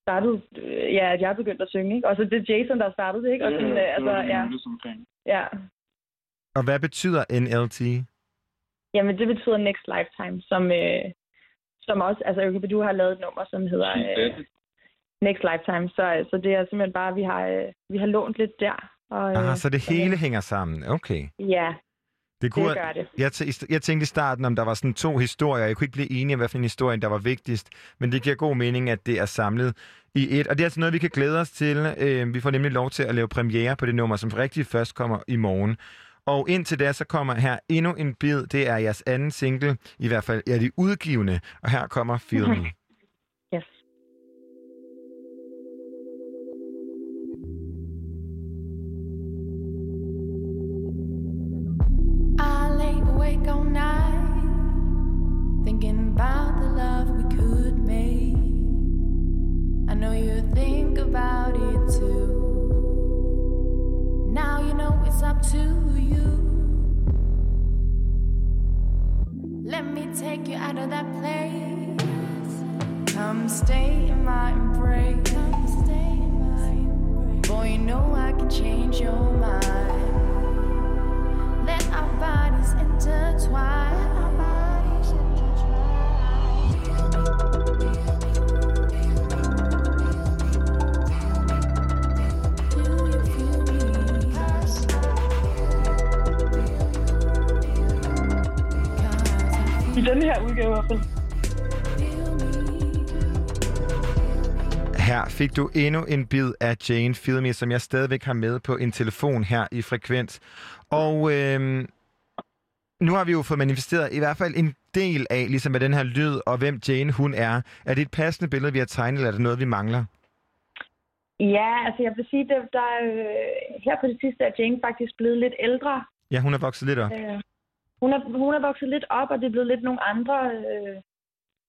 [SPEAKER 14] startet øh, ja, at jeg er begyndt at synge, ikke? Og så det er Jason, der har startet det, ikke? Og sådan, øh, altså, ja, ja.
[SPEAKER 4] Og hvad betyder NLT?
[SPEAKER 14] Jamen, det betyder Next Lifetime, som, øh, som også, altså Erika Badu har lavet et nummer, som hedder øh, Next Lifetime. Så, så det er simpelthen bare, vi har, øh, vi har lånt lidt der. Og, øh,
[SPEAKER 4] Aha, så det hele hænger sammen. Okay.
[SPEAKER 14] Ja,
[SPEAKER 4] Det,
[SPEAKER 14] det gør det.
[SPEAKER 4] Jeg, t- jeg tænkte i starten, om der var sådan to historier. Jeg kunne ikke blive enig om, hvad for en historie, der var vigtigst. Men det giver god mening, at det er samlet i et. Og det er altså noget, vi kan glæde os til. Øh, vi får nemlig lov til at lave premiere på det nummer, som rigtig først kommer i morgen. Og indtil da, så kommer her endnu en bid. Det er jeres anden single, i hvert fald er de udgivende. Og her kommer Feel Me.
[SPEAKER 14] Yes.
[SPEAKER 16] I lay awake all night, thinking about the love we could make. I know you think about it too. Now you know it's up to Let me take you out of that place. Come stay in my embrace. Come stay in my embrace. Boy, you know I can change your mind. Let our bodies intertwine.
[SPEAKER 14] I den her udgave i hvert fald.
[SPEAKER 4] Her fik du endnu en bid af Jane Feel Me, som jeg stadigvæk har med på en telefon her i Frekvens. Og øhm, nu har vi jo fået manifesteret i hvert fald en del af, ligesom med den her lyd, og hvem Jane hun er. Er det et passende billede, vi har tegnet, eller er det noget, vi mangler?
[SPEAKER 14] Ja, altså jeg vil sige, at der, er, øh, her på det sidste er Jane faktisk blevet lidt ældre.
[SPEAKER 4] Ja, hun er vokset lidt op.
[SPEAKER 14] Øh, hun, er, hun er vokset lidt op, og det er blevet lidt nogle andre, øh,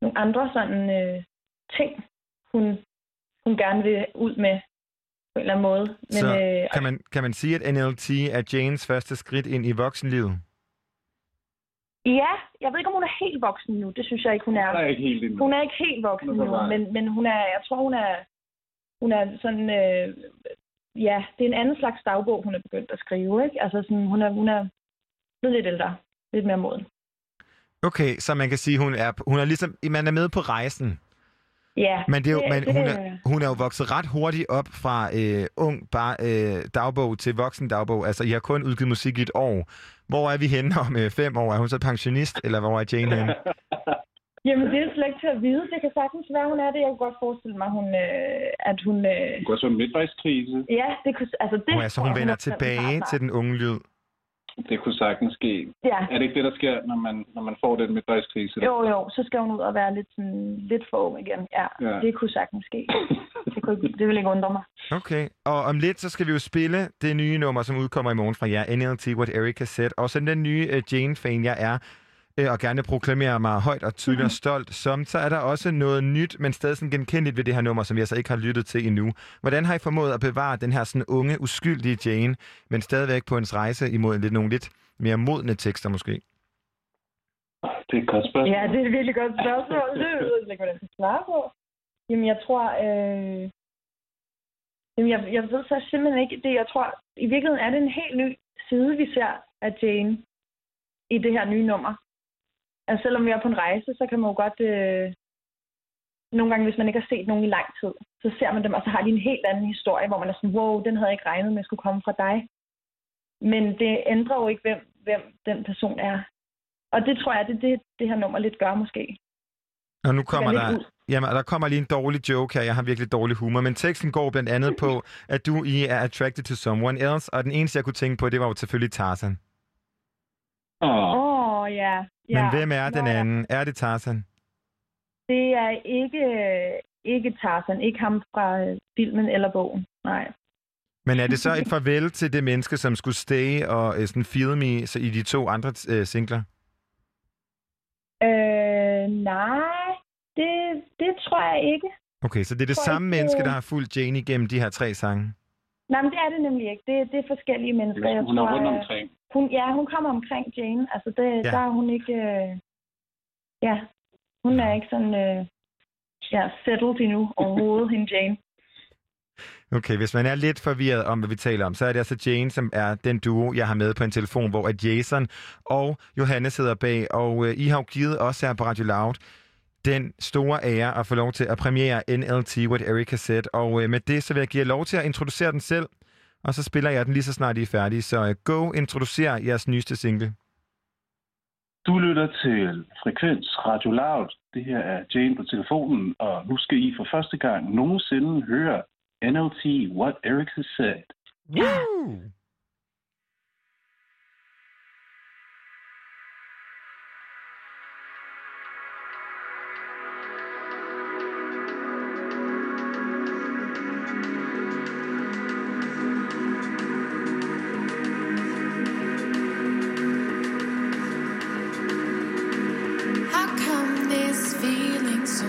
[SPEAKER 14] nogle andre sådan, øh, ting, hun, hun gerne vil ud med på en eller anden måde. Men,
[SPEAKER 4] Så
[SPEAKER 14] øh,
[SPEAKER 4] kan man, kan man sige, at NLT er Janes første skridt ind i voksenlivet?
[SPEAKER 14] Ja, jeg ved ikke, om hun er helt voksen nu. Det synes jeg ikke, hun er.
[SPEAKER 15] Hun er ikke helt endnu.
[SPEAKER 14] Hun er ikke helt voksen nu, men, men hun er, jeg tror, hun er, hun er sådan, øh, ja, det er en anden slags dagbog, hun er begyndt at skrive, ikke? Altså sådan, hun er, hun er blevet lidt ældre, lidt mere moden.
[SPEAKER 4] Okay, så man kan sige, hun er, hun er ligesom, man er med på rejsen.
[SPEAKER 14] Ja,
[SPEAKER 4] Men, det er jo, men hun,
[SPEAKER 14] det-
[SPEAKER 4] er, hun er jo vokset ret hurtigt op fra øh, ung bar, øh, dagbog til voksen dagbog. Altså, I har kun udgivet musik i et år. Hvor er vi henne om øh, fem år? Er hun så pensionist, eller hvor er Jane henne?
[SPEAKER 14] Jamen, det er slet ikke til at vide. Det kan sagtens være, hun er det. Jeg kunne godt forestille mig, hun, øh, at hun... Øh,
[SPEAKER 15] Det går en midtvejskrise.
[SPEAKER 14] ja, det kunne... Altså, det
[SPEAKER 4] Oh, ja, så hun vender
[SPEAKER 14] er- hun
[SPEAKER 4] tilbage til den unge lyd.
[SPEAKER 15] Det kunne sagtens ske.
[SPEAKER 14] Ja.
[SPEAKER 15] Er det ikke det, der sker, når man, når man får den midtvejskrise?
[SPEAKER 14] Jo, jo, så skal hun ud og være lidt, sådan, lidt for ung igen. Ja,
[SPEAKER 15] Ja.
[SPEAKER 14] det kunne sagtens ske. det, kunne, det ville ikke undre mig.
[SPEAKER 4] Okay, og om lidt, så skal vi jo spille det nye nummer, som udkommer i morgen fra jer, NLT What Erika Said. Og så den nye uh, Jane-fan, jeg er, øh, og gerne proklamerer mig højt og tydeligt og stolt som, så er der også noget nyt, men stadig sådan genkendeligt ved det her nummer, som jeg så ikke har lyttet til endnu. Hvordan har I formået at bevare den her sådan unge, uskyldige Jane, men stadigvæk på ens rejse imod lidt, nogle lidt mere modne tekster måske?
[SPEAKER 15] Det er et godt spørgsmål.
[SPEAKER 14] Ja, det er et virkelig godt spørgsmål. Det ved jeg ikke, hvordan jeg skal svare på. Jamen, jeg tror... Øh... Jamen, jeg, jeg ved så simpelthen ikke det. Jeg tror, i virkeligheden er det en helt ny side, vi ser af Jane i det her nye nummer. Altså, selvom vi er på en rejse, så kan man jo godt... Øh... Nogle gange, hvis man ikke har set nogen i lang tid, så ser man dem, og så har de en helt anden historie, hvor man er sådan, wow, den havde jeg ikke regnet med skulle komme fra dig. Men det ændrer jo ikke, hvem, hvem den person er. Og det tror jeg, det er det, det her nummer lidt gør måske.
[SPEAKER 4] Og nu kommer der, jamen, der kommer lige en dårlig joke her. Jeg har virkelig dårlig humor. Men teksten går blandt andet på, at du I er attracted to someone else. Og den eneste, jeg kunne tænke på, det var jo selvfølgelig Tarzan.
[SPEAKER 14] Åh, oh, ja.
[SPEAKER 4] Men
[SPEAKER 14] ja.
[SPEAKER 4] hvem er den
[SPEAKER 14] Nå, ja.
[SPEAKER 4] anden? Er det Tarzan?
[SPEAKER 14] Det er ikke, ikke Tarzan, ikke ham fra øh, filmen eller bogen. Nej.
[SPEAKER 4] Men er det så et farvel til det menneske, som skulle stay og uh, sådan feel me så i de to andre uh, singler?
[SPEAKER 14] Øh, nej, det, det tror jeg ikke.
[SPEAKER 4] Okay, så det er det samme
[SPEAKER 14] ikke,
[SPEAKER 4] menneske, der har fulgt Jane igennem de her tre sange?
[SPEAKER 14] Nej, men det er det nemlig ikke. Det, det er forskellige mennesker. Jeg
[SPEAKER 15] Hun er
[SPEAKER 14] tror,
[SPEAKER 15] rundt omkring.
[SPEAKER 14] Hun, ja, hun kommer omkring Jane. Altså, det, Ja. der er hun ikke... Øh, ja, hun er ikke sådan... Øh, ja, settled endnu overhovedet, hende Jane.
[SPEAKER 4] Okay, hvis man er lidt forvirret om, hvad vi taler om, så er det altså Jane, som er den duo, jeg har med på en telefon, hvor at Jason og Johannes sidder bag, og øh, I har jo givet os her på Radio Loud den store ære at få lov til at premiere NLT, What Erika Said, og øh, med det så vil jeg give jer lov til at introducere den selv, og så spiller jeg den lige så snart I er færdige, så øh, go, introducer jeres nyeste single.
[SPEAKER 15] Du lytter til Frekvens Radio Loud. Det her er Jane på telefonen, og nu skal I for første gang nogensinde høre NLT What Eric Has Said.
[SPEAKER 4] Woo!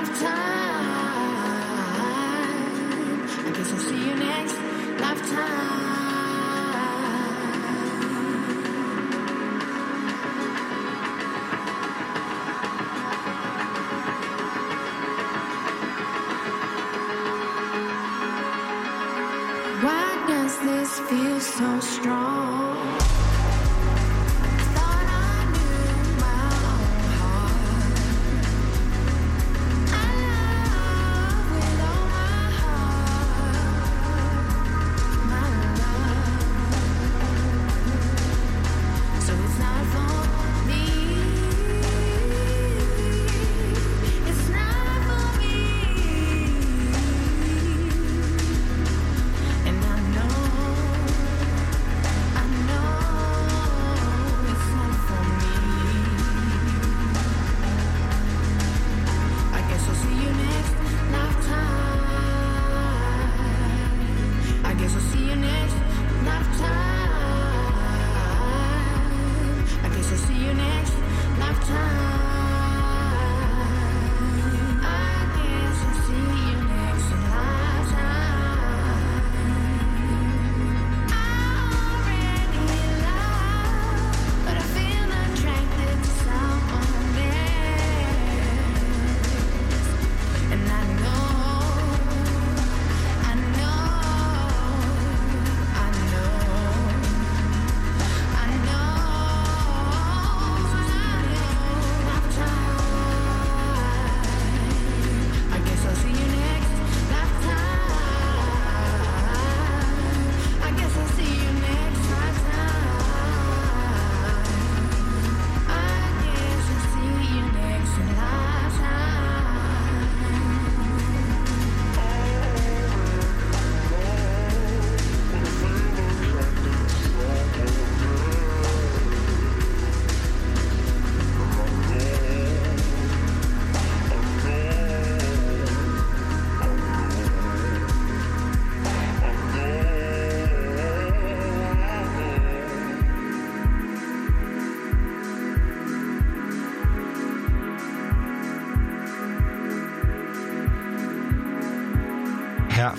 [SPEAKER 16] lifetime.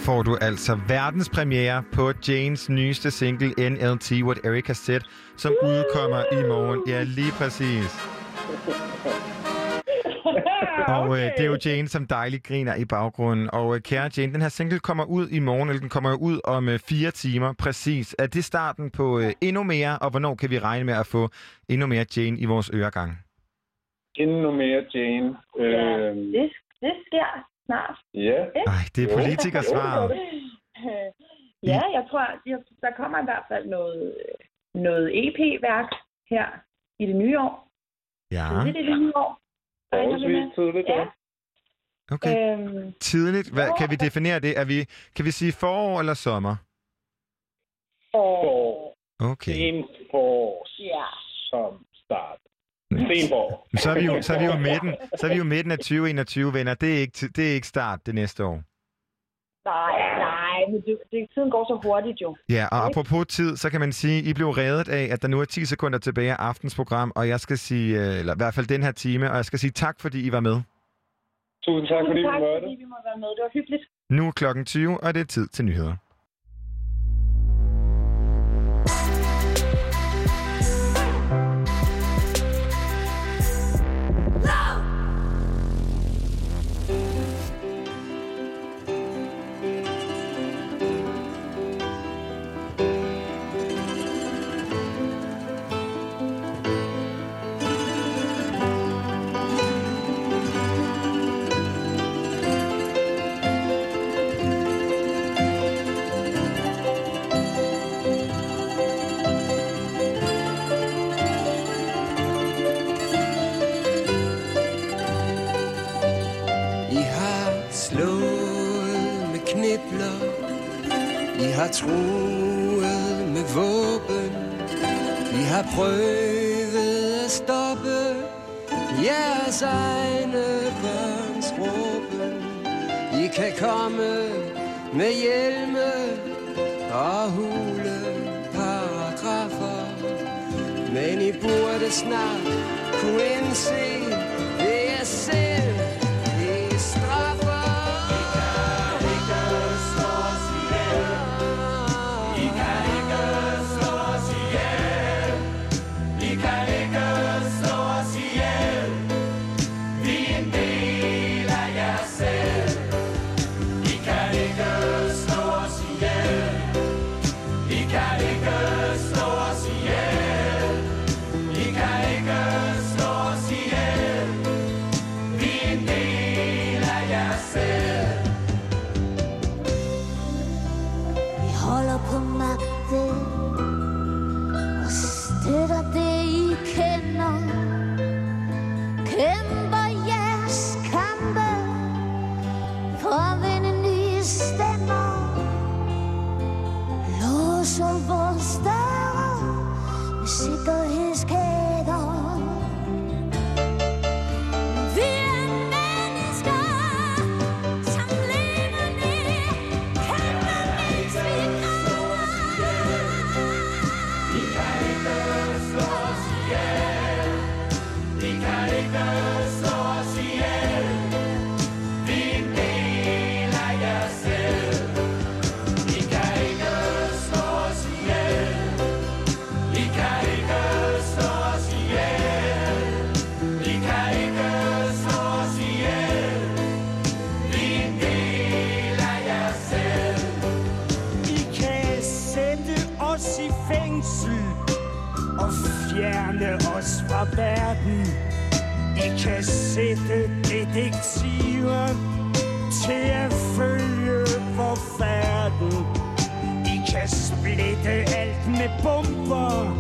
[SPEAKER 4] Får du altså verdenspremiere på Janes nyeste single NLT What Erica Said, som udkommer i morgen. Ja, lige præcis. Og øh, det er jo Jane, som dejligt griner i baggrunden. Og øh, kære Jane, den her single kommer ud i morgen, eller den kommer jo ud om øh, fire timer præcis. Er det starten på øh, endnu mere, og hvornår kan vi regne med at få endnu mere Jane i vores øregang?
[SPEAKER 15] Endnu mere Jane.
[SPEAKER 14] Ja,
[SPEAKER 15] Øh,
[SPEAKER 14] det, det sker snart.
[SPEAKER 15] ja.
[SPEAKER 4] Ej, det er politikersvaret.
[SPEAKER 14] ja, jeg tror, der kommer i hvert fald noget, noget EP-værk her i det nye år.
[SPEAKER 4] Ja,
[SPEAKER 14] det er det nye år.
[SPEAKER 15] Forholdsvis tidligt, ja.
[SPEAKER 4] Okay.
[SPEAKER 14] Øhm,
[SPEAKER 4] Tidligt. Hvad, kan vi definere det? Er vi, kan vi sige forår eller sommer?
[SPEAKER 14] og,
[SPEAKER 4] Okay.
[SPEAKER 15] En for
[SPEAKER 14] ja.
[SPEAKER 15] som start. Stenborg.
[SPEAKER 4] Så er vi jo, så er vi jo midten, så er vi jo midten af 2021, venner. Det er ikke, det er ikke start det næste år.
[SPEAKER 14] Nej, nej, men det, det, tiden går så hurtigt jo.
[SPEAKER 4] Ja, og apropos tid, så kan man sige, at I blev reddet af, at der nu er 10 sekunder tilbage af aftens program, og jeg skal sige, øh, eller i hvert fald den her time, og jeg skal sige tak, fordi I var med.
[SPEAKER 15] Tusind tak, fordi vi
[SPEAKER 14] tak,
[SPEAKER 15] måtte.
[SPEAKER 14] fordi vi må være med. Det var hyggeligt.
[SPEAKER 4] Nu er klokken 20, og det er tid til nyheder.
[SPEAKER 17] Har troet med våben Vi har prøvet at stoppe jeres egne børns råben. I kan komme med hjelme og hule paragrafer. Men I burde snart kunne indse,
[SPEAKER 18] sætte detektiver til at følge vor færden. I kan splitte alt med bomber,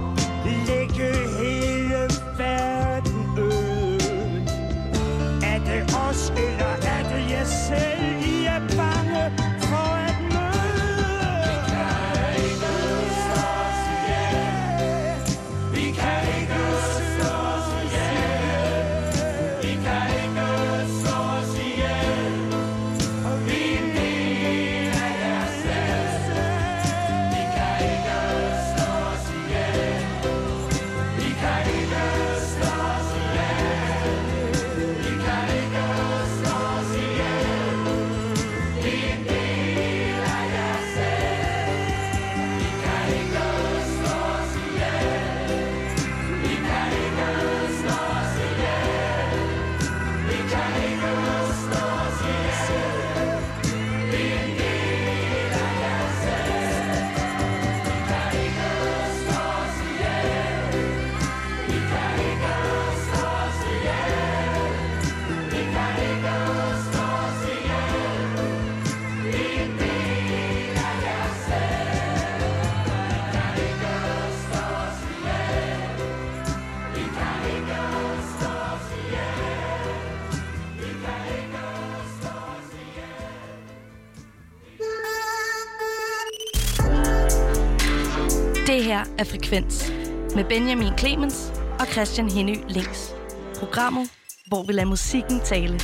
[SPEAKER 17] af
[SPEAKER 3] Frekvens med Benjamin Clemens og Christian Henny Links. Programmet, hvor vi lader musikken tale.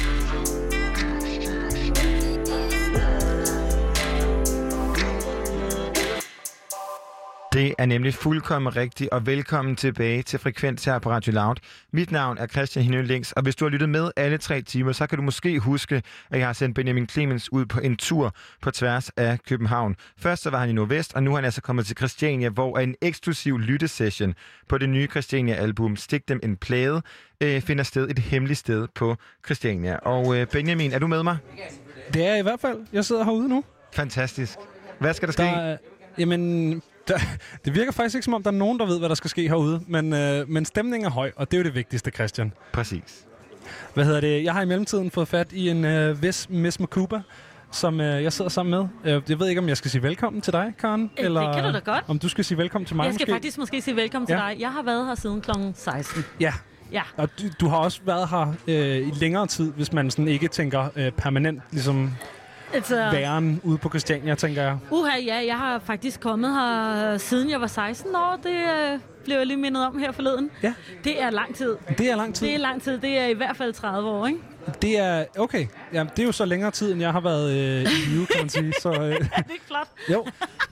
[SPEAKER 4] Det er nemlig fuldkommen rigtigt, og velkommen tilbage til Frekvens her på Radio Loud. Mit navn er Christian Henø Links, og hvis du har lyttet med alle tre timer, så kan du måske huske, at jeg har sendt Benjamin Clemens ud på en tur på tværs af København. Først så var han i Nordvest, og nu er han altså kommet til Christiania, hvor en eksklusiv lyttesession på det nye Christiania-album Stik dem en plade øh, finder sted et hemmeligt sted på Christiania. Og øh, Benjamin, er du med mig?
[SPEAKER 5] Det er jeg i hvert fald. Jeg sidder herude nu.
[SPEAKER 4] Fantastisk. Hvad skal der ske?
[SPEAKER 5] Der, er- jamen, der, det virker faktisk ikke som om, der er nogen, der ved, hvad der skal ske herude. Men, øh, men stemningen er høj, og det er jo det vigtigste, Christian.
[SPEAKER 4] Præcis.
[SPEAKER 5] Hvad hedder det? Jeg har i mellemtiden fået fat i en øh, vis Miss Makuba, som øh, jeg sidder sammen med. Øh, jeg ved ikke, om jeg skal sige velkommen til dig, Karen.
[SPEAKER 19] Øh, det kan du da godt.
[SPEAKER 5] Om du skal sige velkommen til mig
[SPEAKER 19] Jeg skal
[SPEAKER 5] måske.
[SPEAKER 19] faktisk måske sige velkommen til
[SPEAKER 5] Ja.
[SPEAKER 19] dig. Jeg har været her siden kl. 16.
[SPEAKER 5] Ja.
[SPEAKER 19] Ja.
[SPEAKER 5] Og du, du har også været her øh, i længere tid, hvis man sådan ikke tænker øh, permanent, ligesom
[SPEAKER 19] Altså,
[SPEAKER 5] væren ude på Christiania, tænker jeg.
[SPEAKER 19] uha, ja, jeg har faktisk kommet her, siden jeg var 16 år. Det øh, blev jeg lige mindet om her forleden.
[SPEAKER 5] Ja.
[SPEAKER 19] Det er lang tid.
[SPEAKER 5] Det er lang tid.
[SPEAKER 19] Det er lang tid. Det er i hvert fald 30 år, ikke?
[SPEAKER 5] Det er, okay. Jamen, det er jo så længere tid, end jeg har været øh, i live, kan man sige. Så, øh,
[SPEAKER 19] Er det ikke flot?
[SPEAKER 5] jo.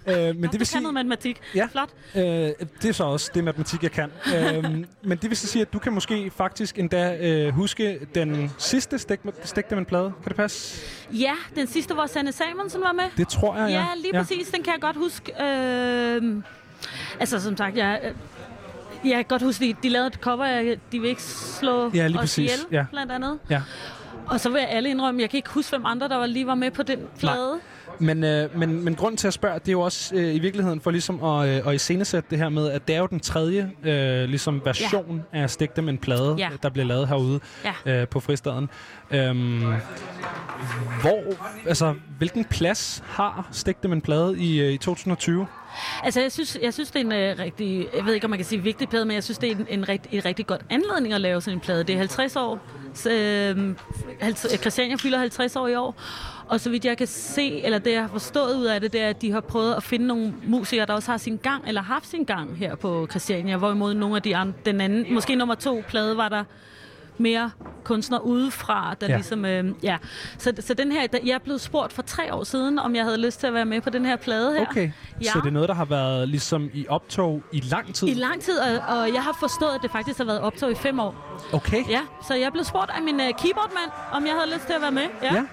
[SPEAKER 5] Øh, men det
[SPEAKER 19] Du
[SPEAKER 5] vil sige...
[SPEAKER 19] kan noget matematik.
[SPEAKER 5] Ja.
[SPEAKER 19] Flot.
[SPEAKER 5] Øh, det er så også det matematik, jeg kan. øhm, men det vil så sige, at du kan måske faktisk endda øh, huske den sidste stegte med plade. Kan det passe?
[SPEAKER 19] Ja, den sidste, hvor Sanne Samuelsen var med.
[SPEAKER 5] Det tror jeg, ja.
[SPEAKER 19] Ja, lige præcis. Den kan jeg godt huske. Øh, altså, som sagt, jeg, øh, jeg kan godt huske, de, de lavede et cover af De vil ikke slå
[SPEAKER 5] Ja, lige
[SPEAKER 19] os ihjel,
[SPEAKER 5] Ja.
[SPEAKER 19] blandt andet.
[SPEAKER 5] Ja.
[SPEAKER 19] Og så vil jeg alle indrømme, jeg kan ikke huske, hvem andre, der var lige var med på den plade.
[SPEAKER 5] Men, øh, men, men grunden til at spørge, det er jo også øh, i virkeligheden for ligesom at, øh, at iscenesætte det her med, at det er jo den tredje øh, ligesom version ja. af Stik dem en plade,
[SPEAKER 19] Ja.
[SPEAKER 5] der bliver lavet herude
[SPEAKER 19] Ja.
[SPEAKER 5] øh, på fristaden. Øhm, hvor, altså, hvilken plads har Stik dem en plade i, øh, i 2020?
[SPEAKER 19] Altså, jeg synes, jeg synes, det er en øh, rigtig, jeg ved ikke, om man kan sige vigtig plade, men jeg synes, det er en, en, rigt, en rigtig godt anledning at lave sådan en plade. Det er 50 år. Så, øh, 50, Christiania fylder 50 år i år. Og så vidt jeg kan se, eller det jeg har forstået ud af det, det er, at de har prøvet at finde nogle musikere, der også har sin gang, eller haft sin gang her på Christiania. Hvorimod nogle af de andre, den anden, måske nummer to plade, var der mere kunstnere udefra, der
[SPEAKER 5] Ja.
[SPEAKER 19] ligesom, øh, ja. Så, så den her, der, jeg blevet spurgt for tre år siden, om jeg havde lyst til at være med på den her plade her.
[SPEAKER 5] Okay,
[SPEAKER 19] Ja.
[SPEAKER 5] så det er noget, der har været ligesom i optog i lang tid?
[SPEAKER 19] I lang tid, og, og jeg har forstået, at det faktisk har været optog i fem år.
[SPEAKER 5] Okay.
[SPEAKER 19] Ja, så jeg blev spurgt af min uh, keyboardmand, om jeg havde lyst til at være med. Ja.
[SPEAKER 5] Ja.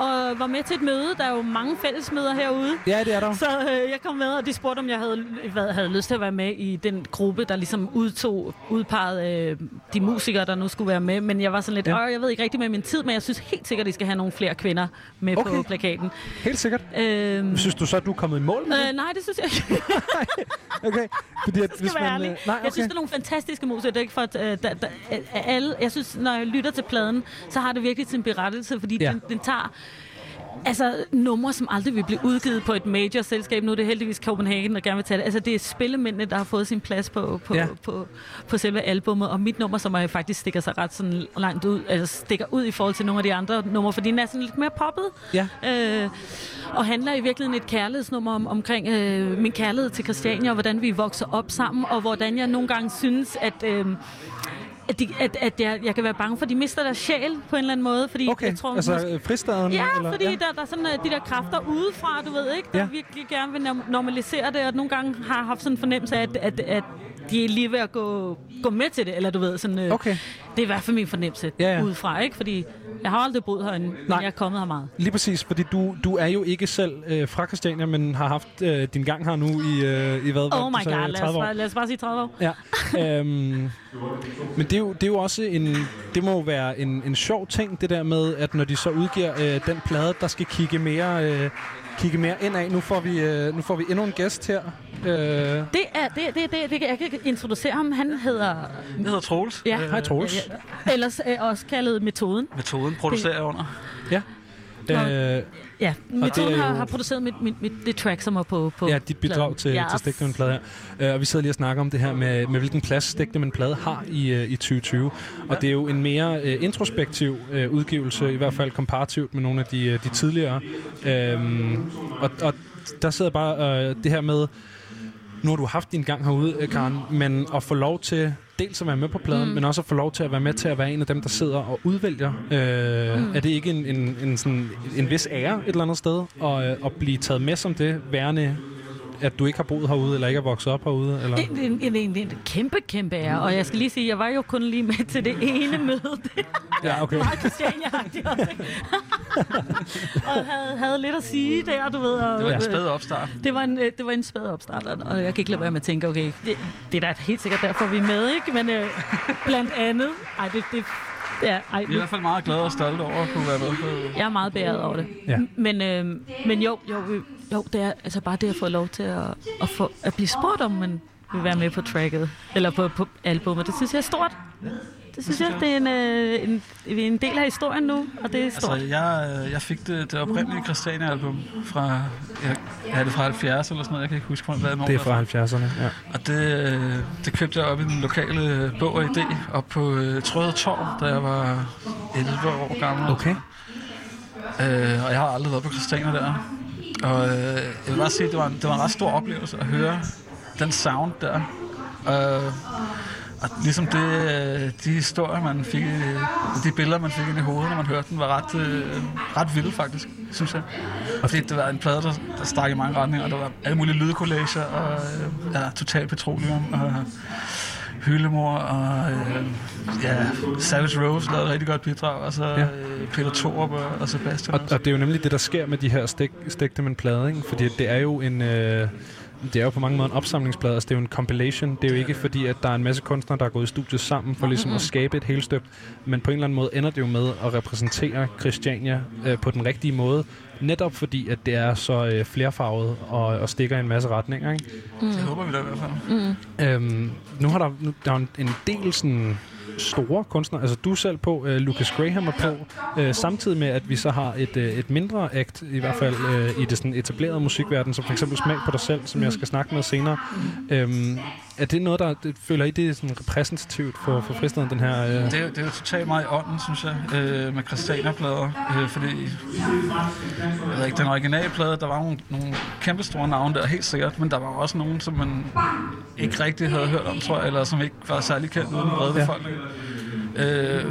[SPEAKER 19] Og var med til et møde. Der er jo mange fællesmøder herude.
[SPEAKER 5] Ja, det er der.
[SPEAKER 19] Så øh, jeg kom med, og de spurgte, om jeg havde, hvad, havde lyst til at være med i den gruppe, der ligesom udtog, udpegede øh, de musikere, der nu skulle være med. Men jeg var sådan lidt,
[SPEAKER 5] Ja.
[SPEAKER 19] jeg ved ikke rigtig med min tid, men jeg synes helt sikkert, de skal have nogle flere kvinder med
[SPEAKER 5] Okay.
[SPEAKER 19] på plakaten.
[SPEAKER 5] Helt sikkert.
[SPEAKER 19] Øhm,
[SPEAKER 5] Synes du så, at du er kommet i mål med det?
[SPEAKER 19] øh, nej, det synes jeg ikke.
[SPEAKER 5] Okay, fordi at,
[SPEAKER 19] hvis ærlig.
[SPEAKER 5] øh, nej, okay.
[SPEAKER 19] Jeg synes, det er nogle fantastiske musikere. Det er ikke for, at øh, der, der, at alle, jeg synes, når jeg lytter til pladen, så har det virkelig sin berettelse, fordi
[SPEAKER 5] ja.
[SPEAKER 19] den, den tager altså numre, som aldrig vil blive udgivet på et major selskab. Nu er det heldigvis Copenhagen, der gerne vil tage det. Altså, det er spillemændene, der har fået sin plads på, på,
[SPEAKER 5] Ja.
[SPEAKER 19] ja. på, på selve albummet. Og mit nummer, som er faktisk stikker sig ret sådan langt ud, altså stikker ud i forhold til nogle af de andre numre, fordi den er sådan lidt mere poppet.
[SPEAKER 5] Ja.
[SPEAKER 19] Øh, og handler i virkeligheden et kærlighedsnummer om, omkring øh, min kærlighed til Christiania, og hvordan vi vokser op sammen, og hvordan jeg nogle gange synes, at... Øh, at, de, at, at jeg, jeg kan være bange for, at de mister deres sjæl på en eller anden måde. Fordi
[SPEAKER 5] Okay,
[SPEAKER 19] jeg tror,
[SPEAKER 5] altså
[SPEAKER 19] måske-
[SPEAKER 5] øh, fristaden?
[SPEAKER 19] Ja,
[SPEAKER 5] eller?
[SPEAKER 19] fordi Der, der er sådan uh, de der kræfter udefra, du ved ikke, der
[SPEAKER 5] Ja.
[SPEAKER 19] ja. virkelig gerne vil norm- normalisere det, og nogle gange har haft sådan en fornemmelse af, at, at, at de er lige ved at gå, gå med til det, eller du ved, sådan, øh,
[SPEAKER 5] Okay.
[SPEAKER 19] det er i hvert fald min fornemmelse
[SPEAKER 5] Ja, ja.
[SPEAKER 19] udefra, ikke? Fordi jeg har aldrig boet herinde, men
[SPEAKER 5] Nej.
[SPEAKER 19] jeg er kommet her meget.
[SPEAKER 5] Lige præcis, fordi du, du er jo ikke selv øh, fra Christiania, men har haft øh, din gang her nu i, øh, i hvad?
[SPEAKER 19] Oh my
[SPEAKER 5] sagde,
[SPEAKER 19] god, lad os,
[SPEAKER 5] 30 år.
[SPEAKER 19] bare, lad os bare sige 30 år.
[SPEAKER 5] Ja. øhm, men det er, jo, det er jo også en, det må jo være en, en sjov ting, det der med, at når de så udgiver øh, den plade, der skal kigge mere, øh, kigge mere ind af. Nu får vi, øh, nu får vi endnu en gæst her. Øh,
[SPEAKER 19] Det er, det, det, det, det, jeg kan introducere ham. Han hedder...
[SPEAKER 20] Jeg hedder Troels.
[SPEAKER 19] Ja.
[SPEAKER 5] Hej, Troels.
[SPEAKER 19] Ja, Ellers øh, også kaldet Metoden.
[SPEAKER 20] Metoden producerer jeg under.
[SPEAKER 5] Ja. Øh,
[SPEAKER 19] Ja, Metoden
[SPEAKER 5] er
[SPEAKER 19] har,
[SPEAKER 5] jo-
[SPEAKER 19] har produceret mit, mit, mit, det track, som er på, på
[SPEAKER 5] Ja, dit bidrag
[SPEAKER 19] pladen.
[SPEAKER 5] til,
[SPEAKER 19] Ja,
[SPEAKER 5] til en plade her. Øh, og vi sidder lige og snakker om det her med, med hvilken plads en plade har i, øh, i 2020. Og det er jo en mere øh, introspektiv øh, udgivelse, i hvert fald komparativt med nogle af de, øh, de tidligere. Øhm, og, og der sidder bare øh, det her med, nu har du haft din gang herude, øh, Karen, men at få lov til dels at være med på pladen, mm. Men også at få lov til at være med til at være en af dem, der sidder og udvælger. Øh, mm. Er det ikke en, en, en, sådan, en vis ære et eller andet sted, at, øh, at blive taget med som det, værende, at du ikke har boet herude, eller ikke er vokset op herude? Eller?
[SPEAKER 19] Det er en, en, en, en kæmpe, kæmpe ære. Og jeg skal lige sige, jeg var jo kun lige med til det ene møde. Det
[SPEAKER 5] Ja, okay.
[SPEAKER 19] var meget Christiania-agtigt og havde, havde lidt at sige der, du ved. Og,
[SPEAKER 20] Det var en spæd opstart.
[SPEAKER 19] Det var en, øh, det var en spæd opstart, og- jeg kan ikke lade være med at tænke, okay, det, det er da helt sikkert derfor, vi er med, ikke? Men øh, blandt andet, ej, det, det, ja, ej,
[SPEAKER 20] Vi er i hvert fald meget glade og stolte over at kunne være med
[SPEAKER 19] jeg er meget beæret over det.
[SPEAKER 5] Ja.
[SPEAKER 19] Men, øh, men jo, jo, vi- jo, det er altså bare det at få lov til at, at, få, at blive spurgt om, man vil være med på tracket, eller på, på albummet. Det synes jeg er stort. Det synes jeg, det er en, øh, en, er en del af historien nu, og det er stort.
[SPEAKER 20] Altså, jeg, øh, jeg fik det, det oprindelige Christiania-album fra, jeg, ja, det er fra 70 eller sådan noget, jeg kan ikke huske, hvad nummer
[SPEAKER 5] Det er fra 70'erne, ja.
[SPEAKER 20] Og det, øh, det købte jeg op i den lokale bog og idé, op på øh, Trøde Torv, da jeg var 11 år gammel.
[SPEAKER 5] Okay.
[SPEAKER 8] Øh, og jeg har aldrig været på Christiania der. Og øh, jeg vil bare sige, at det var, en, det var en ret stor oplevelse at høre den sound der. Øh, og ligesom det, øh, de historier, man fik, de billeder, man fik ind i hovedet, når man hørte den, var ret, øh, ret vilde faktisk, synes jeg. Og fordi det var en plade, der, der stak i mange retninger, og der var alle mulige lydkollager, og øh, ja, total petroleum, og øh, hyldemor, og øh, ja, Savage Rose lavede et rigtig godt bidrag, og så
[SPEAKER 5] Ja.
[SPEAKER 8] øh, Peter Thorup og, og Sebastian
[SPEAKER 5] Og, og det er jo nemlig det, der sker med de her stik, stigte med en plade, ikke? Fordi det er jo en... Øh, det er jo på mange måder en opsamlingsplade, altså det er jo en compilation. Det er jo ikke fordi, at der er en masse kunstnere, der er gået i studiet sammen for ligesom at skabe et helt støb. Men på en eller anden måde ender det jo med at repræsentere Christiania øh, på den rigtige måde. Netop fordi, at det er så øh, flerfarvet og, og stikker i en masse retninger. Ikke?
[SPEAKER 8] Mm. Det håber vi da i hvert fald.
[SPEAKER 19] Mm.
[SPEAKER 5] Øhm, nu har der, nu, der er en del sådan store kunstnere. Altså du selv på, øh, Lucas Graham er på, øh, samtidig med, at vi så har et, øh, et mindre akt, i hvert fald øh, i det sådan etablerede musikverden, som for eksempel Smag på dig selv, som jeg skal snakke med senere. Øhm, er det noget, der det, føler I, det er sådan repræsentativt for, for fristaden, den her... Øh?
[SPEAKER 8] Det, er, det er jo totalt meget i ånden, synes jeg, øh, med Christiania-plader. Øh, fordi, jeg ved ikke, den originale plade, der var nogle, nogle kæmpe store navne der, helt sikkert, men der var også nogen, som man ikke rigtig havde hørt om, tror jeg, eller som ikke var særlig kendt uden den brede
[SPEAKER 5] Ja.
[SPEAKER 8] befolkning. Øh,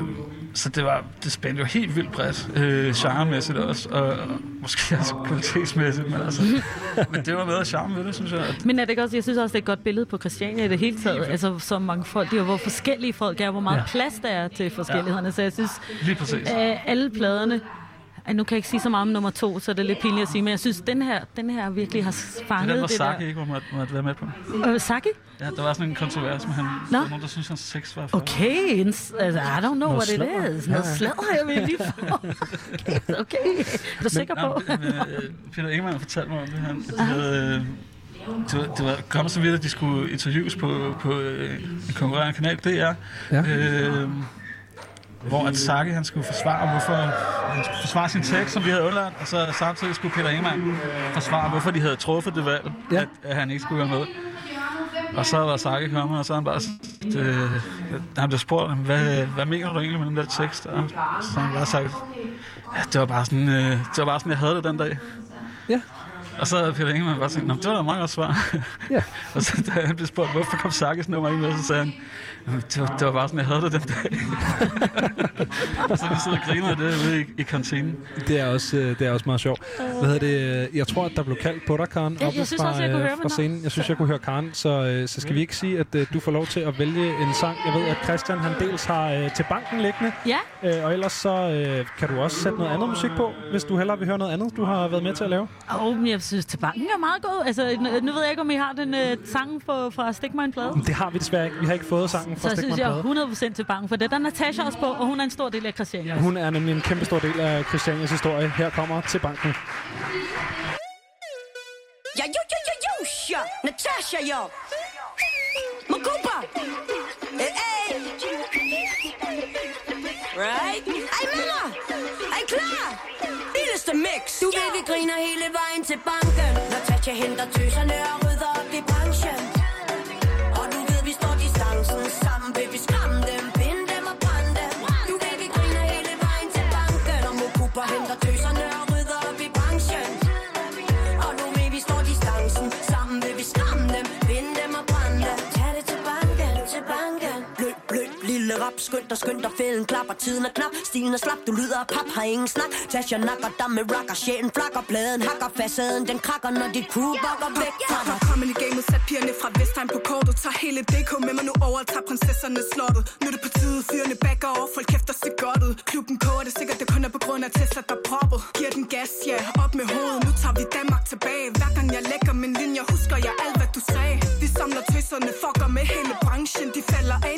[SPEAKER 8] så det var det spændte jo helt vildt bredt, øh, genremæssigt også, og, og måske også kvalitetsmæssigt, men, altså, men det var noget af charme ved det, synes jeg. At,
[SPEAKER 19] Men er det ikke også, jeg synes også, det er et godt billede på Christiania i det hele taget. Altså, så mange folk, det er, hvor forskellige folk er, hvor meget
[SPEAKER 8] Ja.
[SPEAKER 19] ja. plads der er til forskellighederne. Så jeg synes,
[SPEAKER 8] Lige præcis.
[SPEAKER 19] øh, alle pladerne, ej, nu kan jeg ikke sige så meget om nummer to, så det er lidt pinligt at sige, men jeg synes, den her, den her virkelig har
[SPEAKER 8] det
[SPEAKER 19] fanget
[SPEAKER 8] er den, hvor
[SPEAKER 19] det
[SPEAKER 8] Saki
[SPEAKER 19] der.
[SPEAKER 8] ikke var måtte, måtte være med på.
[SPEAKER 19] Øh, Saki?
[SPEAKER 8] Ja, der var sådan en kontrovers med han.
[SPEAKER 19] Nå.
[SPEAKER 8] Der var nogen, der synes, hans sex var for...
[SPEAKER 19] Okay, en, altså, I don't know
[SPEAKER 8] Noget
[SPEAKER 19] what it
[SPEAKER 8] sladder.
[SPEAKER 19] is. Noget
[SPEAKER 8] Ja.
[SPEAKER 19] sladder, jeg vil lige få. Okay, er du sikker på?
[SPEAKER 8] Men, men, øh, Peter Ingemann fortalte mig om det. Han, at de havde, øh, det, var, det var kommet så vidt, at de skulle interviews på, på øh, en konkurrerende kanal, DR.
[SPEAKER 5] Ja.
[SPEAKER 8] Øh, hvor at Saki, han skulle forsvare, hvorfor han skulle forsvare sin tekst, som vi havde undladt, og så samtidig skulle Peter Ingemann forsvare, hvorfor de havde truffet det valg, ja. at, at, han ikke skulle være med. Og så var Saki kommet, og så han bare, øh, han blev spurgt, hvad, hvad mener du egentlig med den der tekst? Og så han bare sagt, ja, det var bare sådan, øh, det var bare sådan, jeg havde det den dag.
[SPEAKER 5] Ja.
[SPEAKER 8] Og så havde Peter Ingemann bare sagt, "Nå, det var da et meget godt svar.
[SPEAKER 5] Ja.
[SPEAKER 8] og så da han blev spurgt, hvorfor kom Sakis nummer ikke med, så sagde han, "Jamen, det var, det var bare sådan, jeg havde det den dag. og så vi sidder og griner det ude i, i kantinen.
[SPEAKER 5] Det er også, øh, det er også meget sjovt. Hvad hedder det? Jeg tror, at der blev kaldt på dig, Karen,
[SPEAKER 19] Ja,
[SPEAKER 5] oppe
[SPEAKER 19] jeg synes
[SPEAKER 5] fra,
[SPEAKER 19] også, jeg kunne
[SPEAKER 5] øh,
[SPEAKER 19] høre,
[SPEAKER 5] fra scenen. Jeg synes, jeg kunne høre Karen, så, øh, så skal vi ikke sige, at du får lov til at vælge en sang. Jeg ved, at Christian han dels har øh, til banken liggende,
[SPEAKER 19] Ja.
[SPEAKER 5] og ellers så øh, kan du også sætte noget andet musik på, hvis du hellere vil høre noget andet, du har været med til at lave.
[SPEAKER 19] Åh, oh, men jeg synes, til banken er meget god. Altså, nu, nu ved jeg ikke, om I har den øh, sang for, fra Stik mig en plade.
[SPEAKER 5] Det har vi desværre ikke. Vi har ikke fået sangen fra
[SPEAKER 19] Så
[SPEAKER 5] Stik
[SPEAKER 19] synes
[SPEAKER 5] mig en
[SPEAKER 19] jeg
[SPEAKER 5] plade.
[SPEAKER 19] 100% til banken, for det er der Natasha også på, og hun er en stor del af Christiania.
[SPEAKER 5] Hun er nemlig en kæmpe stor del af Christianias historie. Her kommer til banken.
[SPEAKER 21] Ja, jo, jo, jo, jo, ja. Natasha, jo. Du ved, vi griner hele vejen til banken. Natasha henter tøserne og Skynd dig, skynd dig, fælden klapper. Tiden er knap, stilen er slap. Du lyder pap, har ingen snak. Tasha nakker dig med rocker. Sjælen flakker, bladen hakker. Facaden, den krakker Når dit crew bakker væk. Fra dig
[SPEAKER 22] Kom i gamet, sat pigerne fra Vestheim på kortet. Tager hele DK med mig nu. Over, tager prinsesserne slottet. Nu er det på tide, fyrene backer over. Folk kæfter sig godt ud. Klubben koger det sikkert, det kun er på grund af Tesla, der er proppet. Giver den gas, ja, op med hovedet. Nu tager vi Danmark tilbage. Hver gang jeg lægger min linje, husker jeg alt, hvad du sagde. Vi samler tøserne, fucker med hele branchen. De falder af,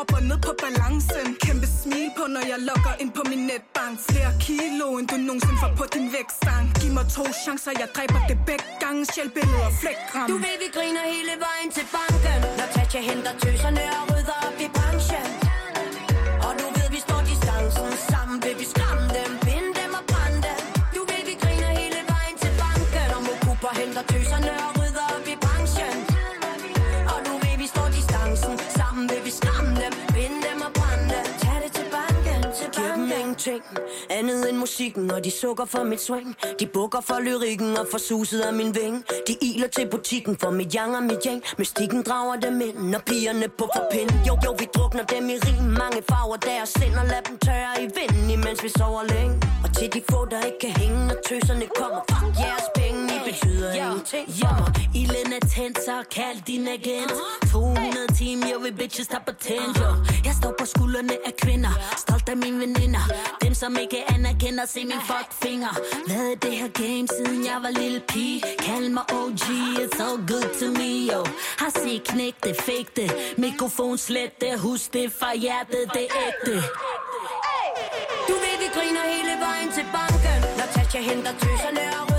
[SPEAKER 22] op og ned på balancen. Kæmpe smil på, når jeg logger ind på min netbank. Flere kilo, end du nogensinde får på din vækstang Giv mig to chancer, jeg dræber det begge gange. Sjælbilleder, flækram
[SPEAKER 21] Du ved, vi griner hele vejen til banken. Når Tatja henter tøserne og rydder op i branchen.
[SPEAKER 23] Ingenting Andet end musikken Og de sukker for mit swing. De bukker for lyrikken Og for suset af min ving. De iler til butikken For mit yang og mit yang. Mystikken drager dem ind Når pigerne på for pind Jo, jo, vi drukner dem i rim. Mange farver deres sind Og lad dem tørre i vinden Imens vi sover længe. Og til de få der ikke kan hænge Når tøserne kommer. Fuck jeres penge I betyder ingenting for mig. Ilden er tændt Så kald din agent. 200 timer Jeg vil bitches der på tænd jo. Jeg står på skuldrene af kvinder. Stolt af mine veninder dem som ikke anerkender Se min fuck finger Lavet det her game siden jeg var lille pige? Kald mig OG It's all good to me yo. Har set knæk det, fake det. Mikrofon slet det Husk det fra hjertet, det er ægte. Du ved vi griner hele vejen til banken. Når Tasha henter tøserne og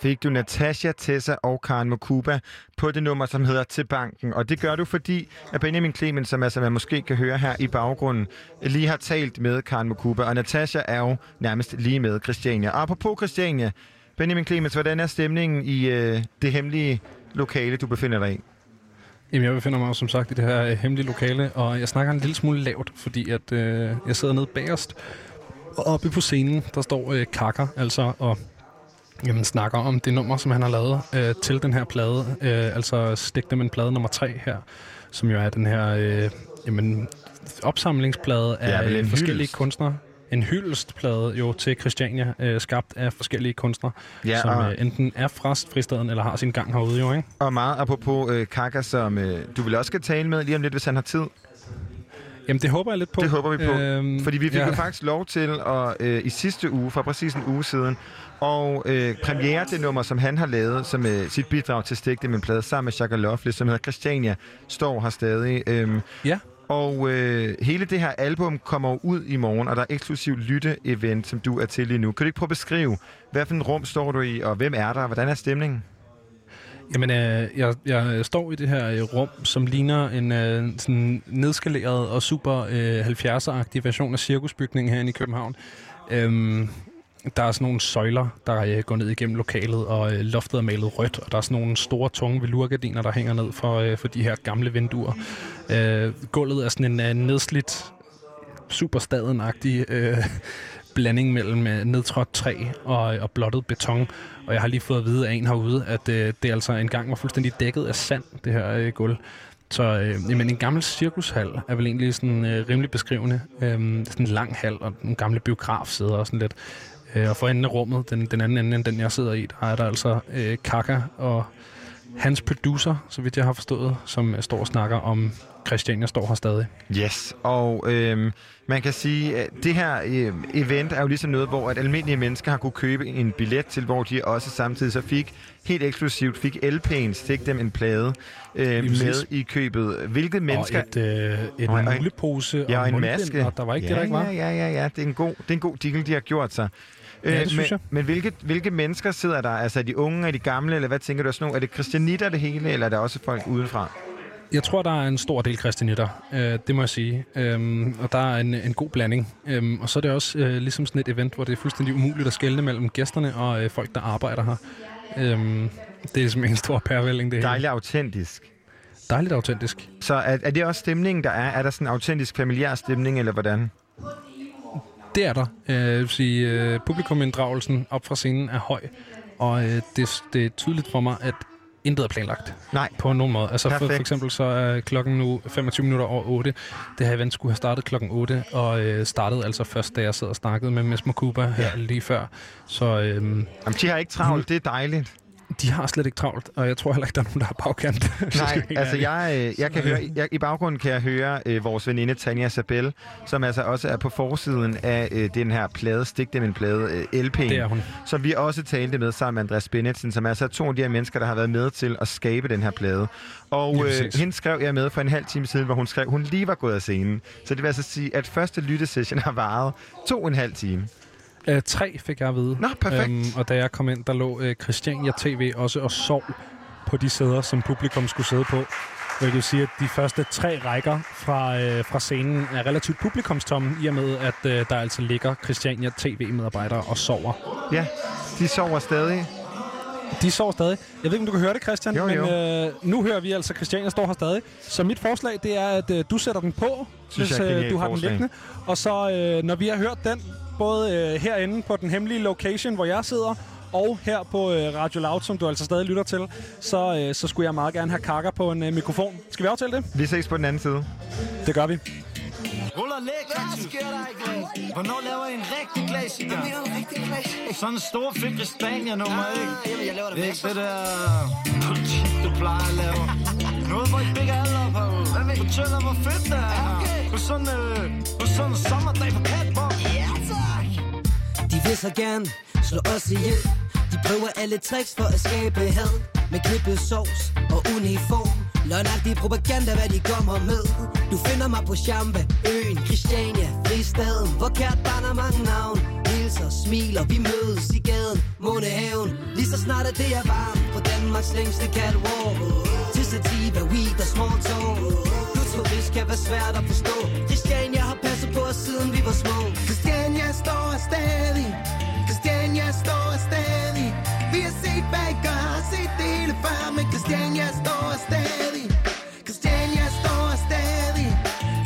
[SPEAKER 4] fik du Natasha, Tessa og Karen Mokuba på det nummer, som hedder Til Banken. Og det gør du, fordi at Benjamin Clemens, som altså man måske kan høre her i baggrunden, lige har talt med Karen Mokuba. Og Natasha er jo nærmest lige med Christiania. Og apropos Christiania, Benjamin Clemens, hvordan er stemningen i øh, det hemmelige lokale, du befinder dig i?
[SPEAKER 5] Jamen, jeg befinder mig jo som sagt i det her øh, hemmelige lokale, og jeg snakker en lille smule lavt, fordi at øh, jeg sidder nede bagerst. Og oppe på scenen, der står øh, kakker, altså, og jamen, snakker om det nummer, som han har lavet øh, til den her plade. Øh, altså Stik dem en plade nummer tre her, som jo er den her øh, jamen, opsamlingsplade af øh, forskellige
[SPEAKER 4] hyldest.
[SPEAKER 5] kunstnere. En hyldestplade jo til Christiania, øh, skabt af forskellige kunstnere,
[SPEAKER 4] Ja,
[SPEAKER 5] som øh, enten er fra fristaden eller har sin gang herude jo, ikke?
[SPEAKER 4] Og meget apropos øh, Kaka, som øh, du vil også skal tale med lige om lidt, hvis han har tid.
[SPEAKER 5] Jamen, det håber jeg lidt på.
[SPEAKER 4] Det håber vi på.
[SPEAKER 5] Øhm,
[SPEAKER 4] Fordi vi fik
[SPEAKER 5] ja.
[SPEAKER 4] jo faktisk lov til at øh, i sidste uge, for præcis en uge siden, og øh, premiere det nummer, som han har lavet som øh, sit bidrag til Stik det en plade sammen med Shaka Lovely, som hedder Christiania, står her stadig. Øhm,
[SPEAKER 5] ja.
[SPEAKER 4] Og øh, hele det her album kommer ud i morgen, og der er eksklusiv lytte-event, som du er til lige nu. Kan du ikke prøve at beskrive, hvad for en rum står du i, og hvem er der, og hvordan er stemningen?
[SPEAKER 5] Jamen, øh, jeg, jeg står i det her øh, rum, som ligner en øh, sådan nedskaleret og super øh, 70'er-agtig version af cirkusbygningen herinde i København. Øhm, der er sådan nogle søjler, der øh, går ned igennem lokalet, og øh, loftet er malet rødt, og der er sådan nogle store, tunge velurgardiner, der hænger ned for, øh, for de her gamle vinduer. Øh, gulvet er sådan en øh, nedslidt, super staden-agtig øh, blanding mellem øh, nedtrådt træ og, øh, og blottet beton. Og jeg har lige fået at vide af en herude, at øh, det altså engang var fuldstændig dækket af sand, det her øh, gulv. Så øh, jamen, en gammel cirkushal er vel egentlig sådan øh, rimelig beskrivende. Øh, sådan en lang hal og nogle gamle biografsæder og sådan lidt. Øh, og for enden af rummet, den, den anden ende end den, jeg sidder i, der er der altså øh, Kaka og hans producer, så vidt jeg har forstået, som øh, står og snakker om Christiania står her stadig.
[SPEAKER 4] Yes, og øhm, man kan sige, at det her øh, event er jo ligesom noget, hvor at almindelige mennesker har kunne købe en billet til, hvor de også samtidig så fik, helt eksklusivt, fik LP'en, stik dem en plade øh, med i købet. Hvilke mennesker...
[SPEAKER 5] Og et, øh, et
[SPEAKER 4] Og- og-
[SPEAKER 5] mulepose
[SPEAKER 4] ja,
[SPEAKER 5] og
[SPEAKER 4] og en maske.
[SPEAKER 5] og der var ikke
[SPEAKER 4] ja,
[SPEAKER 5] det, der ikke var.
[SPEAKER 4] Ja, ja, ja, ja. Det er en god, det er en god deal, de har gjort sig. Øh,
[SPEAKER 5] Ja, det synes
[SPEAKER 4] men,
[SPEAKER 5] jeg.
[SPEAKER 4] Men hvilke, hvilke mennesker sidder der? Altså er de unge, er de gamle, eller hvad tænker du? Sådan nogle, er det christianitter det hele, eller er der også folk udenfra?
[SPEAKER 5] Jeg tror, der er en stor del kristianitter, øh, det må jeg sige. Øhm, og der er en, en god blanding. Øhm, og så er det også øh, ligesom sådan et event, hvor det er fuldstændig umuligt at skelne mellem gæsterne og øh, folk, der arbejder her. Øhm, det er ligesom en stor pærvælling, det hele.
[SPEAKER 4] Dejligt autentisk.
[SPEAKER 5] Dejligt autentisk.
[SPEAKER 4] Så er, er det også stemningen, der er? Er der sådan en autentisk familiær stemning, eller hvordan?
[SPEAKER 5] Det er der. Øh, jeg vil sige, øh, publikuminddragelsen op fra scenen er høj. Og øh, det, det er tydeligt for mig, at intet er planlagt.
[SPEAKER 4] Nej.
[SPEAKER 5] På nogen måde. Altså for, for eksempel så er klokken nu 25 minutter over 8. Det her event skulle have startet klokken 8, og øh, startede altså først, da jeg sad og snakkede med Miss Makuba her lige før. Så, øh,
[SPEAKER 4] Jamen, de har ikke travlt, det er dejligt.
[SPEAKER 5] De har slet ikke travlt, og jeg tror heller ikke, der er nogen, der har bagkant.
[SPEAKER 4] Nej, altså jeg, øh, jeg kan høre, jeg, i baggrunden kan jeg høre øh, vores veninde Tanja Sabel, som altså også er på forsiden af øh, den her plade, Stik dem en plade, øh, LP'en. Som vi også talte med sammen med Andreas Bennetsen, som altså er to af de her mennesker, der har været med til at skabe den her plade. Og øh, hende skrev jeg med for en halv time siden, hvor hun skrev, hun lige var gået af scenen. Så det vil altså sige, at første lyttesession har varet to og en halv time.
[SPEAKER 5] Øh, tre fik jeg at vide.
[SPEAKER 4] Nå, perfekt.
[SPEAKER 5] og da jeg kom ind, der lå øh, Christiania TV også og sov på de sæder, som publikum skulle sidde på. Hvilket vil sige, at de første tre rækker fra, øh, fra scenen er relativt publikumstomme, i og med, at øh, der altså ligger Christiania TV-medarbejdere og sover.
[SPEAKER 4] Ja, de sover stadig.
[SPEAKER 5] De sover stadig. Jeg ved ikke, om du kan høre det, Christian,
[SPEAKER 4] Jo,
[SPEAKER 5] men
[SPEAKER 4] jo.
[SPEAKER 5] Øh, nu hører vi altså, Christiania står her stadig. Så mit forslag, det er, at øh, du sætter den på,
[SPEAKER 4] Synes
[SPEAKER 5] hvis øh, du har den
[SPEAKER 4] forslag.
[SPEAKER 5] liggende. Og så, øh, når vi har hørt den, både øh, herinde på den hemmelige location, hvor jeg sidder, og her på øh, Radio Loud, som du altså stadig lytter til, så, øh, så skulle jeg meget gerne have kakker på en øh, mikrofon. Skal vi aftale det?
[SPEAKER 4] Vi ses på den anden side.
[SPEAKER 5] Det gør vi.
[SPEAKER 24] Ruller læg. Hvornår laver I en rigtig klassiker? Hvad mener du rigtig klassiker? Sådan en stor fedt Christiania nummer, ikke? Jamen, jeg laver det Ikke det der politik, du plejer at lave. Noget, hvor I bigger alle op herude. Fortæl om, hvor fedt det er. På sådan, øh, på sådan en sommerdag på Catwalk. Ja,
[SPEAKER 10] vil så gerne slå os ihjel. De prøver alle tricks for at skabe had Med klippet sovs og uniform. Løgnagtig propaganda, hvad de kommer med. Du finder mig på Champe, øen, Christiania, fristaden. Hvor kært barn har mange navn. Hilser, smiler, vi mødes i gaden, Månehaven. Lige så snart at det er varmt på Danmarks længste catwalk. Til sativa, weed og small talk. Du turist kan være svært at forstå på siden vi var små.
[SPEAKER 1] Christiania står stadig. Christiania står stadig. Vi har set bagger, har set det hele før Men Christiania står stadig. Christiania står stadig.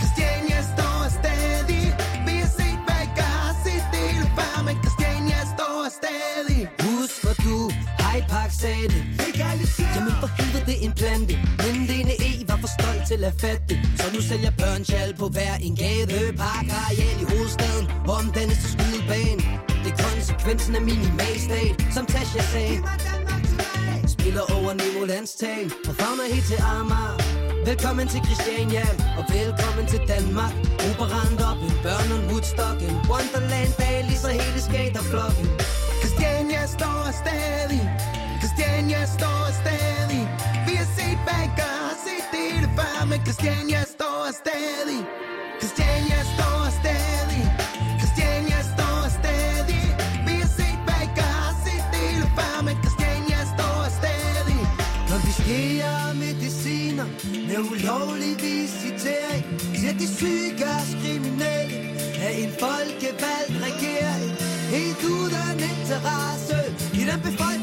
[SPEAKER 1] Christiania står stadig. Vi har set bagger, har set det hele før Men Christiania står stadig.
[SPEAKER 10] Husk hvor du Hyde Park sagde det. Jamen for helvede det er en plante. Men Lene til at fatte det. Så nu sælger børnchal på hver en gade. Park areal i hovedstaden. Omdannes til skydebane Det er konsekvensen af minimalstat Som Tasha sagde. Spiller over Nemo tag Og fagner helt til Amager. Velkommen til Christiania. Og velkommen til Danmark. Operant op en børn og Woodstock. En Wonderland bag lige så hele skaterflokken.
[SPEAKER 1] Christiania står stadig. Christiania står stadig. Vi har set bagger, har set det hele før Men Christiania står stadig Christian, jeg står stadig Christiania står stadig Vi har set hvad I bagger, har set det hele før Men jeg står stadig
[SPEAKER 10] Konfiskerer mediciner med ulovlig visitering Til de syge gørs kriminelle af en folkevalgt regering Helt uden interesse i den befolkning,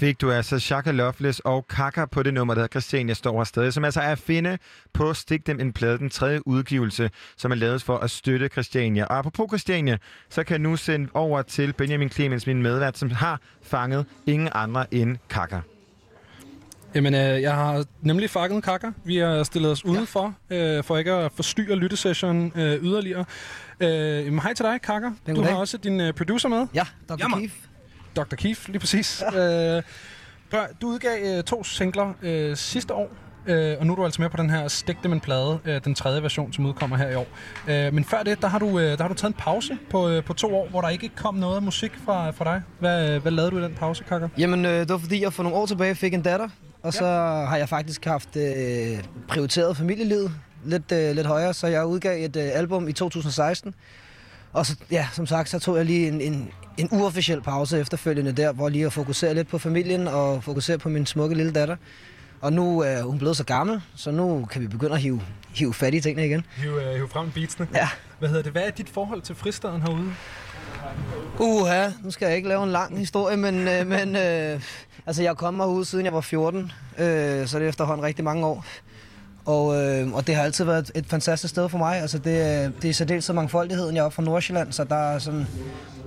[SPEAKER 4] fik du altså Shaka Loveless og Kaka på det nummer, der hedder Christiania står her stadig, som altså er at finde på Stik Dem en plade, den tredje udgivelse, som er lavet for at støtte Christiania. Og apropos Christiania, så kan jeg nu sende over til Benjamin Clemens, min medvært, som har fanget ingen andre end Kaka.
[SPEAKER 5] Jamen, øh, jeg har nemlig fanget kakker. Vi har stillet os udenfor, øh, for ikke at forstyrre lyttesessionen øh, yderligere. Øh, jamen, hej til dig, kakker. Du har også din øh, producer med.
[SPEAKER 25] Ja, Dr.
[SPEAKER 5] Jammer.
[SPEAKER 25] Keith.
[SPEAKER 5] Dr. Keith, lige præcis. Ja. Øh, prøv, du udgav øh, to singler øh, sidste år. øh, og nu er du altså med på den her Stik dem en plade, øh, den tredje version, som udkommer her i år. Øh, men før det, der har, du, øh, der har du taget en pause på, øh, på to år, hvor der ikke kom noget musik fra, fra dig. Hvad, øh, hvad lavede du i den pause, Kakker?
[SPEAKER 25] Jamen, øh, det var fordi, jeg for nogle år tilbage fik en datter, og så har jeg faktisk haft øh, prioriteret familielivet lidt, øh, lidt højere, så jeg udgav et øh, album i 2016. Og så, ja, som sagt, så tog jeg lige en, en, en uofficiel pause efterfølgende der, hvor lige at fokusere lidt på familien og fokusere på min smukke lille datter. Og nu er hun blevet så gammel, så nu kan vi begynde at hive, hive fat i tingene igen.
[SPEAKER 5] Hive, øh, hive frem beatsene.
[SPEAKER 25] Ja.
[SPEAKER 5] Hvad hedder det? Hvad er dit forhold til fristaden herude?
[SPEAKER 25] Uha, nu skal jeg ikke lave en lang historie, men, øh, men øh, altså jeg kommet herude siden jeg var 14, øh, så det er efterhånden rigtig mange år. Og, øh, og det har altid været et, fantastisk sted for mig. Altså det, det er så så mangfoldigheden. Jeg er fra Nordsjælland, så der er sådan...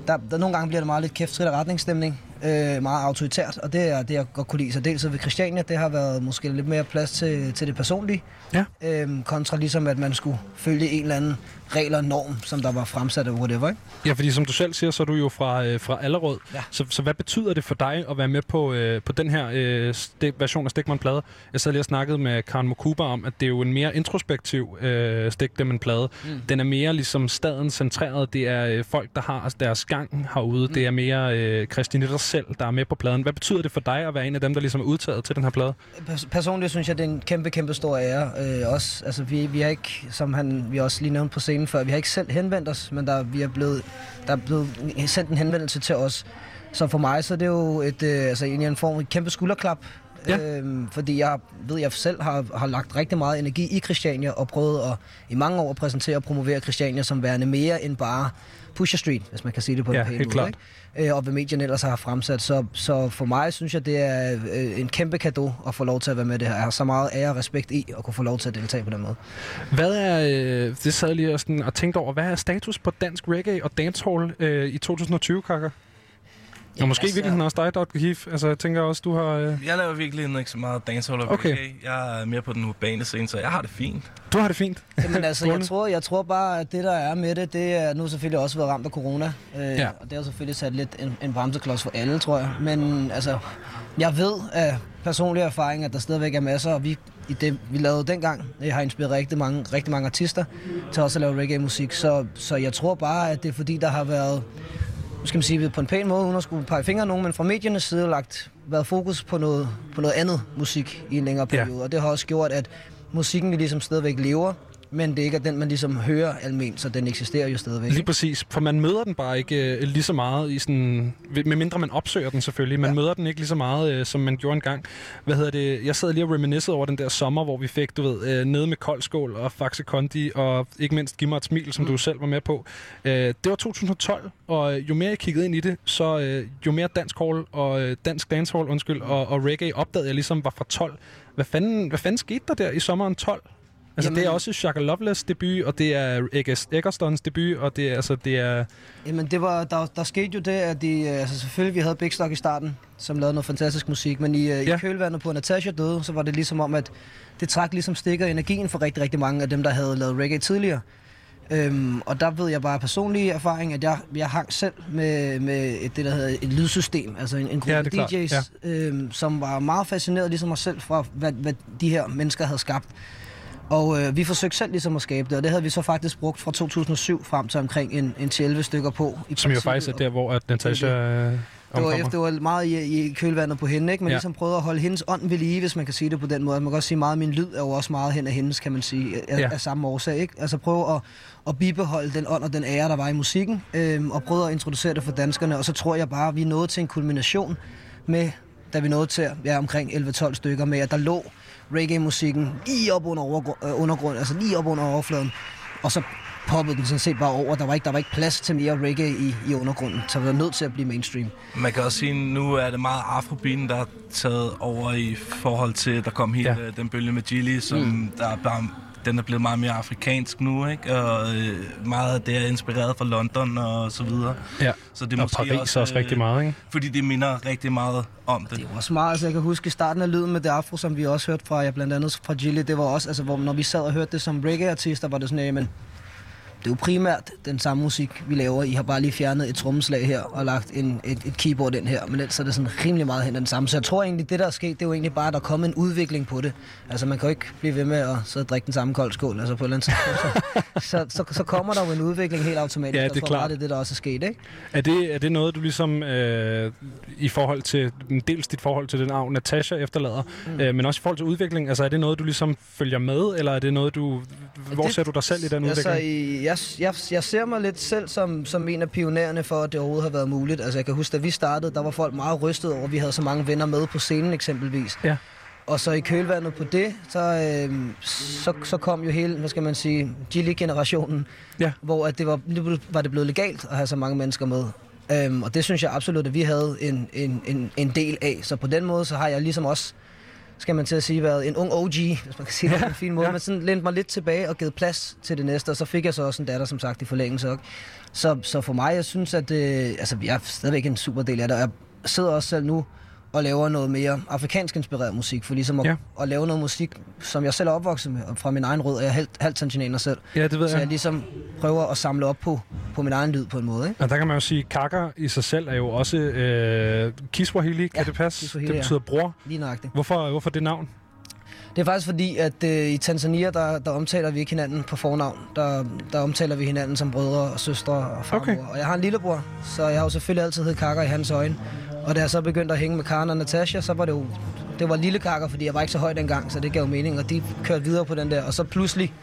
[SPEAKER 25] Der, der, nogle gange bliver det meget lidt kæftrit og retningsstemning. Øh, meget autoritært, og det er det, jeg godt kunne lide. Så dels ved Christiania, det har været måske lidt mere plads til, til det personlige.
[SPEAKER 5] Ja.
[SPEAKER 25] Øh, kontra ligesom, at man skulle følge en eller anden regel og norm, som der var fremsat af whatever. Ikke?
[SPEAKER 5] Ja, fordi som du selv siger, så er du jo fra, øh, fra Allerød.
[SPEAKER 25] Ja.
[SPEAKER 5] Så, så hvad betyder det for dig at være med på, øh, på den her øh, version af Stikman Plade? Jeg sad lige og snakkede med Karen Mokuba om, at det er jo en mere introspektiv øh, en plade.
[SPEAKER 25] Mm.
[SPEAKER 5] Den er mere ligesom staden centreret. Det er øh, folk, der har deres gang herude. Mm. Det er mere øh, Christine selv, der er med på pladen. Hvad betyder det for dig at være en af dem, der ligesom er udtaget til den her plade?
[SPEAKER 25] Pers- personligt synes jeg, det er en kæmpe, kæmpe stor ære. Øh, også, altså, vi, vi har ikke, som han, vi også lige nævnte på scenen før, vi har ikke selv henvendt os, men der, vi er blevet, der er blevet sendt en henvendelse til os. Så for mig så er det jo et, øh, altså, egentlig en form et kæmpe skulderklap. Ja. Øhm, fordi jeg ved, jeg selv har, har lagt rigtig meget energi i Christiania og prøvet at i mange år at præsentere og promovere Christiania som værende mere end bare Pusher Street, hvis man kan sige det på
[SPEAKER 5] Ja,
[SPEAKER 25] en pæn måde.
[SPEAKER 5] klart.
[SPEAKER 25] Ikke? Øh, og hvad medierne ellers har fremsat. Så, så for mig synes jeg, det er øh, en kæmpe gave at få lov til at være med det her. Jeg har så meget ære og respekt i at kunne få lov til at deltage på den måde.
[SPEAKER 5] Hvad er, øh, det sad lige og, sådan, og tænkte over, hvad er status på dansk reggae og dancehall øh, i 2020, Kakker? Og måske
[SPEAKER 26] altså-
[SPEAKER 5] virkelig også dig, Dr. Keith. Altså, jeg tænker også, du har... Øh...
[SPEAKER 26] Jeg laver virkelig ikke så meget dancehall og
[SPEAKER 5] Okay.
[SPEAKER 26] Jeg er mere på den urbane scene, så jeg har det fint.
[SPEAKER 5] Du har det fint.
[SPEAKER 25] Jamen altså, jeg tror, jeg tror bare, at det der er med det, det er nu selvfølgelig også været ramt af corona. Øh,
[SPEAKER 5] Ja.
[SPEAKER 25] Og det har selvfølgelig sat lidt en, en bremseklods for alle, tror jeg. Men altså, jeg ved af personlig erfaring, at der stadigvæk er masser, og vi, i det, vi lavede dengang, jeg har inspireret rigtig mange, rigtig mange artister til også at lave reggae-musik. Så, så jeg tror bare, at det er fordi, der har været skal man sige på en pæn måde, uden at skulle pege fingre nogen, men fra mediernes side lagt været fokus på noget, på noget andet musik i en længere periode. Ja. Og det har også gjort, at musikken ligesom stadigvæk lever, men det ikke er den, man ligesom hører almen, så den eksisterer jo stadigvæk.
[SPEAKER 5] Lige præcis, for man møder den bare ikke øh, lige så meget i sådan, med mindre man opsøger den selvfølgelig, man ja. møder den ikke lige så meget, øh, som man gjorde engang. Hvad hedder det? Jeg sad lige og reminiscede over den der sommer, hvor vi fik, du ved, øh, nede med Koldskål og Faxe Kondi, og ikke mindst Giv mig et smil, som mm. du selv var med på. Øh, det var 2012, og jo mere jeg kiggede ind i det, så øh, jo mere dansk hall og øh, dansk dancehall, undskyld, og, og reggae opdagede jeg ligesom var fra 12. Hvad fanden, hvad fanden skete der der i sommeren 12? Altså, Jamen, det er også Shaka Loveless debut, og det er Eggerstons debut, og det er, altså, det er...
[SPEAKER 25] Jamen, det var, der, der skete jo det, at de, øh, altså selvfølgelig, vi havde Big Stock i starten, som lavede noget fantastisk musik, men i, ja. i kølvandet på, at Natasha døde, så var det ligesom om, at det trak ligesom stikket energien for rigtig, rigtig mange af dem, der havde lavet reggae tidligere. Øhm, og der ved jeg bare personlig erfaring, at jeg, jeg hang selv med, med et, det, der hedder et lydsystem, altså en, en gruppe
[SPEAKER 5] Ja, er klart,
[SPEAKER 25] DJ's, ja. øhm, som var meget fascineret ligesom mig selv fra, hvad, hvad de her mennesker havde skabt. Og øh, vi forsøgte selv ligesom at skabe det, og det havde vi så faktisk brugt fra 2007 frem til omkring en, en 11 stykker på. I
[SPEAKER 5] Som jo faktisk er der, hvor at Natasha øh,
[SPEAKER 25] Det var, efter, det var meget i, i kølvandet på hende, ikke? men
[SPEAKER 5] Ja.
[SPEAKER 25] ligesom prøvede at holde hendes ånd ved lige, hvis man kan sige det på den måde. Man kan også sige, meget af min lyd er jo også meget hen af hendes, kan man sige, af,
[SPEAKER 5] Ja.
[SPEAKER 25] af samme årsag. Ikke? Altså prøve at, at bibeholde den ånd og den ære, der var i musikken, øhm, og prøve at introducere det for danskerne. Og så tror jeg bare, at vi nået til en kulmination med, da vi nåede til ja, omkring 11-12 stykker med, at der lå reggae-musikken lige op under øh, undergrunden, altså lige op under overfladen. Og så poppede den sådan set bare over. Der var ikke, der var ikke plads til mere reggae i, i undergrunden, så vi var nødt til at blive mainstream.
[SPEAKER 26] Man kan også sige, nu er det meget afrobeaten, der er taget over i forhold til, der kom hele ja. den bølge med Gilly, som mm. der er bare, den er blevet meget mere afrikansk nu, ikke? Og øh, meget af det er inspireret fra London og så videre.
[SPEAKER 5] Ja.
[SPEAKER 26] Så det er
[SPEAKER 5] Og
[SPEAKER 26] måske
[SPEAKER 5] Paris
[SPEAKER 26] også,
[SPEAKER 5] også rigtig meget, ikke?
[SPEAKER 26] Fordi det minder rigtig meget om det.
[SPEAKER 25] Det var også meget, altså jeg kan huske starten af lyden med det afro, som vi også hørte fra, ja, blandt andet fra Gilly, det var også, altså hvor, når vi sad og hørte det som reggae-artister, var det sådan, jamen, det er jo primært den samme musik, vi laver. I har bare lige fjernet et trommeslag her og lagt en, et, et keyboard ind her, men ellers er det sådan rimelig meget hen den samme. Så jeg tror egentlig, det der er sket, det er jo egentlig bare, at der er kommet en udvikling på det. Altså man kan jo ikke blive ved med at og drikke den samme kold skål, altså på et eller andet. Så, så, så, så kommer der jo en udvikling helt automatisk.
[SPEAKER 5] Ja, det er klart.
[SPEAKER 25] bare, det er det, der også er sket, ikke?
[SPEAKER 5] Er det, er det noget, du ligesom øh, i forhold til, dels dit forhold til den arv, Natasha efterlader, mm. øh, men også i forhold til udvikling, altså er det noget, du ligesom følger med, eller er det noget, du, hvor
[SPEAKER 25] Det-
[SPEAKER 5] ser du dig selv i den
[SPEAKER 25] altså,
[SPEAKER 5] udvikling?
[SPEAKER 25] i- jeg, jeg, jeg ser mig lidt selv som, som en af pionererne for, at det overhovedet har været muligt. Altså, jeg kan huske, da vi startede, der var folk meget rystet over, at vi havde så mange venner med på scenen eksempelvis.
[SPEAKER 5] Ja.
[SPEAKER 25] Og så i kølvandet på det, så, øh, så, så kom jo hele, hvad skal man sige, Gilly-generationen,
[SPEAKER 5] ja. hvor
[SPEAKER 25] at det var, var det blevet legalt at have så mange mennesker med. Øhm, og det synes jeg absolut, at vi havde en, en, en, en del af. Så på den måde, så har jeg ligesom også, skal man til at sige, været en ung OG, hvis man kan sige det på en fin måde. Ja. Men sådan lænt mig lidt tilbage og givet plads til det næste. Og så fik jeg så også en datter, som sagt, i forlængelse. også. Så, så for mig, jeg synes, at øh, altså, jeg er stadigvæk en super del af det. Og jeg sidder også selv nu og laver noget mere afrikansk inspireret musik, for ligesom at,
[SPEAKER 5] Ja.
[SPEAKER 25] ja. at lave noget musik, som jeg selv er opvokset med, og fra min egen rød, og jeg er halvt, halvt tanzanianer selv.
[SPEAKER 5] Ja, det ved
[SPEAKER 25] så
[SPEAKER 5] jeg.
[SPEAKER 25] jeg ligesom prøver at samle op på, på min egen lyd på en måde, ikke?
[SPEAKER 5] Og der kan man jo sige, at Kaka i sig selv er jo også øh, Kiswahili, kan
[SPEAKER 25] Ja,
[SPEAKER 5] det passe?
[SPEAKER 25] Kiswahili,
[SPEAKER 5] det
[SPEAKER 25] ja.
[SPEAKER 5] betyder bror.
[SPEAKER 25] Lige nøjagtigt.
[SPEAKER 5] Hvorfor, hvorfor det navn?
[SPEAKER 25] Det er faktisk fordi, at øh, i Tanzania, der, der omtaler vi ikke hinanden på fornavn. Der, der omtaler vi hinanden som brødre og søstre og farmor.
[SPEAKER 5] Okay.
[SPEAKER 25] Og jeg har en lillebror, så jeg har jo selvfølgelig altid heddet Kakker i hans øjne. Og da jeg så begyndte at hænge med Karen og Natasha, så var det jo det var lille Kakker, fordi jeg var ikke så høj dengang, så det gav jo mening. Og de kørte videre på den der, og så pludselig,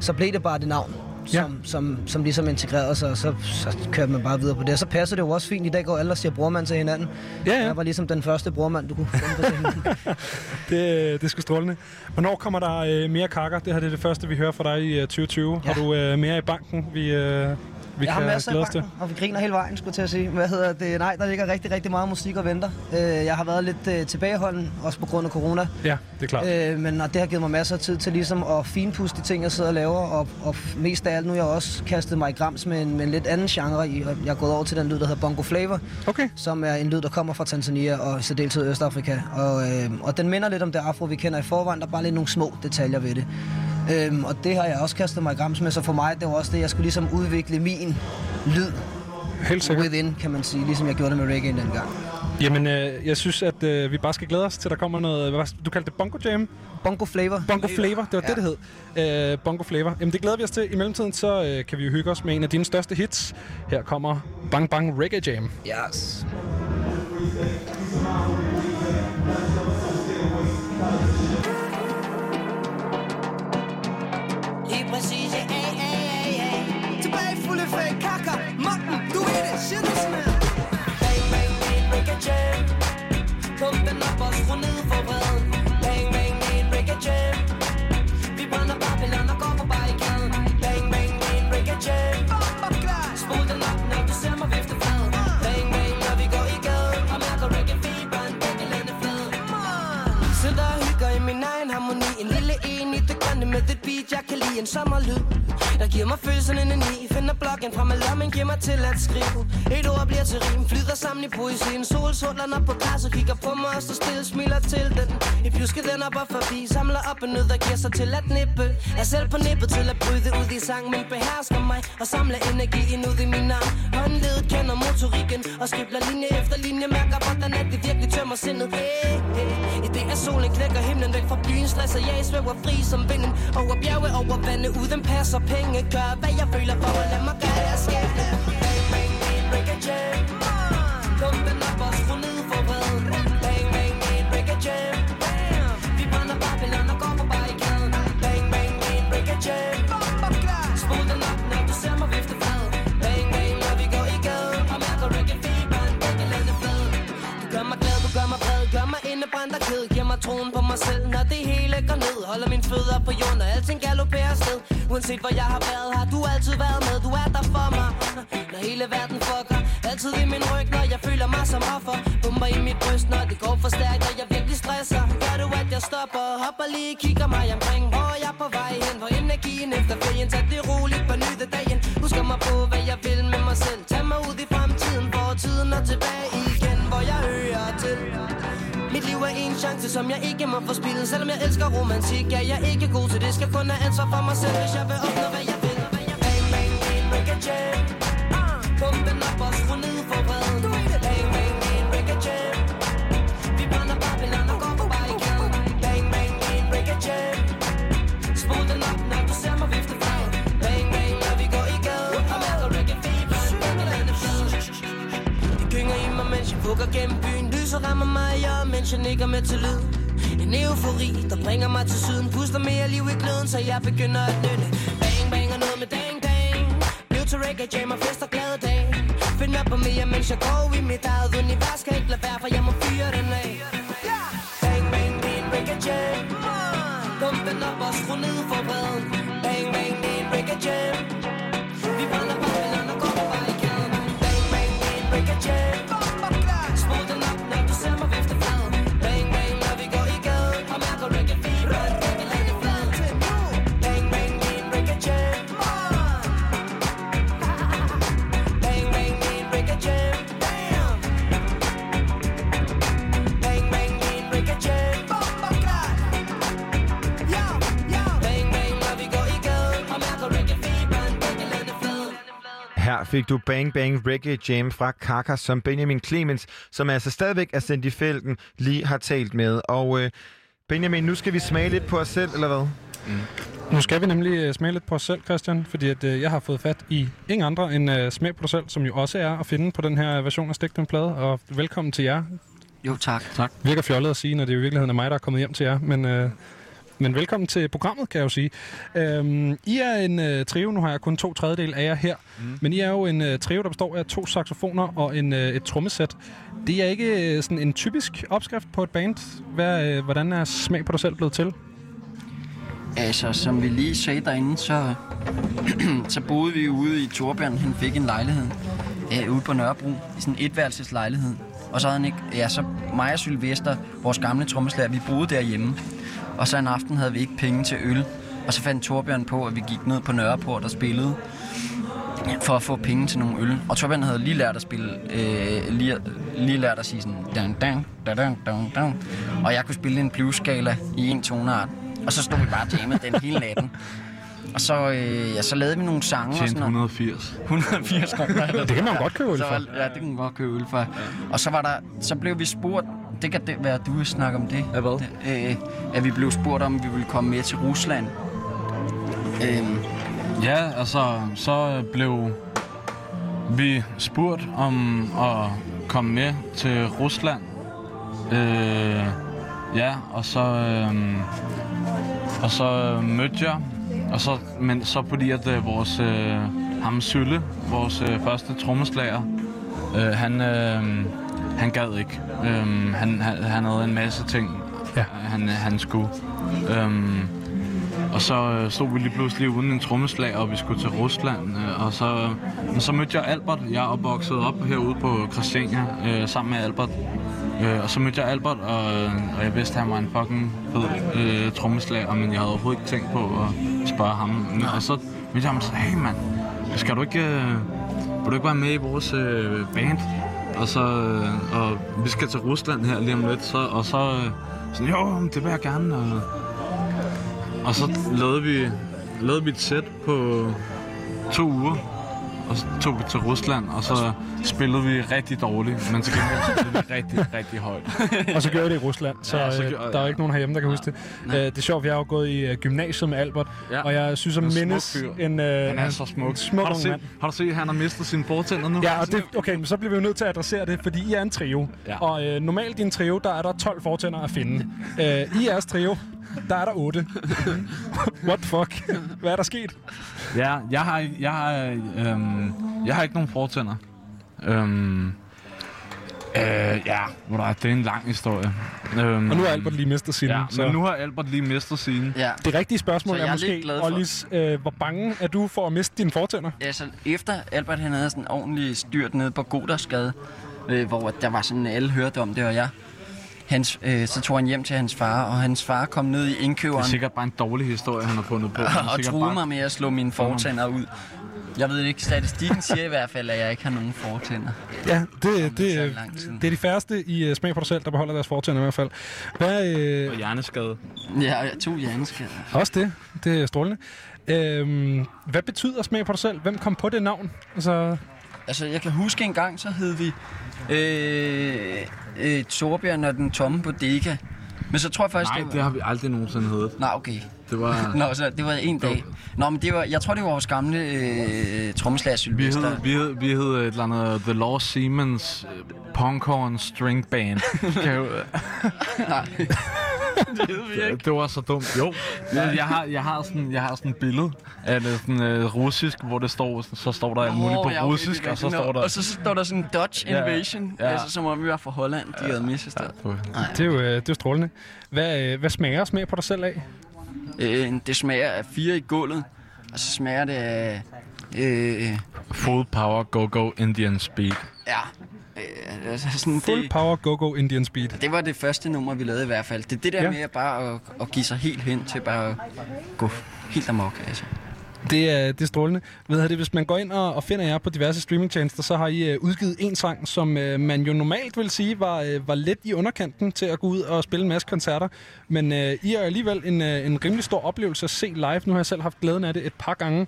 [SPEAKER 25] så blev det bare det navn, som,
[SPEAKER 5] Ja.
[SPEAKER 25] ja. som, som ligesom integrerede sig, og så, så kørte man bare videre på det. Og så passer det jo også fint. I dag går alle og siger brormand til hinanden.
[SPEAKER 5] Ja, ja.
[SPEAKER 25] Jeg var ligesom den første brormand, du kunne finde på.
[SPEAKER 5] Det, det er sgu strålende. Hvornår kommer der øh, mere Kaka? Det her det er det første, vi hører fra dig i øh, 2020. Ja. Har du øh, mere i banken, vi, øh, vi
[SPEAKER 25] jeg har
[SPEAKER 5] kan
[SPEAKER 25] masser
[SPEAKER 5] glæde os til?
[SPEAKER 25] banken, og vi griner hele vejen, skulle jeg til at sige. Hvad hedder det? Nej, der ligger rigtig, rigtig meget musik og venter. Øh, Jeg har været lidt øh, tilbageholden, også på grund af corona.
[SPEAKER 5] Ja, det er klart.
[SPEAKER 25] Øh, men det har givet mig masser af tid til ligesom at finpudse de ting, jeg sidder og laver. Og, og mest af alt nu jeg også kastet mig i grams med en, med en lidt anden genre. i. Jeg er gået over til den lyd, der hedder Bongo Flavor.
[SPEAKER 5] Okay.
[SPEAKER 25] Som er en lyd, der kommer fra Tanzania og i særdeleshed Østafrika. Og, øh, og den minder lidt om det afro, vi kender i forvejen. Der er bare lidt nogle små detaljer ved det. Øhm, og det har jeg også kastet mig i grams med, så for mig, det var også det, jeg skulle ligesom udvikle min lyd
[SPEAKER 5] Helt sikkert.
[SPEAKER 25] within, kan man sige, ligesom jeg gjorde det med reggae dengang.
[SPEAKER 5] Jamen, øh, jeg synes, at øh, vi bare skal glæde os til, der kommer noget... Hvad, du kaldte det Bongo Jam?
[SPEAKER 25] Bongo Flavor.
[SPEAKER 5] Bongo Flavor, det var ja. det, det hed. Øh, Bongo Flavor. Jamen, det glæder vi os til. I mellemtiden, så øh, kan vi jo hygge os med en af dine største hits. Her kommer Bang Bang Reggae Jam.
[SPEAKER 25] Yes.
[SPEAKER 21] Helt præcis, ja, ja, ja, ja. ja. Tilbage fuld effekt, kakker, magten, du ved det, shit is man. Bang, bang, bang, break a jam. Pump den op og skru ned for vreden. Bang, bang, bang, break a jam. Vi brænder Babylon og går på barrikaden. Bang, bang, bang, break a jam. Spol den op, når du ser mig vifte flad. Bang, bang, når vi går i gaden. Og mærker reggae-fiberen, begge lande flad. Sidder og hygger i min egen harmoni En lille en i med det beat Jeg kan lide en sommerlyd. Der giver mig følelsen ind i Finder blokken fra af lommen Giver mig til at skrive. Et ord bliver til rim Flyder sammen i poesien Solsortlen op på græsset Kigger på mig og står stille Smiler til den. I pjuske den op og forbi Samler op en nød der giver sig til at nippe. Er selv på nippet til at bryde ud i sang Men behersker mig Og samler energi ud i min arm. Håndledet kender motorikken Og skribler linje efter linje Mærker hvordan at det virkelig tømmer sindet. Hey, hey I det er solen knækker himlen væk fra byen Stresser jeg svæver fri som vinden. Over bjerge, over vandet Uden pas og penge. Gør hvad jeg føler for at lade mig gøre jeg skal. Selvom jeg elsker romantik, ja, jeg er ikke god til det. Skal kun have ansvar for mig selv, hvis jeg vil opnå, hvad jeg vil. Bang, bang, bang, break a jam Pumpen op og skru ned for vreden. Bang, bang, bang, break a jam Vi brænder Babylon og går på igen. Bang, bang, bang, break a jam Spol den op, når du ser mig vifte frem. Bang, bang, når vi går i gaden. Og mærker reggae-feberen, Babylon er flad Det gynger i mig, mens jeg vugger gennem byen. Lyset rammer mig, jeg er mens jeg nikker med til lyd en eufori, der bringer mig til syden Puster mere liv i gløden, så jeg begynder at nynne. Bang, bang og noget med dang, dang. Blev til reggae, jam og fester glade dag Find mig på mere, mens jeg går i mit eget
[SPEAKER 4] fik du Bang Bang Reggae Jam fra Kaka, som Benjamin Clemens, som altså stadigvæk er sendt i felten, lige har talt med. Og øh, Benjamin, nu skal vi smage lidt på os selv, eller hvad?
[SPEAKER 5] Mm. Nu skal vi nemlig øh, smage lidt på os selv, Christian, fordi at, øh, jeg har fået fat i ingen andre end øh, Smag på dig selv, som jo også er at finde på den her version af Stik den plade. Og velkommen til jer.
[SPEAKER 27] Jo, tak.
[SPEAKER 5] tak. Virker fjollet at sige, når det i virkeligheden er mig, der er kommet hjem til jer, men... Øh, men velkommen til programmet, kan jeg jo sige. Øhm, I er en øh, trio, nu har jeg kun to tredjedel af jer her, mm. men I er jo en øh, trio, der består af to saxofoner og en, øh, et trommesæt. Det er ikke øh, sådan en typisk opskrift på et band. Hvad, øh, hvordan er smag på dig selv blevet til?
[SPEAKER 27] Altså, som vi lige sagde derinde, så, så boede vi ude i Torbjørn. Han fik en lejlighed øh, ude på Nørrebro, i sådan en etværelseslejlighed. Og så havde han ikke, ja, så mig og Sylvester, vores gamle trommeslager, vi boede derhjemme. Og så en aften havde vi ikke penge til øl. Og så fandt Torbjørn på, at vi gik ned på Nørreport og spillede for at få penge til nogle øl. Og Torbjørn havde lige lært at spille, øh, lige, lige lært at sige sådan, dang, dang, dang, dang, dang, dang. Og jeg kunne spille en blues-skala i en toneart. Og så stod vi bare og jammede den hele natten. Og så, øh, ja, så lavede vi nogle sange. og
[SPEAKER 20] Tjente
[SPEAKER 27] sådan noget.
[SPEAKER 20] 180.
[SPEAKER 27] 180 kroner.
[SPEAKER 5] Det kan man godt købe øl
[SPEAKER 27] Så
[SPEAKER 5] for.
[SPEAKER 27] var- Ja, det kan man godt købe øl for. Og så var der, så blev vi spurgt, det kan det være, at du vil snakke om det.
[SPEAKER 20] Ja, hvad?
[SPEAKER 27] Øh, at vi blev spurgt om, vi ville komme med til Rusland. Øhm,
[SPEAKER 20] Ja, altså, så blev vi spurgt om at komme med til Rusland. Øh, ja, og så, øh, og så mødte jeg, og så, men så fordi at øh, vores, øh, ham Sylle, vores øh, første trommeslager, øh, han, øh, han gad ikke. Øh, han, han, han havde en masse ting, ja. han, han skulle. Øh, og så øh, stod vi lige pludselig uden en trommeslager, og vi skulle til Rusland. Øh, og så, men så mødte jeg Albert. Jeg er opvokset op herude på Christiania øh, sammen med Albert. Øh, og så mødte jeg Albert, og, øh, og jeg vidste, at han var en fucking fed øh, trommeslager, men jeg havde overhovedet ikke tænkt på at spørge ham. Og så mødte jeg ham og sagde, hey mand, skal du ikke, øh, vil du ikke være med i vores øh, band? Og så, øh, og vi skal til Rusland her lige om lidt, så, og så øh, sådan, jo, det vil jeg gerne. Og, og så lavede vi, lavede vi et sæt på to uger. Og så tog vi til Rusland, og så spillede vi rigtig dårligt. Men til gengæld spillede vi rigtig, rigtig højt.
[SPEAKER 5] og så gjorde det i Rusland, så,
[SPEAKER 20] Ja,
[SPEAKER 5] ja,
[SPEAKER 20] så gjorde-
[SPEAKER 5] der er
[SPEAKER 20] ja.
[SPEAKER 5] ikke nogen herhjemme, der kan huske det. Øh, det er sjovt, jeg har jo gået i uh, gymnasiet med Albert,
[SPEAKER 20] Ja.
[SPEAKER 5] og jeg synes at
[SPEAKER 20] en
[SPEAKER 5] mindes en, uh,
[SPEAKER 20] Han er så smuk.
[SPEAKER 5] smuk
[SPEAKER 20] har, du set,
[SPEAKER 5] mand.
[SPEAKER 20] har du set, at han har mistet sine fortænder nu?
[SPEAKER 5] Ja, og det, okay, men så bliver vi jo nødt til at adressere det, fordi I er en trio.
[SPEAKER 20] Ja.
[SPEAKER 5] Og øh, normalt i en trio, der er der 12 fortænder at finde. Øh, I jeres trio, der er der 8. What the fuck? Hvad er der sket?
[SPEAKER 20] Ja, jeg har, jeg har, øhm, jeg har ikke nogen fortænder. Øhm, øh, ja, hvor der, det er en lang historie. Øhm,
[SPEAKER 5] Og nu har Albert lige mistet sine.
[SPEAKER 20] Ja,
[SPEAKER 5] så-
[SPEAKER 20] men nu har Albert lige mistet sine.
[SPEAKER 27] ja.
[SPEAKER 5] Det rigtige spørgsmål
[SPEAKER 27] Så
[SPEAKER 5] er
[SPEAKER 27] jeg er
[SPEAKER 5] måske,
[SPEAKER 27] lidt glad for-
[SPEAKER 5] Ollis, øh, hvor bange er du for at miste dine fortænder?
[SPEAKER 27] Altså, efter Albert han havde sådan ordentlig styrt nede på Godersgade, øh, hvor der var sådan, alle hørte om det, og jeg, hans, øh, så tog han hjem til hans far, og hans far kom ned i
[SPEAKER 20] Det
[SPEAKER 27] indkøberen
[SPEAKER 20] er sikkert bare en dårlig historie, han har fundet på.
[SPEAKER 27] Og
[SPEAKER 20] sikkert
[SPEAKER 27] truede
[SPEAKER 20] bare-
[SPEAKER 27] mig med at slå mine fortænder ud. Jeg ved ikke, statistikken siger i hvert fald, at jeg ikke har nogen fortænder.
[SPEAKER 5] Ja, det, det, det, det er de færreste i uh, Smag på dig selv, der beholder deres fortænder i hvert fald. Hvad, øh,
[SPEAKER 20] Og hjerneskade.
[SPEAKER 27] Ja, og jeg tog hjerneskader.
[SPEAKER 5] også det. Det er strålende. Øhm, hvad betyder Smag på dig selv? Hvem kom på det navn? Altså,
[SPEAKER 27] Altså, jeg kan huske en gang, så hed vi øh, øh, Torbjørn og den tomme bodega. Men så tror jeg faktisk,
[SPEAKER 20] Nej,
[SPEAKER 27] det var...
[SPEAKER 20] det har vi aldrig nogensinde heddet.
[SPEAKER 27] Nej, okay.
[SPEAKER 20] Det var...
[SPEAKER 27] Nå, så det var en dag. Nå, men det var, jeg tror, det var vores gamle øh, trommeslager
[SPEAKER 20] Vi
[SPEAKER 27] Sylvester.
[SPEAKER 20] hed, vi, hed, vi hed et eller andet The Law Siemens øh, Punkhorn String Band. kan jeg,
[SPEAKER 27] Nej. det hed vi ikke.
[SPEAKER 20] det var så dumt. Jo, jeg, jeg, har, jeg, har sådan, jeg har sådan et billede af det sådan, øh, russisk, hvor det står, så står der alt muligt på
[SPEAKER 27] ja, okay,
[SPEAKER 20] russisk, og så står der...
[SPEAKER 27] Og så står der sådan Dutch
[SPEAKER 20] Ja,
[SPEAKER 27] Invasion,
[SPEAKER 20] ja.
[SPEAKER 27] altså, som om vi var fra Holland, de havde misforstået.
[SPEAKER 5] Det er jo, øh, det er jo strålende. Hvad, øh, hvad smager smag på dig selv af?
[SPEAKER 27] Øh, det smager af fire i gulvet, og så smager det af... Øh,
[SPEAKER 20] Full power, go go Indian speed.
[SPEAKER 27] ja, øh, altså sådan,
[SPEAKER 5] Full
[SPEAKER 27] det,
[SPEAKER 5] power go-go Indian speed.
[SPEAKER 27] det var det første nummer, vi lavede i hvert fald. Det er det der
[SPEAKER 5] ja.
[SPEAKER 27] med at bare at, at give sig helt hen til bare at gå helt amok, altså.
[SPEAKER 5] Det er, det er strålende. Ved I det, hvis man går ind og, og finder jer på diverse streamingtjenester, så har I øh, udgivet en sang, som øh, man jo normalt vil sige var, øh, var lidt i underkanten til at gå ud og spille en masse koncerter. Men øh, I er alligevel en, øh, en rimelig stor oplevelse at se live. Nu har jeg selv haft glæden af det et par gange.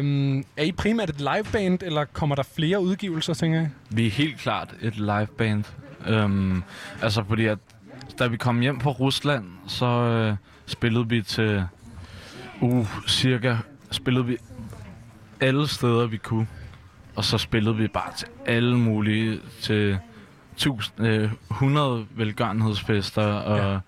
[SPEAKER 5] Um, er I primært et liveband, eller kommer der flere udgivelser, tænker jeg?
[SPEAKER 20] Vi er helt klart et liveband. Øhm, altså fordi at da vi kom hjem fra Rusland, så øh, spillede vi til uh, cirka spillede vi alle steder vi kunne. Og så spillede vi bare til alle mulige til tusind, øh, 100 velgørenhedsfester og, ja.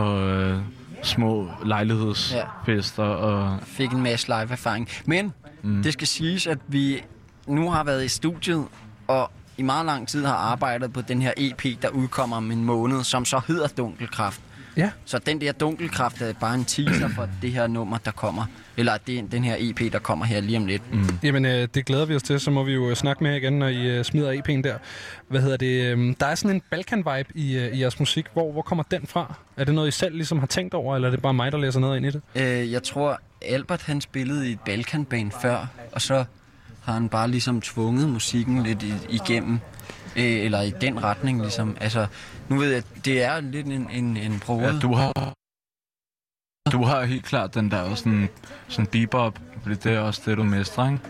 [SPEAKER 20] og øh, små lejlighedsfester og
[SPEAKER 27] Fik en masse live-erfaring. Men
[SPEAKER 20] mm.
[SPEAKER 27] det skal siges, at vi nu har været i studiet, og i meget lang tid har arbejdet på den her EP, der udkommer om en måned, som så hedder Dunkelkraft.
[SPEAKER 5] Ja.
[SPEAKER 27] Så den der Dunkelkraft er bare en teaser for det her nummer, der kommer. Eller det, den her EP, der kommer her lige om lidt.
[SPEAKER 20] Mm.
[SPEAKER 5] Jamen, øh, det glæder vi os til. Så må vi jo øh, snakke med igen, når I øh, smider EP'en der. Hvad hedder det? Øh, der er sådan en Balkan-vibe i, øh, i jeres musik. Hvor, hvor kommer den fra? Er det noget, I selv ligesom har tænkt over, eller er det bare mig, der læser noget ind i det?
[SPEAKER 27] Øh, jeg tror, Albert han spillede i et Balkanband før, og så har han bare ligesom tvunget musikken lidt i, igennem. Øh, eller i den retning, ligesom. Altså, nu ved jeg, det er lidt en, en, en prøve.
[SPEAKER 20] Ja, du har... Du har helt klart den der sådan, sådan bebop, fordi det er også det, du mestrer, ikke?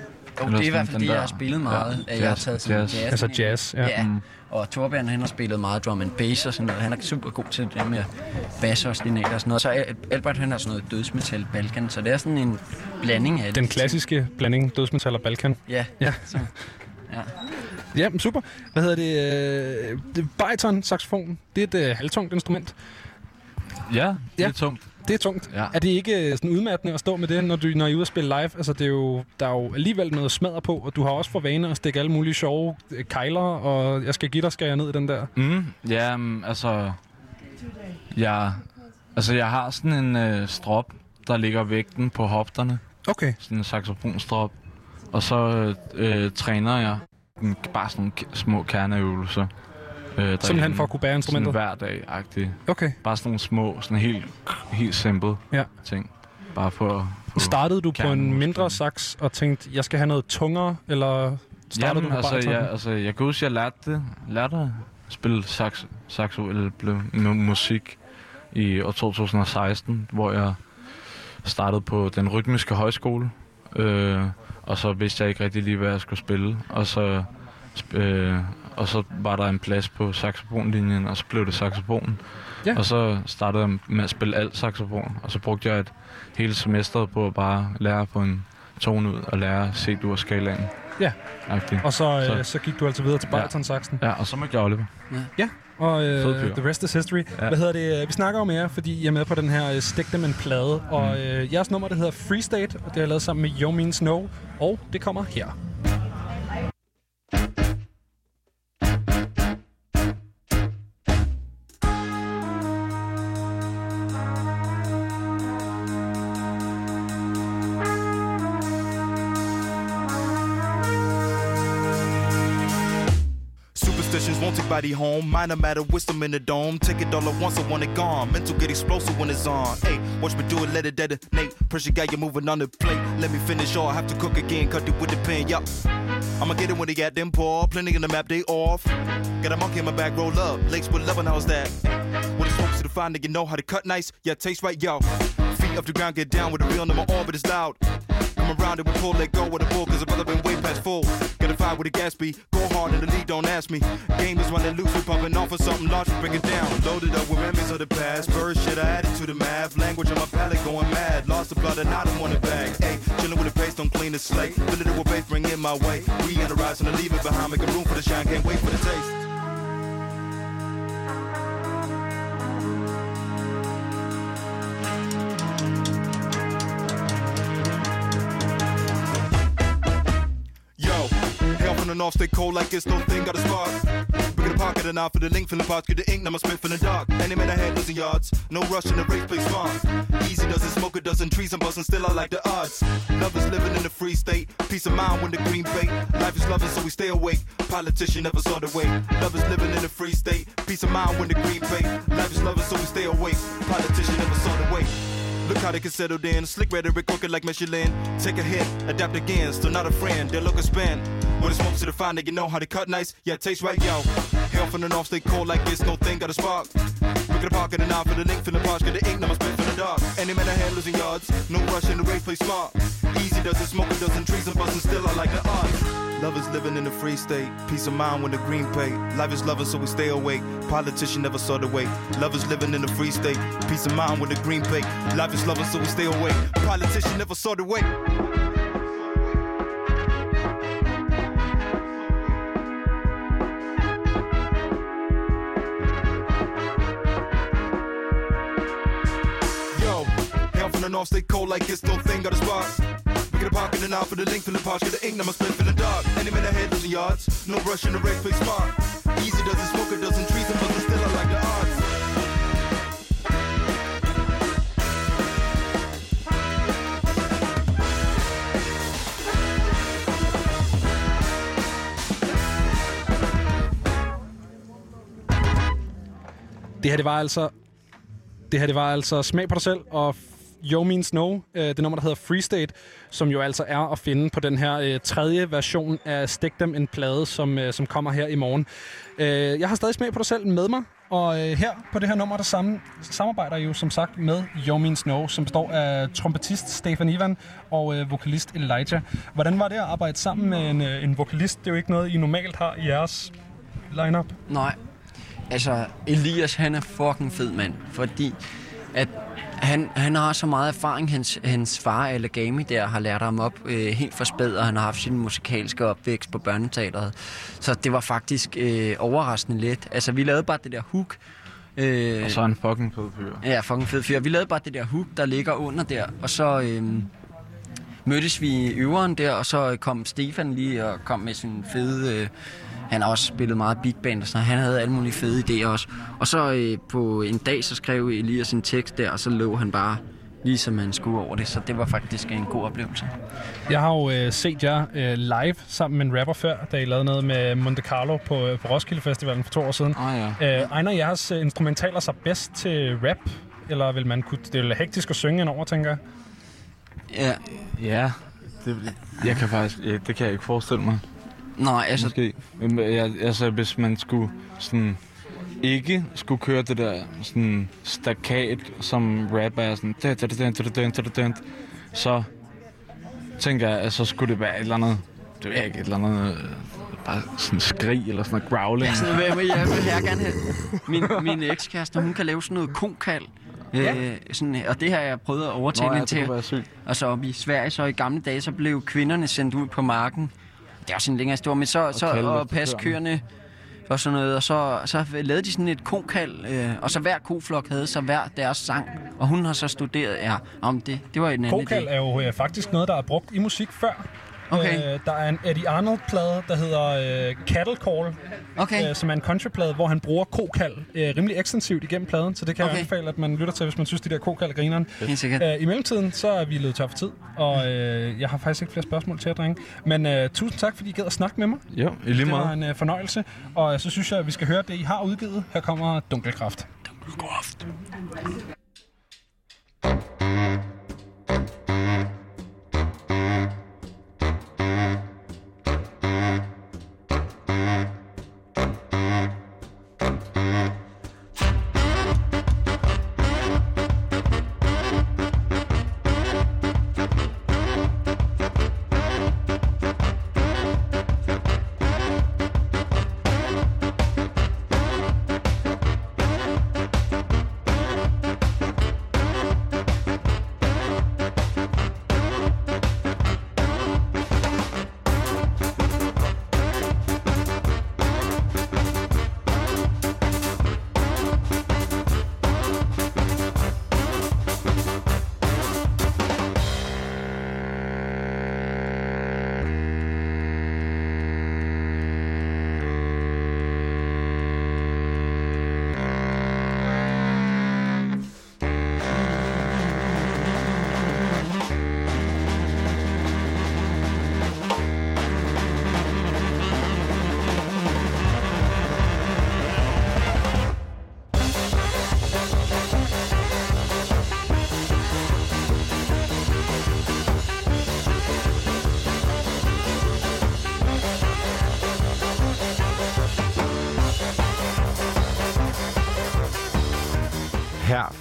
[SPEAKER 27] Jo, det er i hvert fald det, jeg
[SPEAKER 20] der-
[SPEAKER 27] har spillet meget.
[SPEAKER 20] Ja,
[SPEAKER 27] at jeg har
[SPEAKER 20] jazz,
[SPEAKER 27] taget sådan
[SPEAKER 20] jazz.
[SPEAKER 27] jazz.
[SPEAKER 5] Altså jazz, ja.
[SPEAKER 27] ja.
[SPEAKER 5] Mm.
[SPEAKER 27] Og Torbjørn, han har spillet meget drum and bass og sådan noget. Han er super god til det med bass og stinater og sådan noget. Så Al- Albert, han har sådan noget dødsmetal Balkan, så det er sådan en blanding af det.
[SPEAKER 5] Den klassiske blanding dødsmetal og Balkan.
[SPEAKER 27] Ja.
[SPEAKER 5] Ja.
[SPEAKER 27] Så, ja.
[SPEAKER 5] Ja, super. Hvad hedder det? Øh, det bariton saxofon. Det er et øh, halvtungt instrument.
[SPEAKER 20] Ja, det
[SPEAKER 5] Ja.
[SPEAKER 20] er tungt.
[SPEAKER 5] Det er tungt.
[SPEAKER 20] Ja.
[SPEAKER 5] Er det ikke øh, sådan udmattende at stå med det, når, du, når I er ude at spille live? Altså, det er jo, der er jo alligevel noget smadret på, og du har også for vane at stikke alle mulige sjove øh, kejler, og jeg skal give dig, skal jeg ned i den der.
[SPEAKER 20] Mm, ja, altså... Jeg, altså, jeg har sådan en øh, strop, der ligger vægten på hofterne.
[SPEAKER 5] Okay.
[SPEAKER 20] Sådan en saxofonstrop. Og så øh, træner jeg bare sådan små kerneøvelser. Øh,
[SPEAKER 5] Simpelthen for at kunne bære instrumentet?
[SPEAKER 20] Hver dag-agtigt.
[SPEAKER 5] Okay.
[SPEAKER 20] Bare sådan nogle små, sådan helt, helt simple
[SPEAKER 5] Ja.
[SPEAKER 20] ting. Bare for at få
[SPEAKER 5] Startede du på en mindre sax og tænkte, jeg skal have noget tungere, eller startede
[SPEAKER 20] Jamen,
[SPEAKER 5] du på
[SPEAKER 20] altså,
[SPEAKER 5] bariton?
[SPEAKER 20] jeg, altså, jeg kan huske, jeg lærte det. Lærte at spille sax, saxo eller blev mu- musik i år 2016, hvor jeg startede på den rytmiske højskole. Øh, og så vidste jeg ikke rigtig lige, hvad jeg skulle spille. Og så, øh, og så var der en plads på saxofonlinjen, og så blev det saxofon.
[SPEAKER 5] Ja.
[SPEAKER 20] Og så startede jeg med at spille alt saxofon, og så brugte jeg et hele semesteret på at bare lære få en tone ud og lære C-dur skalaen.
[SPEAKER 5] Ja.
[SPEAKER 20] Agtigt.
[SPEAKER 5] Og så, øh, så. så gik du altså videre til bariton saxen.
[SPEAKER 20] Ja, og så mødte jeg Oliver.
[SPEAKER 5] Ja, og øh. The Rest is History. Ja. Hvad hedder det? Vi snakker om jer, fordi I er med på den her øh, Stik Dem en plade. Og
[SPEAKER 20] Mm.
[SPEAKER 5] øh, jeres nummer, det hedder Free State, og det har jeg lavet sammen med Yo Means No. Og det kommer her.
[SPEAKER 28] Superstitions won't take body home. Minor matter, wisdom in the dome. Take it all at once, I want it gone. Mental get explosive when it's on. Hey, watch me do it, let it detonate. Pressure got you moving on the plate. Let me finish or I have to cook again. Cut it with the pen, yup. I'ma get it when they got them paw. Plenty in the map, they off. Got a monkey in my back, roll up. Lakes with love and how's that? When it's folks to the nigga know how to cut nice. Yeah, taste right, yo. Feet off the ground, get down with the real, number, my orbit is loud. Him around it, we pull, let go with the bull, cause brother been way past full. Gotta fight with the gas be, go hard in the lead, don't ask me. Game is running loose, we pumping off for something large, we bring it down. Loaded up with memories of the past, first shit I added to the math. Language on my palate going mad, lost the blood and I don't want it back. Hey, chilling with the bass, don't clean the slate. Fill it with bass, bring it my way. We on the rise and leave it behind, making room for the shine, can't wait for the taste. From the stay cold like it's no thing, got a spark. A pocket and out for the link, from the parts, get the ink, now my spit in the dark. Any man ahead losing yards, no rush in the race, play smart. Easy doesn't smoke a dozen trees, I'm busting, still I like the odds. Lovers living in a free state, peace of mind when the green bait. Life is loving, so we stay awake. Politician never saw the way. Lovers living in a free state, peace of mind when the green bait. Life is loving, so we stay awake. Politician never saw the way. Look how they can settle in. Slick rhetoric, working like Michelin. Take a hit, adapt again. Still not a friend, they'll look a spin. When it smokes to the fine, they know how to cut nice. Yeah, taste right, yo. Hell from the north, stay cold like this. No thing got a spark. Look at the pocket and out for the link, feeling posh. Get the ink, now my spit for the dark. Any man ahead losing yards. No rush in the race, play smart. Easy does it, smoke a dozen trees and busting still. I like the odds. Lovers living in a free state. Peace of mind when the green pay. Life is lovers, so we stay awake. Politician never saw the way. Lovers living in a free state. Peace of mind when the green pay. Life is lovers, so we stay awake. Politician never saw the way. From the north, stay cold like it's no thing, got a spot. We get a pocket and out for the link, feeling posh, get the ink, now my split feeling dark. Any man ahead losing yards, no rush in the play smart. Easy does it, smoke trees, and still, I like the odds.
[SPEAKER 5] Det her, det var altså... Det her, det var altså Smag på dig selv og Yo Means No, øh, det nummer, der hedder Free State, som jo altså er at finde på den her øh, tredje version af Stik Dem en plade, som, øh, som kommer her i morgen. Øh, jeg har stadig Smag på dig selv med mig, og øh, her på det her nummer, der sammen, samarbejder jo som sagt med Yo Means No, som består af trompetist Stefan Ivan og øh, vokalist Elijah. Hvordan var det at arbejde sammen med en, øh, en vokalist? Det er jo ikke noget, I normalt har i jeres lineup.
[SPEAKER 27] Nej, altså Elias han er fucking fed mand, fordi at han, han har så meget erfaring, hans, hans far Alagami der har lært ham op øh, helt fra spæd, og han har haft sin musikalske opvækst på børneteateret. Så det var faktisk øh, overraskende let. Altså vi lavede bare det der hook, Øh,
[SPEAKER 20] Og så han fucking fed fyr.
[SPEAKER 27] Ja, fucking fed fyr. Vi lavede bare det der hook, der ligger under der, og så øhm, mødtes vi i øveren der, og så kom Stefan lige og kom med sin fede... Øh, han har også spillet meget big band og sådan. Han havde alle mulige fede idéer også. Og så øh, på en dag, så skrev Elias en tekst der, og så lå han bare lige som han skulle over det. Så det var faktisk en god oplevelse.
[SPEAKER 5] Jeg har jo øh, set jer øh, live sammen med en rapper før, da I lavede noget med Monte Carlo på, øh, på Roskilde Festivalen for to år siden.
[SPEAKER 20] Ah, ja.
[SPEAKER 5] øh, egner jeres øh, instrumentaler sig bedst til rap? Eller vil man kunne... Det er hektisk at synge indover, tænker jeg.
[SPEAKER 27] Ja.
[SPEAKER 20] Ja, det, jeg kan faktisk... Ja, det kan jeg ikke forestille mig.
[SPEAKER 27] Nej, altså...
[SPEAKER 20] Måske. Men, jeg, altså, hvis man skulle sådan ikke skulle køre det der sådan stakkat, som rap er sådan... Så tænker jeg, at så skulle det være et eller andet... Det ved jeg ikke, et eller andet... øh, Bare sådan skrig eller sådan noget growling.
[SPEAKER 27] Ja, sådan noget, hvad jeg vil her gerne have. Min, min ekskæreste, hun kan lave sådan noget konkald.
[SPEAKER 20] Ja.
[SPEAKER 27] Øh, sådan, og det har jeg prøvet at overtale
[SPEAKER 20] Nå ja,
[SPEAKER 27] hende til. Og så op i Sverige, så i gamle dage, så blev kvinderne sendt ud på marken. Det er også en længere historie, men så, og så og passe
[SPEAKER 20] køerne.
[SPEAKER 27] og sådan noget. Og så, så lavede de sådan et kokald, øh, og så hver koflok havde så hver deres sang. Og hun har så studeret, ja, om det, det var en anden
[SPEAKER 5] Kokal
[SPEAKER 27] idé.
[SPEAKER 5] er jo øh, faktisk noget, der er brugt i musik før.
[SPEAKER 27] Okay.
[SPEAKER 5] Øh, der er en Eddie Arnold-plade, der hedder øh, Cattle Call,
[SPEAKER 27] okay.
[SPEAKER 5] øh, som er en countryplade, hvor han bruger kokal øh, rimelig ekstensivt igennem pladen, så det kan okay. Jeg anbefale, at man lytter til, hvis man synes, de der kokal er grineren.
[SPEAKER 27] Helt sikkert.
[SPEAKER 5] Øh, I mellemtiden, så er vi løbet tør for tid, og øh, jeg har faktisk ikke flere spørgsmål til jer, drenge. Men øh, tusind tak, fordi I gad at snakke med mig.
[SPEAKER 20] Jo, i lige
[SPEAKER 5] Det var en øh, fornøjelse, og så synes jeg, at vi skal høre det, I har udgivet. Her kommer Dunkelkraft.
[SPEAKER 20] Dunkelkraft.
[SPEAKER 17] Thank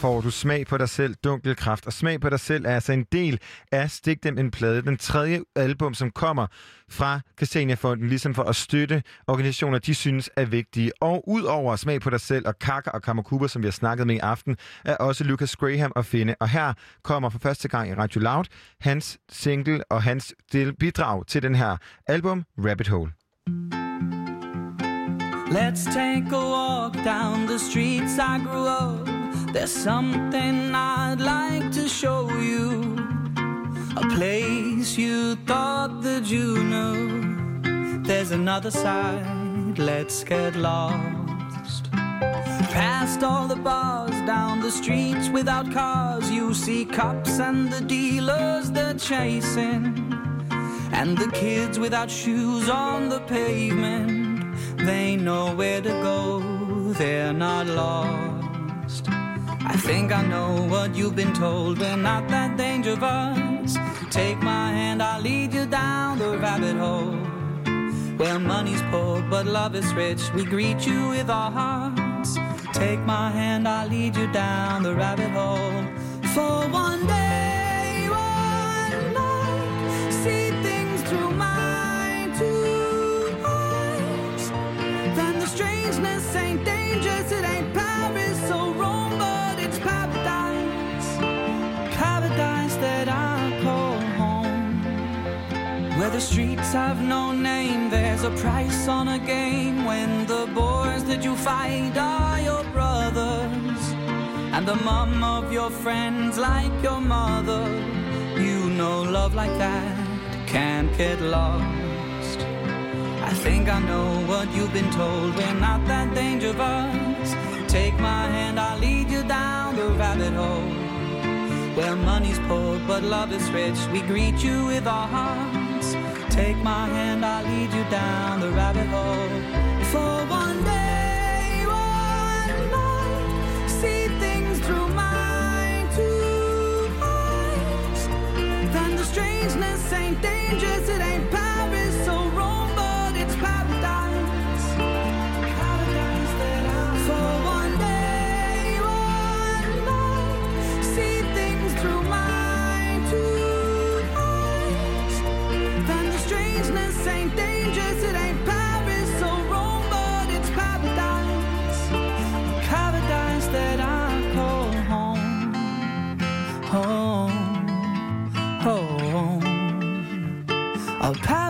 [SPEAKER 4] får du smag på dig selv, dunkelkraft. Og smag på dig selv er altså en del af Stik Dem en plade. Den tredje album, som kommer fra Christiania Fonden, ligesom for at støtte organisationer, de synes er vigtige. Og udover smag på dig selv og Kaka og Kamakuba, som vi har snakket med i aften, er også Lucas Graham at finde. Og her kommer for første gang i Radio Loud hans single og hans del- bidrag til den her album, Rabbit Hole.
[SPEAKER 29] Let's take a walk down the streets I grew up. There's something I'd like to show you. A place you thought that you knew. There's another side, let's get lost. Past all the bars, down the streets without cars, you see cops and the dealers they're chasing. And the kids without shoes on the pavement. They know where to go, they're not lost. I think I know what you've been told, we're not that dangerous. Take my hand, I'll lead you down the rabbit hole. Where money's poor, but love is rich, we greet you with our hearts. Take my hand, I'll lead you down the rabbit hole. For one day, one night, see things through my two eyes. Then the strangeness ain't dangerous, it ain't the streets have no name, there's a price on a game. When the boys that you fight are your brothers, and the mum of your friends like your mother, you know love like that can't get lost. I think I know what you've been told. We're not that dangerous. Take my hand, I'll lead you down the rabbit hole. Where money's poor, but love is rich. We greet you with our hearts. Take my hand, I'll lead you down the rabbit hole. For one day,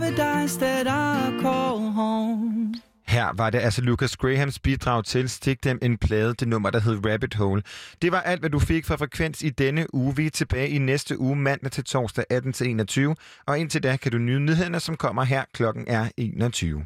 [SPEAKER 29] paradise that I call home.
[SPEAKER 4] Her var det altså Lucas Grahams bidrag til Stik dem en plade, det nummer, der hed Rabbit Hole. Det var alt, hvad du fik fra Frekvens i denne uge. Vi er tilbage i næste uge, mandag til torsdag 18-21. Og indtil da kan du nyde nyhederne, som kommer her klokken er 21.